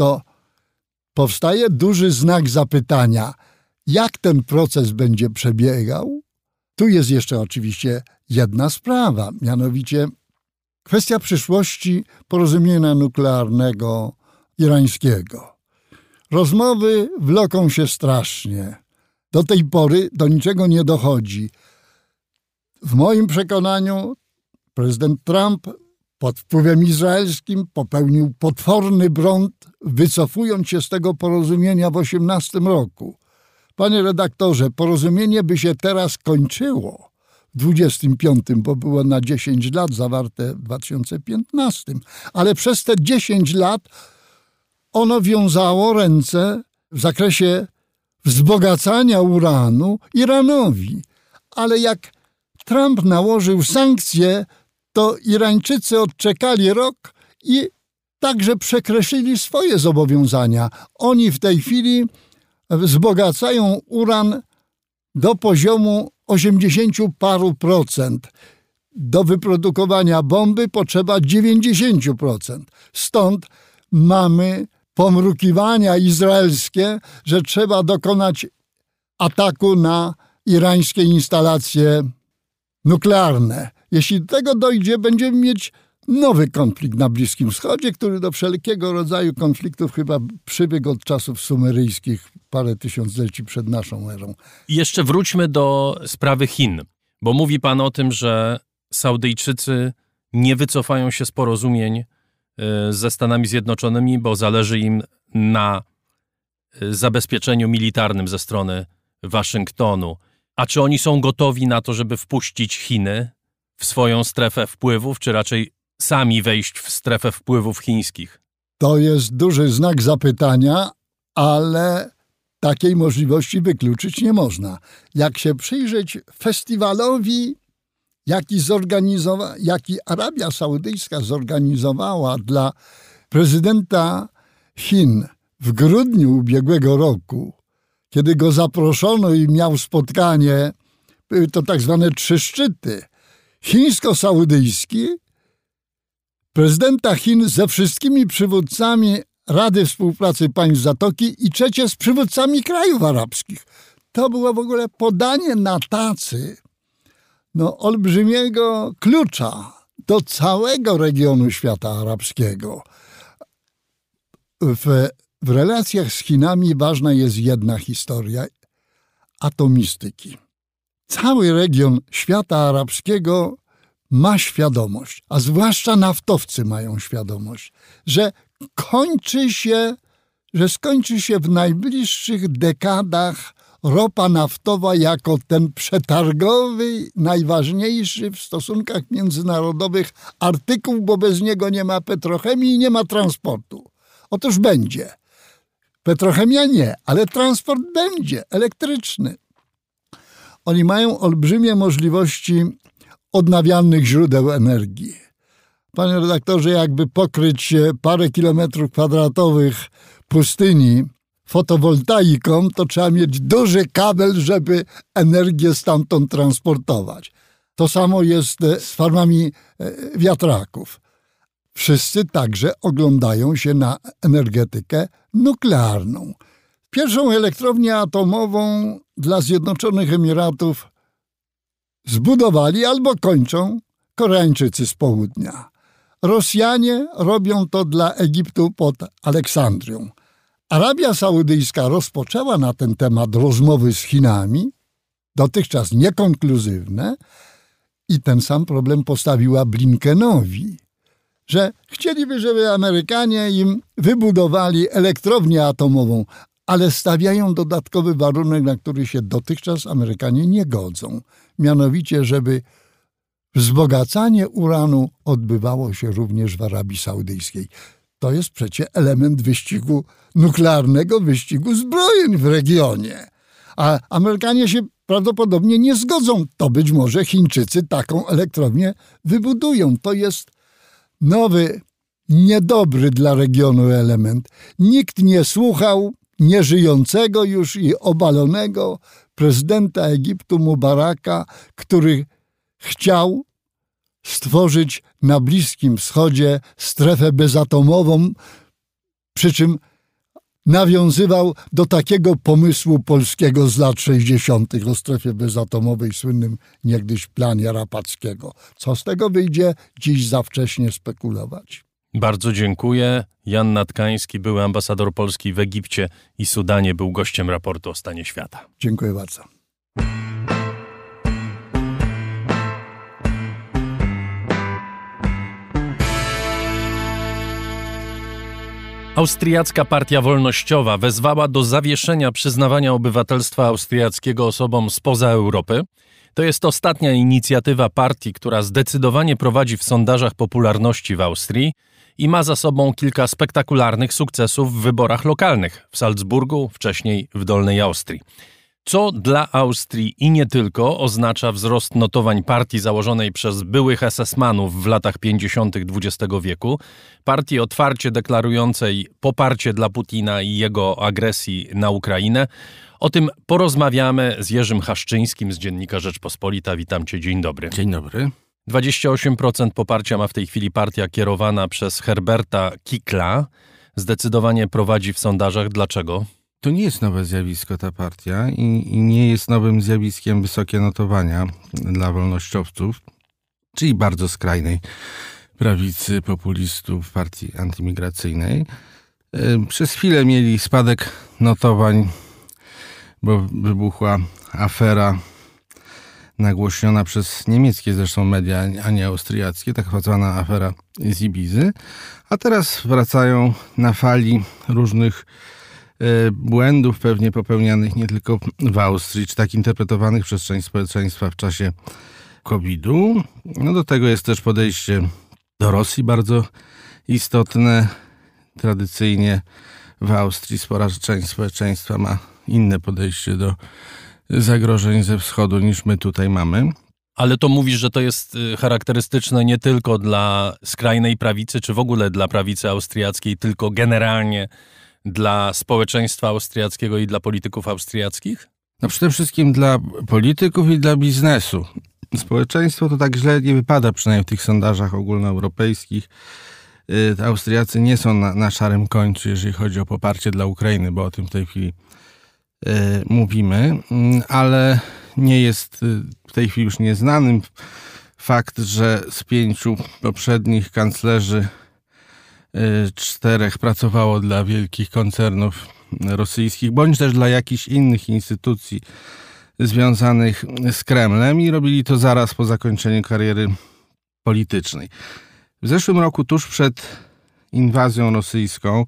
to powstaje duży znak zapytania, jak ten proces będzie przebiegał. Tu jest jeszcze oczywiście jedna sprawa, mianowicie kwestia przyszłości porozumienia nuklearnego irańskiego. Rozmowy wloką się strasznie. Do tej pory do niczego nie dochodzi. W moim przekonaniu prezydent Trump pod wpływem izraelskim popełnił potworny błąd, wycofując się z tego porozumienia w 18 roku. Panie redaktorze, porozumienie by się teraz kończyło w 25, bo było na 10 lat zawarte w 2015, ale przez te 10 lat ono wiązało ręce w zakresie wzbogacania uranu Iranowi. Ale jak Trump nałożył sankcje, to Irańczycy odczekali rok i także przekreślili swoje zobowiązania. Oni w tej chwili wzbogacają uran do poziomu 80 paru procent. Do wyprodukowania bomby potrzeba 90%. Stąd mamy pomrukiwania izraelskie, że trzeba dokonać ataku na irańskie instalacje nuklearne. Jeśli do tego dojdzie, będziemy mieć nowy konflikt na Bliskim Wschodzie, który do wszelkiego rodzaju konfliktów chyba przybiegł od czasów sumeryjskich parę tysiącleci przed naszą erą. Jeszcze wróćmy do sprawy Chin, bo mówi pan o tym, że Saudyjczycy nie wycofają się z porozumień y, ze Stanami Zjednoczonymi, bo zależy im na y, zabezpieczeniu militarnym ze strony Waszyngtonu. A czy oni są gotowi na to, żeby wpuścić Chiny w swoją strefę wpływów, czy raczej sami wejść w strefę wpływów chińskich? To jest duży znak zapytania, ale takiej możliwości wykluczyć nie można. Jak się przyjrzeć festiwalowi, jaki, zorganizowa- jaki Arabia Saudyjska zorganizowała dla prezydenta Chin w grudniu ubiegłego roku, kiedy go zaproszono i miał spotkanie, były to tak zwane trzy szczyty, chińsko-saudyjski, prezydenta Chin ze wszystkimi przywódcami Rady Współpracy Państw Zatoki i trzecie z przywódcami krajów arabskich. To było w ogóle podanie na tacy no, olbrzymiego klucza do całego regionu świata arabskiego. W, w relacjach z Chinami ważna jest jedna historia atomistyki. Cały region świata arabskiego ma świadomość, a zwłaszcza naftowcy mają świadomość, że kończy się, że skończy się w najbliższych dekadach ropa naftowa jako ten przetargowy, najważniejszy w stosunkach międzynarodowych artykuł, bo bez niego nie ma petrochemii i nie ma transportu. Otóż będzie. Petrochemia nie, ale transport będzie elektryczny. Oni mają olbrzymie możliwości odnawialnych źródeł energii. Panie redaktorze, jakby pokryć parę kilometrów kwadratowych pustyni fotowoltaiką, to trzeba mieć duży kabel, żeby energię stamtąd transportować. To samo jest z farmami wiatraków. Wszyscy także oglądają się na energetykę nuklearną. Pierwszą elektrownię atomową dla Zjednoczonych Emiratów zbudowali albo kończą Koreańczycy z południa. Rosjanie robią to dla Egiptu pod Aleksandrią. Arabia Saudyjska rozpoczęła na ten temat rozmowy z Chinami, dotychczas niekonkluzywne, i ten sam problem postawiła Blinkenowi, że chcieliby, żeby Amerykanie im wybudowali elektrownię atomową, ale stawiają dodatkowy warunek, na który się dotychczas Amerykanie nie godzą. Mianowicie, żeby wzbogacanie uranu odbywało się również w Arabii Saudyjskiej. To jest przecie element wyścigu nuklearnego, wyścigu zbrojeń w regionie. A Amerykanie się prawdopodobnie nie zgodzą. To być może Chińczycy taką elektrownię wybudują. To jest nowy niedobry dla regionu element. Nikt nie słuchał nieżyjącego już i obalonego prezydenta Egiptu Mubaraka, który chciał stworzyć na Bliskim Wschodzie strefę bezatomową, przy czym nawiązywał do takiego pomysłu polskiego z lat 60. o strefie bezatomowej, słynnym niegdyś planie Rapackiego. Co z tego wyjdzie, dziś za wcześnie spekulować. Bardzo dziękuję. Jan Natkański, były ambasador Polski w Egipcie i Sudanie, był gościem raportu o stanie świata. Dziękuję bardzo. Austriacka Partia Wolnościowa wezwała do zawieszenia przyznawania obywatelstwa austriackiego osobom spoza Europy. To jest ostatnia inicjatywa partii, która zdecydowanie prowadzi w sondażach popularności w Austrii i ma za sobą kilka spektakularnych sukcesów w wyborach lokalnych w Salzburgu, wcześniej w Dolnej Austrii. Co dla Austrii i nie tylko oznacza wzrost notowań partii założonej przez byłych SS-manów w latach 50. XX wieku, partii otwarcie deklarującej poparcie dla Putina i jego agresji na Ukrainę. O tym porozmawiamy z Jerzym Haszczyńskim z Dziennika Rzeczpospolita. Witam cię, dzień dobry. Dzień dobry. 28% poparcia ma w tej chwili partia kierowana przez Herberta Kikla. Zdecydowanie prowadzi w sondażach. Dlaczego? To nie jest nowe zjawisko ta partia i, i, nie jest nowym zjawiskiem wysokie notowania dla wolnościowców, czyli bardzo skrajnej prawicy populistów partii antymigracyjnej. Przez chwilę mieli spadek notowań, bo wybuchła afera nagłośniona przez niemieckie zresztą media, a nie austriackie, tak zwana afera z Ibizy, a teraz wracają na fali różnych E, błędów pewnie popełnianych nie tylko w Austrii, czy tak interpretowanych przez część społeczeństwa w czasie COVID-u. No do tego jest też podejście do Rosji bardzo istotne. Tradycyjnie w Austrii spora część społeczeństwa ma inne podejście do zagrożeń ze wschodu niż my tutaj mamy. Ale to mówisz, że to jest y, charakterystyczne nie tylko dla skrajnej prawicy, czy w ogóle dla prawicy austriackiej, tylko generalnie dla społeczeństwa austriackiego i dla polityków austriackich? No przede wszystkim dla polityków i dla biznesu. Społeczeństwo to tak źle nie wypada, przynajmniej w tych sondażach ogólnoeuropejskich. Y, Austriacy nie są na, na szarym końcu, jeżeli chodzi o poparcie dla Ukrainy, bo o tym w tej chwili mówimy, mm, ale nie jest y, w tej chwili już nieznanym fakt, że z pięciu poprzednich kanclerzy Y, czterech pracowało dla wielkich koncernów rosyjskich, bądź też dla jakichś innych instytucji związanych z Kremlem i robili to zaraz po zakończeniu kariery politycznej. W zeszłym roku, tuż przed inwazją rosyjską,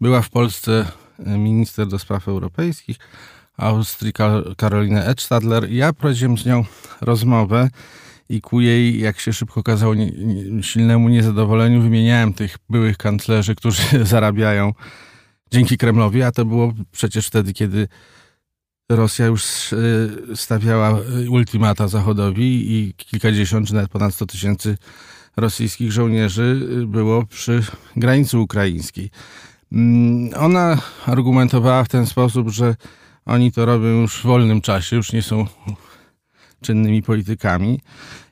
była w Polsce minister do spraw europejskich Austrii Karolina Edstadler. Ja prowadziłem z nią rozmowę i ku jej, jak się szybko okazało, silnemu niezadowoleniu wymieniałem tych byłych kanclerzy, którzy zarabiają dzięki Kremlowi, a to było przecież wtedy, kiedy Rosja już e, stawiała ultimata Zachodowi i kilkadziesiąt czy nawet ponad 100 tysięcy rosyjskich żołnierzy było przy granicy ukraińskiej. Mm, ona argumentowała w ten sposób, że oni to robią już w wolnym czasie, już nie są czynnymi politykami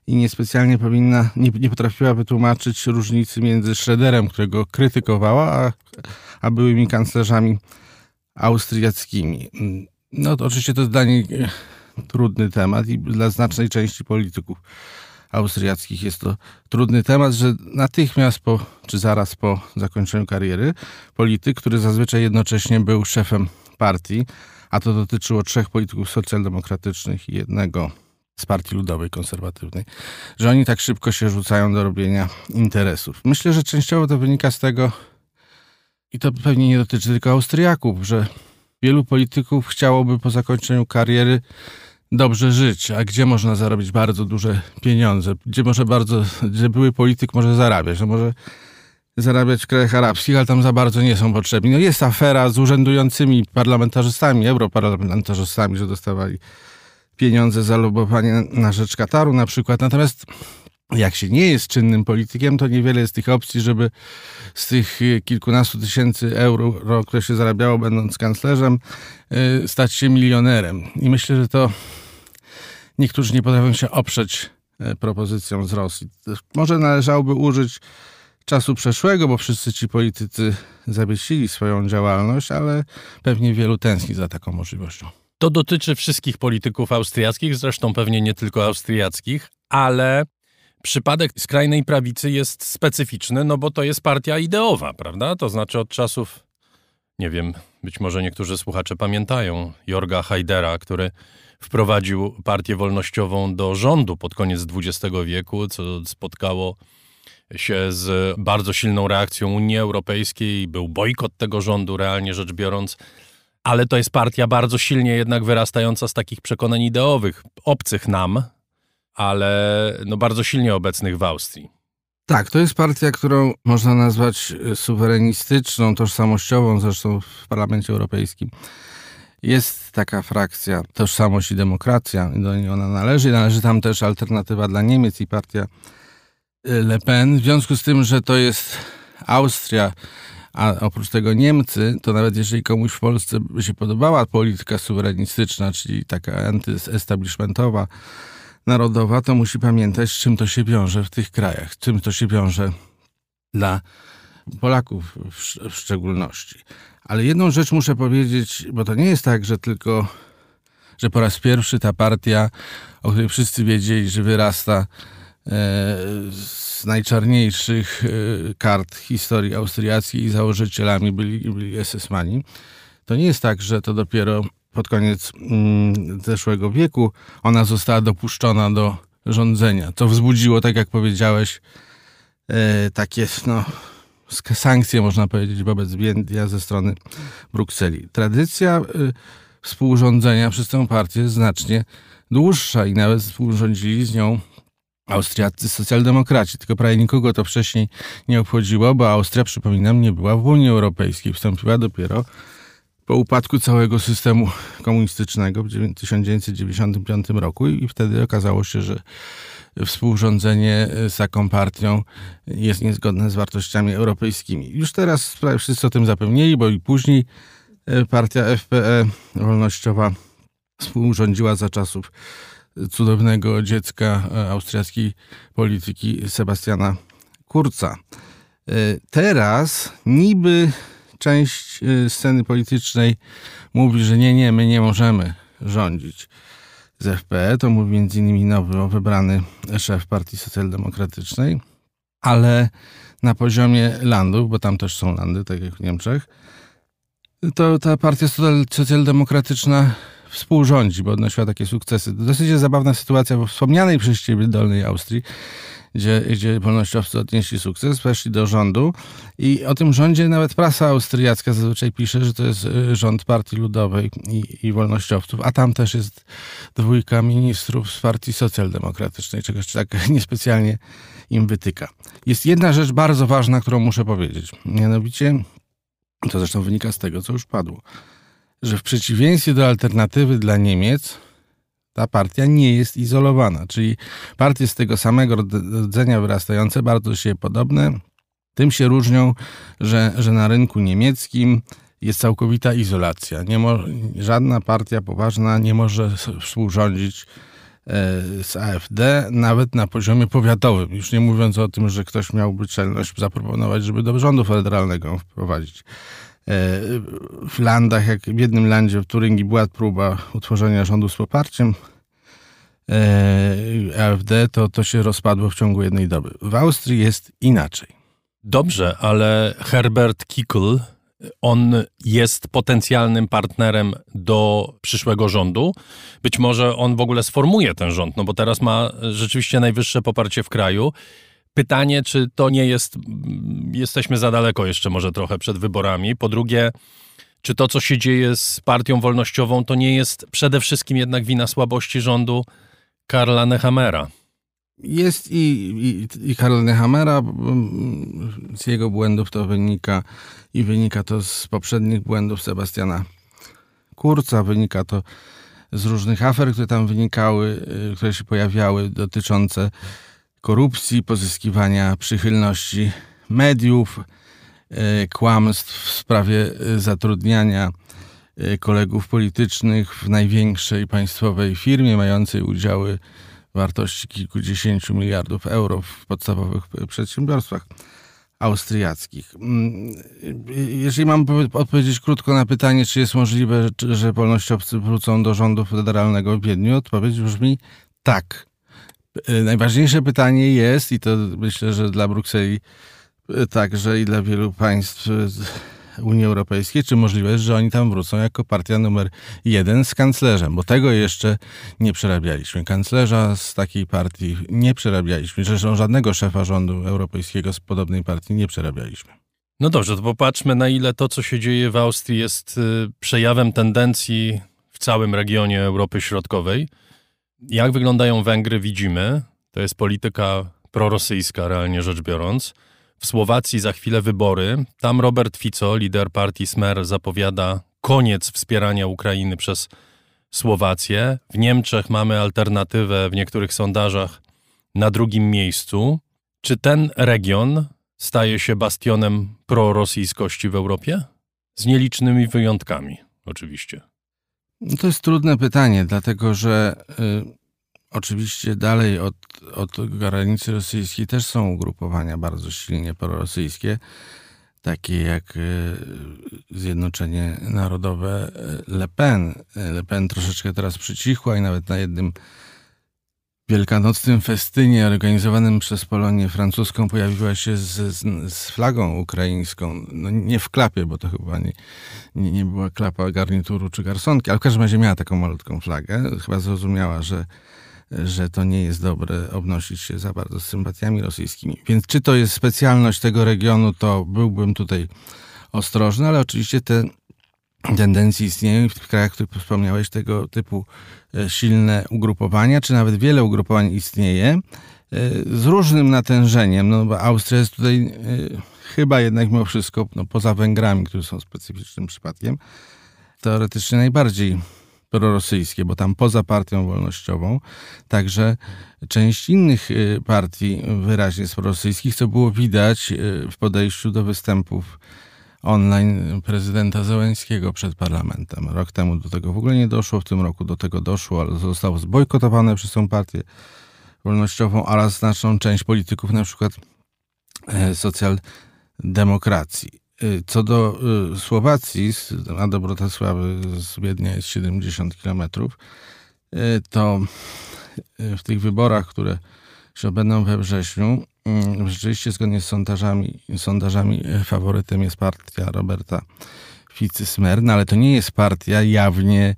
i niespecjalnie powinna, nie, nie potrafiła wytłumaczyć różnicy między Schroederem, którego krytykowała, a, a byłymi kanclerzami austriackimi. No to oczywiście to niej e, trudny temat i dla znacznej części polityków austriackich jest to trudny temat, że natychmiast po, czy zaraz po zakończeniu kariery polityk, który zazwyczaj jednocześnie był szefem partii, a to dotyczyło trzech polityków socjaldemokratycznych i jednego z Partii Ludowej Konserwatywnej, że oni tak szybko się rzucają do robienia interesów. Myślę, że częściowo to wynika z tego, i to pewnie nie dotyczy tylko Austriaków, że wielu polityków chciałoby po zakończeniu kariery dobrze żyć, a gdzie można zarobić bardzo duże pieniądze, gdzie może bardzo, gdzie były polityk może zarabiać, no może zarabiać w krajach arabskich, ale tam za bardzo nie są potrzebni. No jest afera z urzędującymi parlamentarzystami, europarlamentarzystami, że dostawali pieniądze za lobowanie na rzecz Kataru na przykład. Natomiast jak się nie jest czynnym politykiem, to niewiele jest tych opcji, żeby z tych kilkunastu tysięcy euro, które się zarabiało będąc kanclerzem, y, stać się milionerem. I myślę, że to niektórzy nie potrafią się oprzeć y, propozycjom z Rosji. Może należałoby użyć czasu przeszłego, bo wszyscy ci politycy zawiesili swoją działalność, ale pewnie wielu tęskni za taką możliwością. To dotyczy wszystkich polityków austriackich, zresztą pewnie nie tylko austriackich, ale przypadek skrajnej prawicy jest specyficzny, no bo to jest partia ideowa, prawda? To znaczy od czasów, nie wiem, być może niektórzy słuchacze pamiętają, Jorga Hajdera, który wprowadził partię wolnościową do rządu pod koniec XX wieku, co spotkało się z bardzo silną reakcją Unii Europejskiej. Był bojkot tego rządu, realnie rzecz biorąc. Ale to jest partia bardzo silnie jednak wyrastająca z takich przekonań ideowych, obcych nam, ale no bardzo silnie obecnych w Austrii. Tak, to jest partia, którą można nazwać suwerenistyczną, tożsamościową, zresztą w Parlamencie Europejskim. Jest taka frakcja Tożsamość i Demokracja, do niej ona należy. Należy tam też Alternatywa dla Niemiec i partia Le Pen. W związku z tym, że to jest Austria, a oprócz tego Niemcy, to nawet jeżeli komuś w Polsce by się podobała polityka suwerenistyczna, czyli taka antyestablishmentowa, narodowa, to musi pamiętać, z czym to się wiąże w tych krajach, czym to się wiąże dla Polaków w szczególności. Ale jedną rzecz muszę powiedzieć, bo to nie jest tak, że tylko, że po raz pierwszy ta partia, o której wszyscy wiedzieli, że wyrasta e, z najczarniejszych e, kart historii austriackiej i założycielami byli, byli SS-mani. To nie jest tak, że to dopiero pod koniec mm, zeszłego wieku ona została dopuszczona do rządzenia, co wzbudziło, tak jak powiedziałeś, e, takie no, sankcje, można powiedzieć, wobec Więdia ze strony Brukseli. Tradycja e, współrządzenia przez tę partię jest znacznie dłuższa i nawet współrządzili z nią austriaccy socjaldemokraci, tylko prawie nikogo to wcześniej nie obchodziło, bo Austria, przypominam, nie była w Unii Europejskiej, wstąpiła dopiero po upadku całego systemu komunistycznego w 1995 roku i wtedy okazało się, że współrządzenie z taką partią jest niezgodne z wartościami europejskimi. Już teraz wszyscy o tym zapewnieli, bo i później e, partia FPE wolnościowa współrządziła za czasów cudownego dziecka e, austriackiej polityki Sebastiana Kurca. Teraz niby część y, sceny politycznej mówi, że nie, nie, my nie możemy rządzić z FPE. To mówi między innymi nowy, wybrany szef Partii Socjaldemokratycznej, ale na poziomie landów, bo tam też są landy, tak jak w Niemczech, to ta partia socjaldemokratyczna współrządzi, bo odnosiła takie sukcesy. Dosyć jest zabawna sytuacja w wspomnianej przez ciebie Dolnej Austrii, gdzie, gdzie wolnościowcy odnieśli sukces, weszli do rządu i o tym rządzie nawet prasa austriacka zazwyczaj pisze, że to jest y, rząd Partii Ludowej i, i wolnościowców, a tam też jest dwójka ministrów z Partii Socjaldemokratycznej, czegoś tak niespecjalnie im wytyka. Jest jedna rzecz bardzo ważna, którą muszę powiedzieć. Mianowicie, to zresztą wynika z tego, co już padło, że w przeciwieństwie do alternatywy dla Niemiec, ta partia nie jest izolowana, czyli partie z tego samego rdzenia wyrastające, bardzo się podobne, tym się różnią, że, że na rynku niemieckim jest całkowita izolacja. Nie mo, żadna partia poważna nie może współrządzić e, z AfD, nawet na poziomie powiatowym. Już nie mówiąc o tym, że ktoś miałby czelność zaproponować, żeby do rządu federalnego wprowadzić. E, w landach, jak w jednym landzie w Turyngii była próba utworzenia rządu z poparciem e, AfD, to to się rozpadło w ciągu jednej doby. W Austrii jest inaczej. Dobrze, ale Herbert Kickl, on jest potencjalnym partnerem do przyszłego rządu. Być może on w ogóle sformuje ten rząd, no bo teraz ma rzeczywiście najwyższe poparcie w kraju. Pytanie, czy to nie jest, jesteśmy za daleko jeszcze może trochę przed wyborami. Po drugie, czy to, co się dzieje z partią wolnościową, to nie jest przede wszystkim jednak wina słabości rządu Karla Nehamera? Jest i, i, i Karl Nehamera, z jego błędów to wynika i wynika to z poprzednich błędów Sebastiana Kurca, wynika to z różnych afer, które tam wynikały, y, które się pojawiały dotyczące korupcji, pozyskiwania przychylności mediów, e, kłamstw w sprawie e, zatrudniania e, kolegów politycznych w największej państwowej firmie mającej udziały wartości kilkudziesięciu miliardów euro w podstawowych przedsiębiorstwach austriackich. Mm, Jeżeli mam powie- odpowiedzieć krótko na pytanie, czy jest możliwe, że wolnościowcy wrócą do rządu federalnego w Wiedniu, odpowiedź brzmi tak. Najważniejsze pytanie jest, i to myślę, że dla Brukseli także i dla wielu państw z Unii Europejskiej, czy możliwe że oni tam wrócą jako partia numer jeden z kanclerzem, bo tego jeszcze nie przerabialiśmy. Kanclerza z takiej partii nie przerabialiśmy. Zresztą żadnego szefa rządu europejskiego z podobnej partii nie przerabialiśmy. No dobrze, to popatrzmy na ile to, co się dzieje w Austrii jest y, przejawem tendencji w całym regionie Europy Środkowej. Jak wyglądają Węgry, widzimy. To jest polityka prorosyjska, realnie rzecz biorąc. W Słowacji za chwilę wybory. Tam Robert Fico, lider partii Smer, zapowiada koniec wspierania Ukrainy przez Słowację. W Niemczech mamy alternatywę w niektórych sondażach na drugim miejscu. Czy ten region staje się bastionem prorosyjskości w Europie? Z nielicznymi wyjątkami, oczywiście. No To jest trudne pytanie, dlatego że y, oczywiście dalej od, od granicy rosyjskiej też są ugrupowania bardzo silnie prorosyjskie, takie jak y, Zjednoczenie Narodowe y, Le Pen. Le Pen troszeczkę teraz przycichła i nawet na jednym wielkanocnym festynie organizowanym przez Polonię francuską pojawiła się z, z, z flagą ukraińską. No nie w klapie, bo to chyba nie, nie, nie była klapa garnituru czy garsonki, ale w każdym razie miała taką malutką flagę. Chyba zrozumiała, że, że to nie jest dobre obnosić się za bardzo z sympatiami rosyjskimi. Więc czy to jest specjalność tego regionu, to byłbym tutaj ostrożny, ale oczywiście te tendencje istnieją w krajach, o których wspomniałeś, tego typu e, silne ugrupowania, czy nawet wiele ugrupowań istnieje e, z różnym natężeniem. No, bo Austria jest tutaj e, chyba jednak mimo wszystko, no, poza Węgrami, którzy są specyficznym przypadkiem, teoretycznie najbardziej prorosyjskie, bo tam poza partią wolnościową także część innych y, partii wyraźnie jest prorosyjskich, co było widać y, w podejściu do występów online prezydenta Zełenskiego przed parlamentem. Rok temu do tego w ogóle nie doszło, w tym roku do tego doszło, ale zostało zbojkotowane przez tą partię wolnościową oraz znaczną część polityków, na przykład e, socjaldemokracji. Y, Co do y, Słowacji, a do Brotosławy z Wiednia jest 70 kilometrów, y, to w tych wyborach, które się odbędą we wrześniu, rzeczywiście zgodnie z sondażami, sondażami faworytem jest partia Roberta Ficy-Smer, no ale to nie jest partia jawnie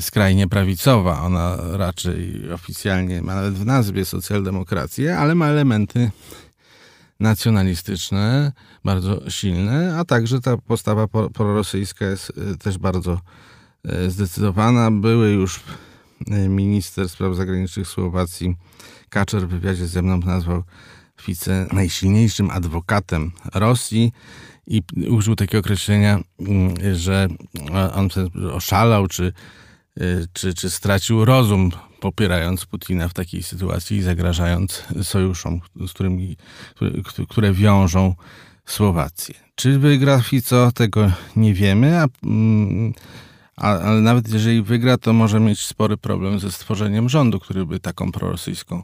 skrajnie prawicowa. Ona raczej oficjalnie ma nawet w nazwie socjaldemokrację, ale ma elementy nacjonalistyczne, bardzo silne, a także ta postawa pro- prorosyjska jest y, też bardzo y, zdecydowana. Były już y, minister spraw zagranicznych Słowacji Kaczer w wywiadzie ze mną nazwał Fice najsilniejszym adwokatem Rosji i użył takiego określenia, mm, że on oszalał, czy, czy, czy stracił rozum, popierając Putina w takiej sytuacji i zagrażając sojuszom, z którymi, które, wiążą Słowację. Czy wygra Fico, tego nie wiemy, a, mm, a, ale nawet jeżeli wygra, to może mieć spory problem ze stworzeniem rządu, który by taką prorosyjską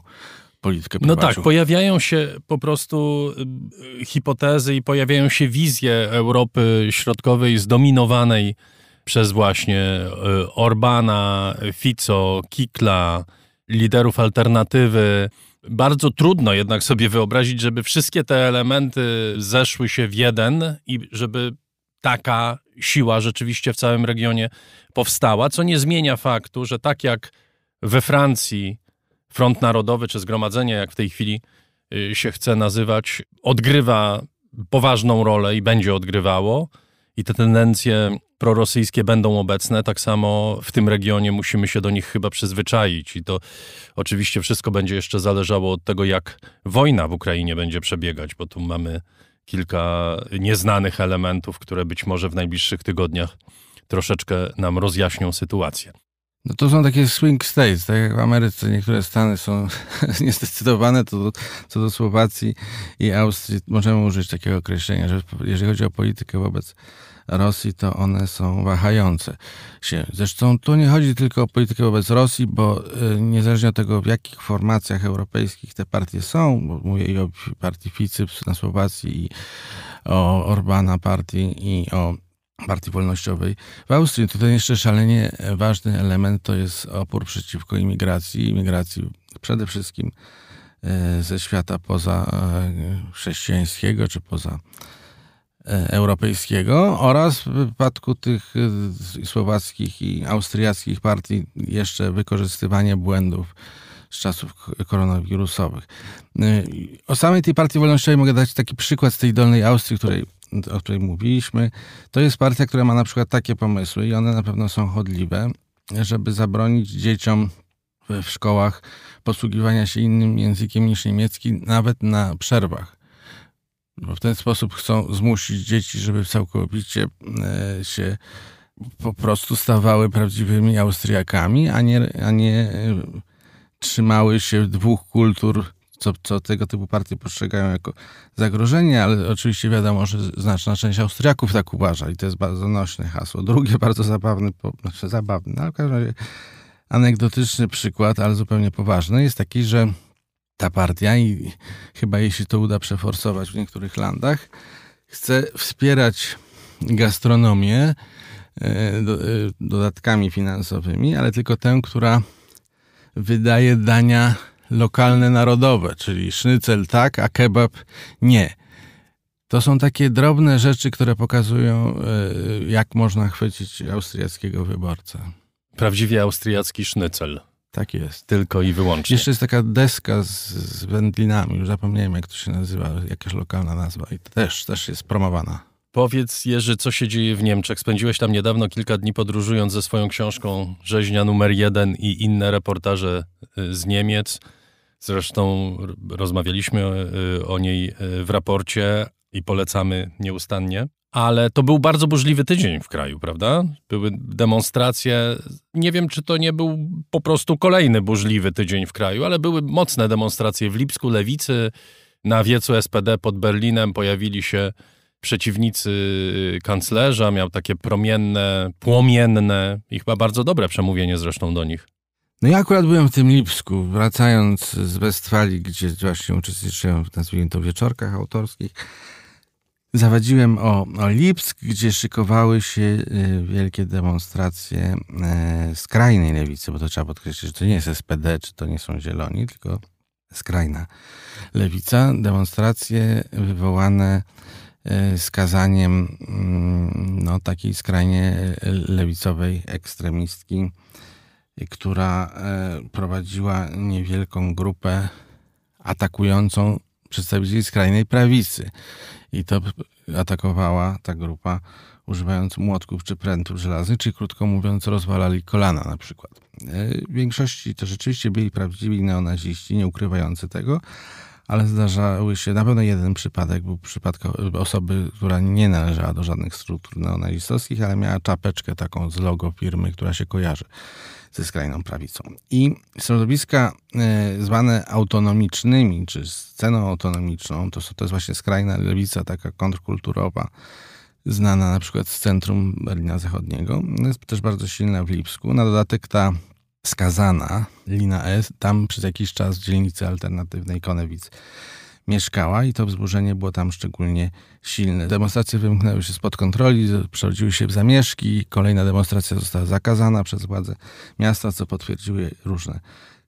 politykę No prowadził. tak, pojawiają się po prostu y, hipotezy i pojawiają się wizje Europy Środkowej zdominowanej przez właśnie y, Orbana, Fico, Kikla, liderów alternatywy. Bardzo trudno jednak sobie wyobrazić, żeby wszystkie te elementy zeszły się w jeden i żeby taka siła rzeczywiście w całym regionie powstała, co nie zmienia faktu, że tak jak we Francji Front Narodowy czy Zgromadzenie, jak w tej chwili y, się chce nazywać, odgrywa poważną rolę i będzie odgrywało, i te tendencje prorosyjskie będą obecne, tak samo w tym regionie musimy się do nich chyba przyzwyczaić. I to oczywiście wszystko będzie jeszcze zależało od tego, jak wojna w Ukrainie będzie przebiegać, bo tu mamy kilka nieznanych elementów, które być może w najbliższych tygodniach troszeczkę nam rozjaśnią sytuację. No to są takie swing states, tak jak w Ameryce niektóre stany są niezdecydowane, to do, co do Słowacji i Austrii możemy użyć takiego określenia, że jeżeli chodzi o politykę wobec Rosji, to one są wahające się. Zresztą tu nie chodzi tylko o politykę wobec Rosji, bo y, niezależnie od tego, w jakich formacjach europejskich te partie są, bo mówię i o partii Ficy na Słowacji, i o Orbana partii, i o Partii Wolnościowej w Austrii. Tutaj jeszcze szalenie ważny element to jest opór przeciwko imigracji. Imigracji przede wszystkim e, ze świata poza e, chrześcijańskiego czy poza e, europejskiego oraz w wypadku tych słowackich i austriackich partii jeszcze wykorzystywanie błędów z czasów koronawirusowych. O samej tej partii wolnościowej mogę dać taki przykład z tej Dolnej Austrii, której o której mówiliśmy, to jest partia, która ma na przykład takie pomysły i one na pewno są chodliwe, żeby zabronić dzieciom w szkołach posługiwania się innym językiem niż niemiecki, nawet na przerwach. Bo w ten sposób chcą zmusić dzieci, żeby całkowicie e, się po prostu stawały prawdziwymi Austriakami, a nie, a nie e, trzymały się dwóch kultur co, co tego typu partie postrzegają jako zagrożenie, ale oczywiście wiadomo, że znaczna część Austriaków tak uważa i to jest bardzo nośne hasło. Drugie bardzo zabawne, znaczy zabawny, ale w każdym razie anegdotyczny przykład, ale zupełnie poważny, jest taki, że ta partia i chyba jej się to uda przeforsować w niektórych landach, chce wspierać gastronomię e, e, dodatkami finansowymi, ale tylko tę, która wydaje dania lokalne, narodowe, czyli sznycel tak, a kebab nie. To są takie drobne rzeczy, które pokazują, e, jak można chwycić austriackiego wyborcę. Prawdziwie austriacki sznycel. Tak jest. Tylko i wyłącznie. Jeszcze jest taka deska z, z wędlinami, już zapomniałem jak to się nazywa, jakaś lokalna nazwa i też, też jest promowana. Powiedz Jerzy, co się dzieje w Niemczech? Spędziłeś tam niedawno kilka dni podróżując ze swoją książką Rzeźnia numer jeden i inne reportaże y, z Niemiec. Zresztą rozmawialiśmy y, o niej y, w raporcie i polecamy nieustannie. Ale to był bardzo burzliwy tydzień w kraju, prawda? Były demonstracje. Nie wiem, czy to nie był po prostu kolejny burzliwy tydzień w kraju, ale były mocne demonstracje w Lipsku, Lewicy. Na wiecu SPD pod Berlinem pojawili się przeciwnicy kanclerza. Miał takie promienne, płomienne i chyba bardzo dobre przemówienie zresztą do nich. No ja akurat byłem w tym Lipsku, wracając z Westfalii, gdzie właśnie uczestniczyłem w, nazwijmy to, wieczorkach autorskich. Zawadziłem o, o Lipsk, gdzie szykowały się y, wielkie demonstracje y, skrajnej lewicy, bo to trzeba podkreślić, że to nie jest SPD, czy to nie są zieloni, tylko skrajna lewica. Demonstracje wywołane skazaniem mm, no, takiej skrajnie lewicowej ekstremistki która e, prowadziła niewielką grupę atakującą przedstawicieli skrajnej prawicy. I to atakowała ta grupa używając młotków czy prętów żelaznych, czy krótko mówiąc rozwalali kolana na przykład. E, w większości to rzeczywiście byli prawdziwi neonaziści, nie ukrywający tego, ale zdarzały się, na pewno jeden przypadek był przypadek osoby, która nie należała do żadnych struktur neonazistowskich, ale miała czapeczkę taką z logo firmy, która się kojarzy ze skrajną prawicą. I środowiska e, zwane autonomicznymi, czy sceną autonomiczną, to, to jest właśnie skrajna lewica, taka kontrkulturowa, znana na przykład z centrum Berlina Zachodniego. Jest też bardzo silna w Lipsku. Na dodatek ta skazana Lina S. tam przez jakiś czas w dzielnicy alternatywnej Konewic mieszkała i to wzburzenie było tam szczególnie silne. Demonstracje wymknęły się spod kontroli, przerodziły się w zamieszki. Kolejna demonstracja została zakazana przez władze miasta, co potwierdziły różne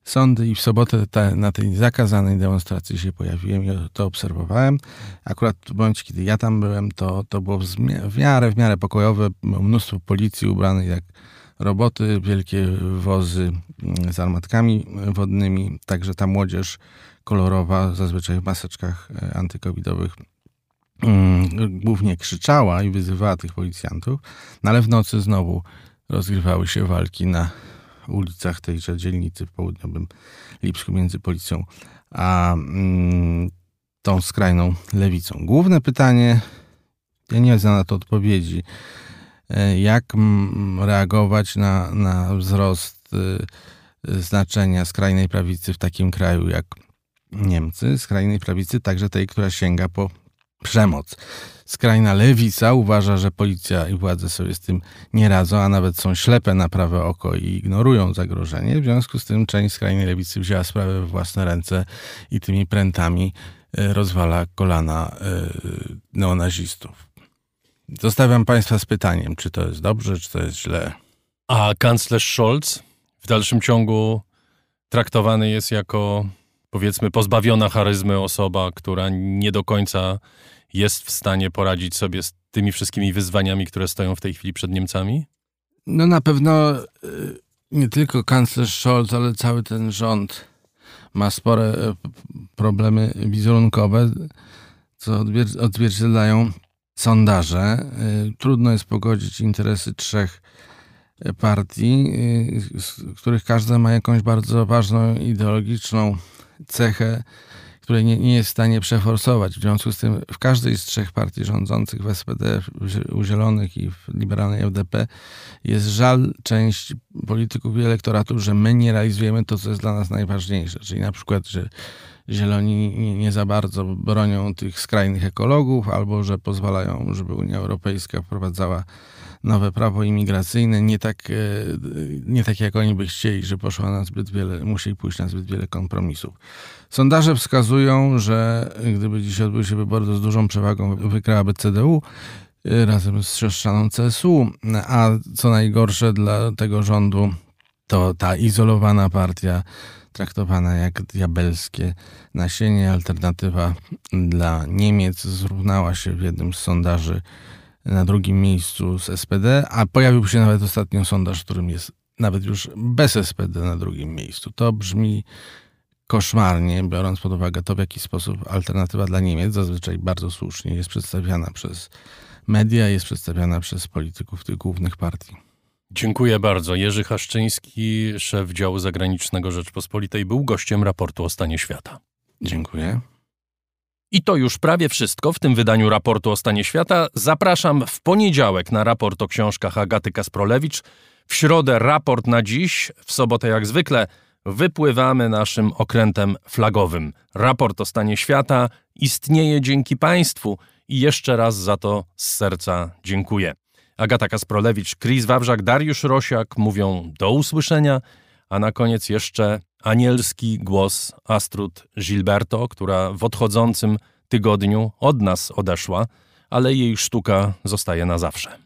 sądy i w sobotę ta, na tej zakazanej demonstracji się pojawiłem i to obserwowałem. Akurat w momencie, kiedy ja tam byłem, to, to było w miarę, w miarę pokojowe. Mnóstwo policji ubranych jak roboty, wielkie wozy mm, z armatkami wodnymi. Także ta młodzież kolorowa, zazwyczaj w maseczkach e, antykowidowych, mm, głównie krzyczała i wyzywała tych policjantów, no ale w nocy znowu rozgrywały się walki na ulicach tejże dzielnicy w południowym Lipsku między policją a mm, tą skrajną lewicą. Główne pytanie, ja nie znam na to odpowiedzi, jak reagować na, na wzrost y, znaczenia skrajnej prawicy w takim kraju jak Niemcy, skrajnej prawicy także tej, która sięga po przemoc. Skrajna lewica uważa, że policja i władze sobie z tym nie radzą, a nawet są ślepe na prawe oko i ignorują zagrożenie. W związku z tym część skrajnej lewicy wzięła sprawę w własne ręce i tymi prętami y, rozwala kolana y, neonazistów. Zostawiam Państwa z pytaniem, czy to jest dobrze, czy to jest źle. A kanclerz Scholz w dalszym ciągu traktowany jest jako, powiedzmy, pozbawiona charyzmy osoba, która nie do końca jest w stanie poradzić sobie z tymi wszystkimi wyzwaniami, które stoją w tej chwili przed Niemcami? No na pewno y, nie tylko kanclerz Scholz, ale cały ten rząd ma spore y, problemy wizerunkowe, co odwier- odzwierciedlają sondaże. Y, Trudno jest pogodzić interesy trzech partii, y, z których każda ma jakąś bardzo ważną ideologiczną cechę, której nie, nie jest w stanie przeforsować. W związku z tym w każdej z trzech partii rządzących, w SPD, u Zielonych i w liberalnej FDP, jest żal część polityków i elektoratu, że my nie realizujemy to, co jest dla nas najważniejsze. Czyli na przykład, że Zieloni nie, nie za bardzo bronią tych skrajnych ekologów, albo że pozwalają, żeby Unia Europejska wprowadzała nowe prawo imigracyjne, nie tak, e, nie tak jak oni by chcieli, że poszła na zbyt wiele, musieli pójść na zbyt wiele kompromisów. Sondaże wskazują, że gdyby dziś odbyły się wybory, to z dużą przewagą wygrałaby CDU e, razem z siostrzaną CSU, a co najgorsze dla tego rządu, to ta izolowana partia traktowana jak diabelskie nasienie. Alternatywa dla Niemiec zrównała się w jednym z sondaży na drugim miejscu z SPD, a pojawił się nawet ostatnio sondaż, w którym jest nawet już bez SPD na drugim miejscu. To brzmi koszmarnie, biorąc pod uwagę to, w jaki sposób alternatywa dla Niemiec, zazwyczaj bardzo słusznie, jest przedstawiana przez media, jest przedstawiana przez polityków tych głównych partii. Dziękuję bardzo. Jerzy Haszczyński, szef działu zagranicznego Rzeczpospolitej, był gościem raportu o stanie świata. Dziękuję. I to już prawie wszystko w tym wydaniu raportu o stanie świata. Zapraszam w poniedziałek na raport o książkach Agaty Kasprolewicz. W środę raport na dziś, w sobotę jak zwykle wypływamy naszym okrętem flagowym. Raport o stanie świata istnieje dzięki Państwu i jeszcze raz za to z serca dziękuję. Agata Kasprolewicz, Chris Wawrzak, Dariusz Rosiak mówią do usłyszenia, a na koniec jeszcze anielski głos Astrud Gilberto, która w odchodzącym tygodniu od nas odeszła, ale jej sztuka zostaje na zawsze.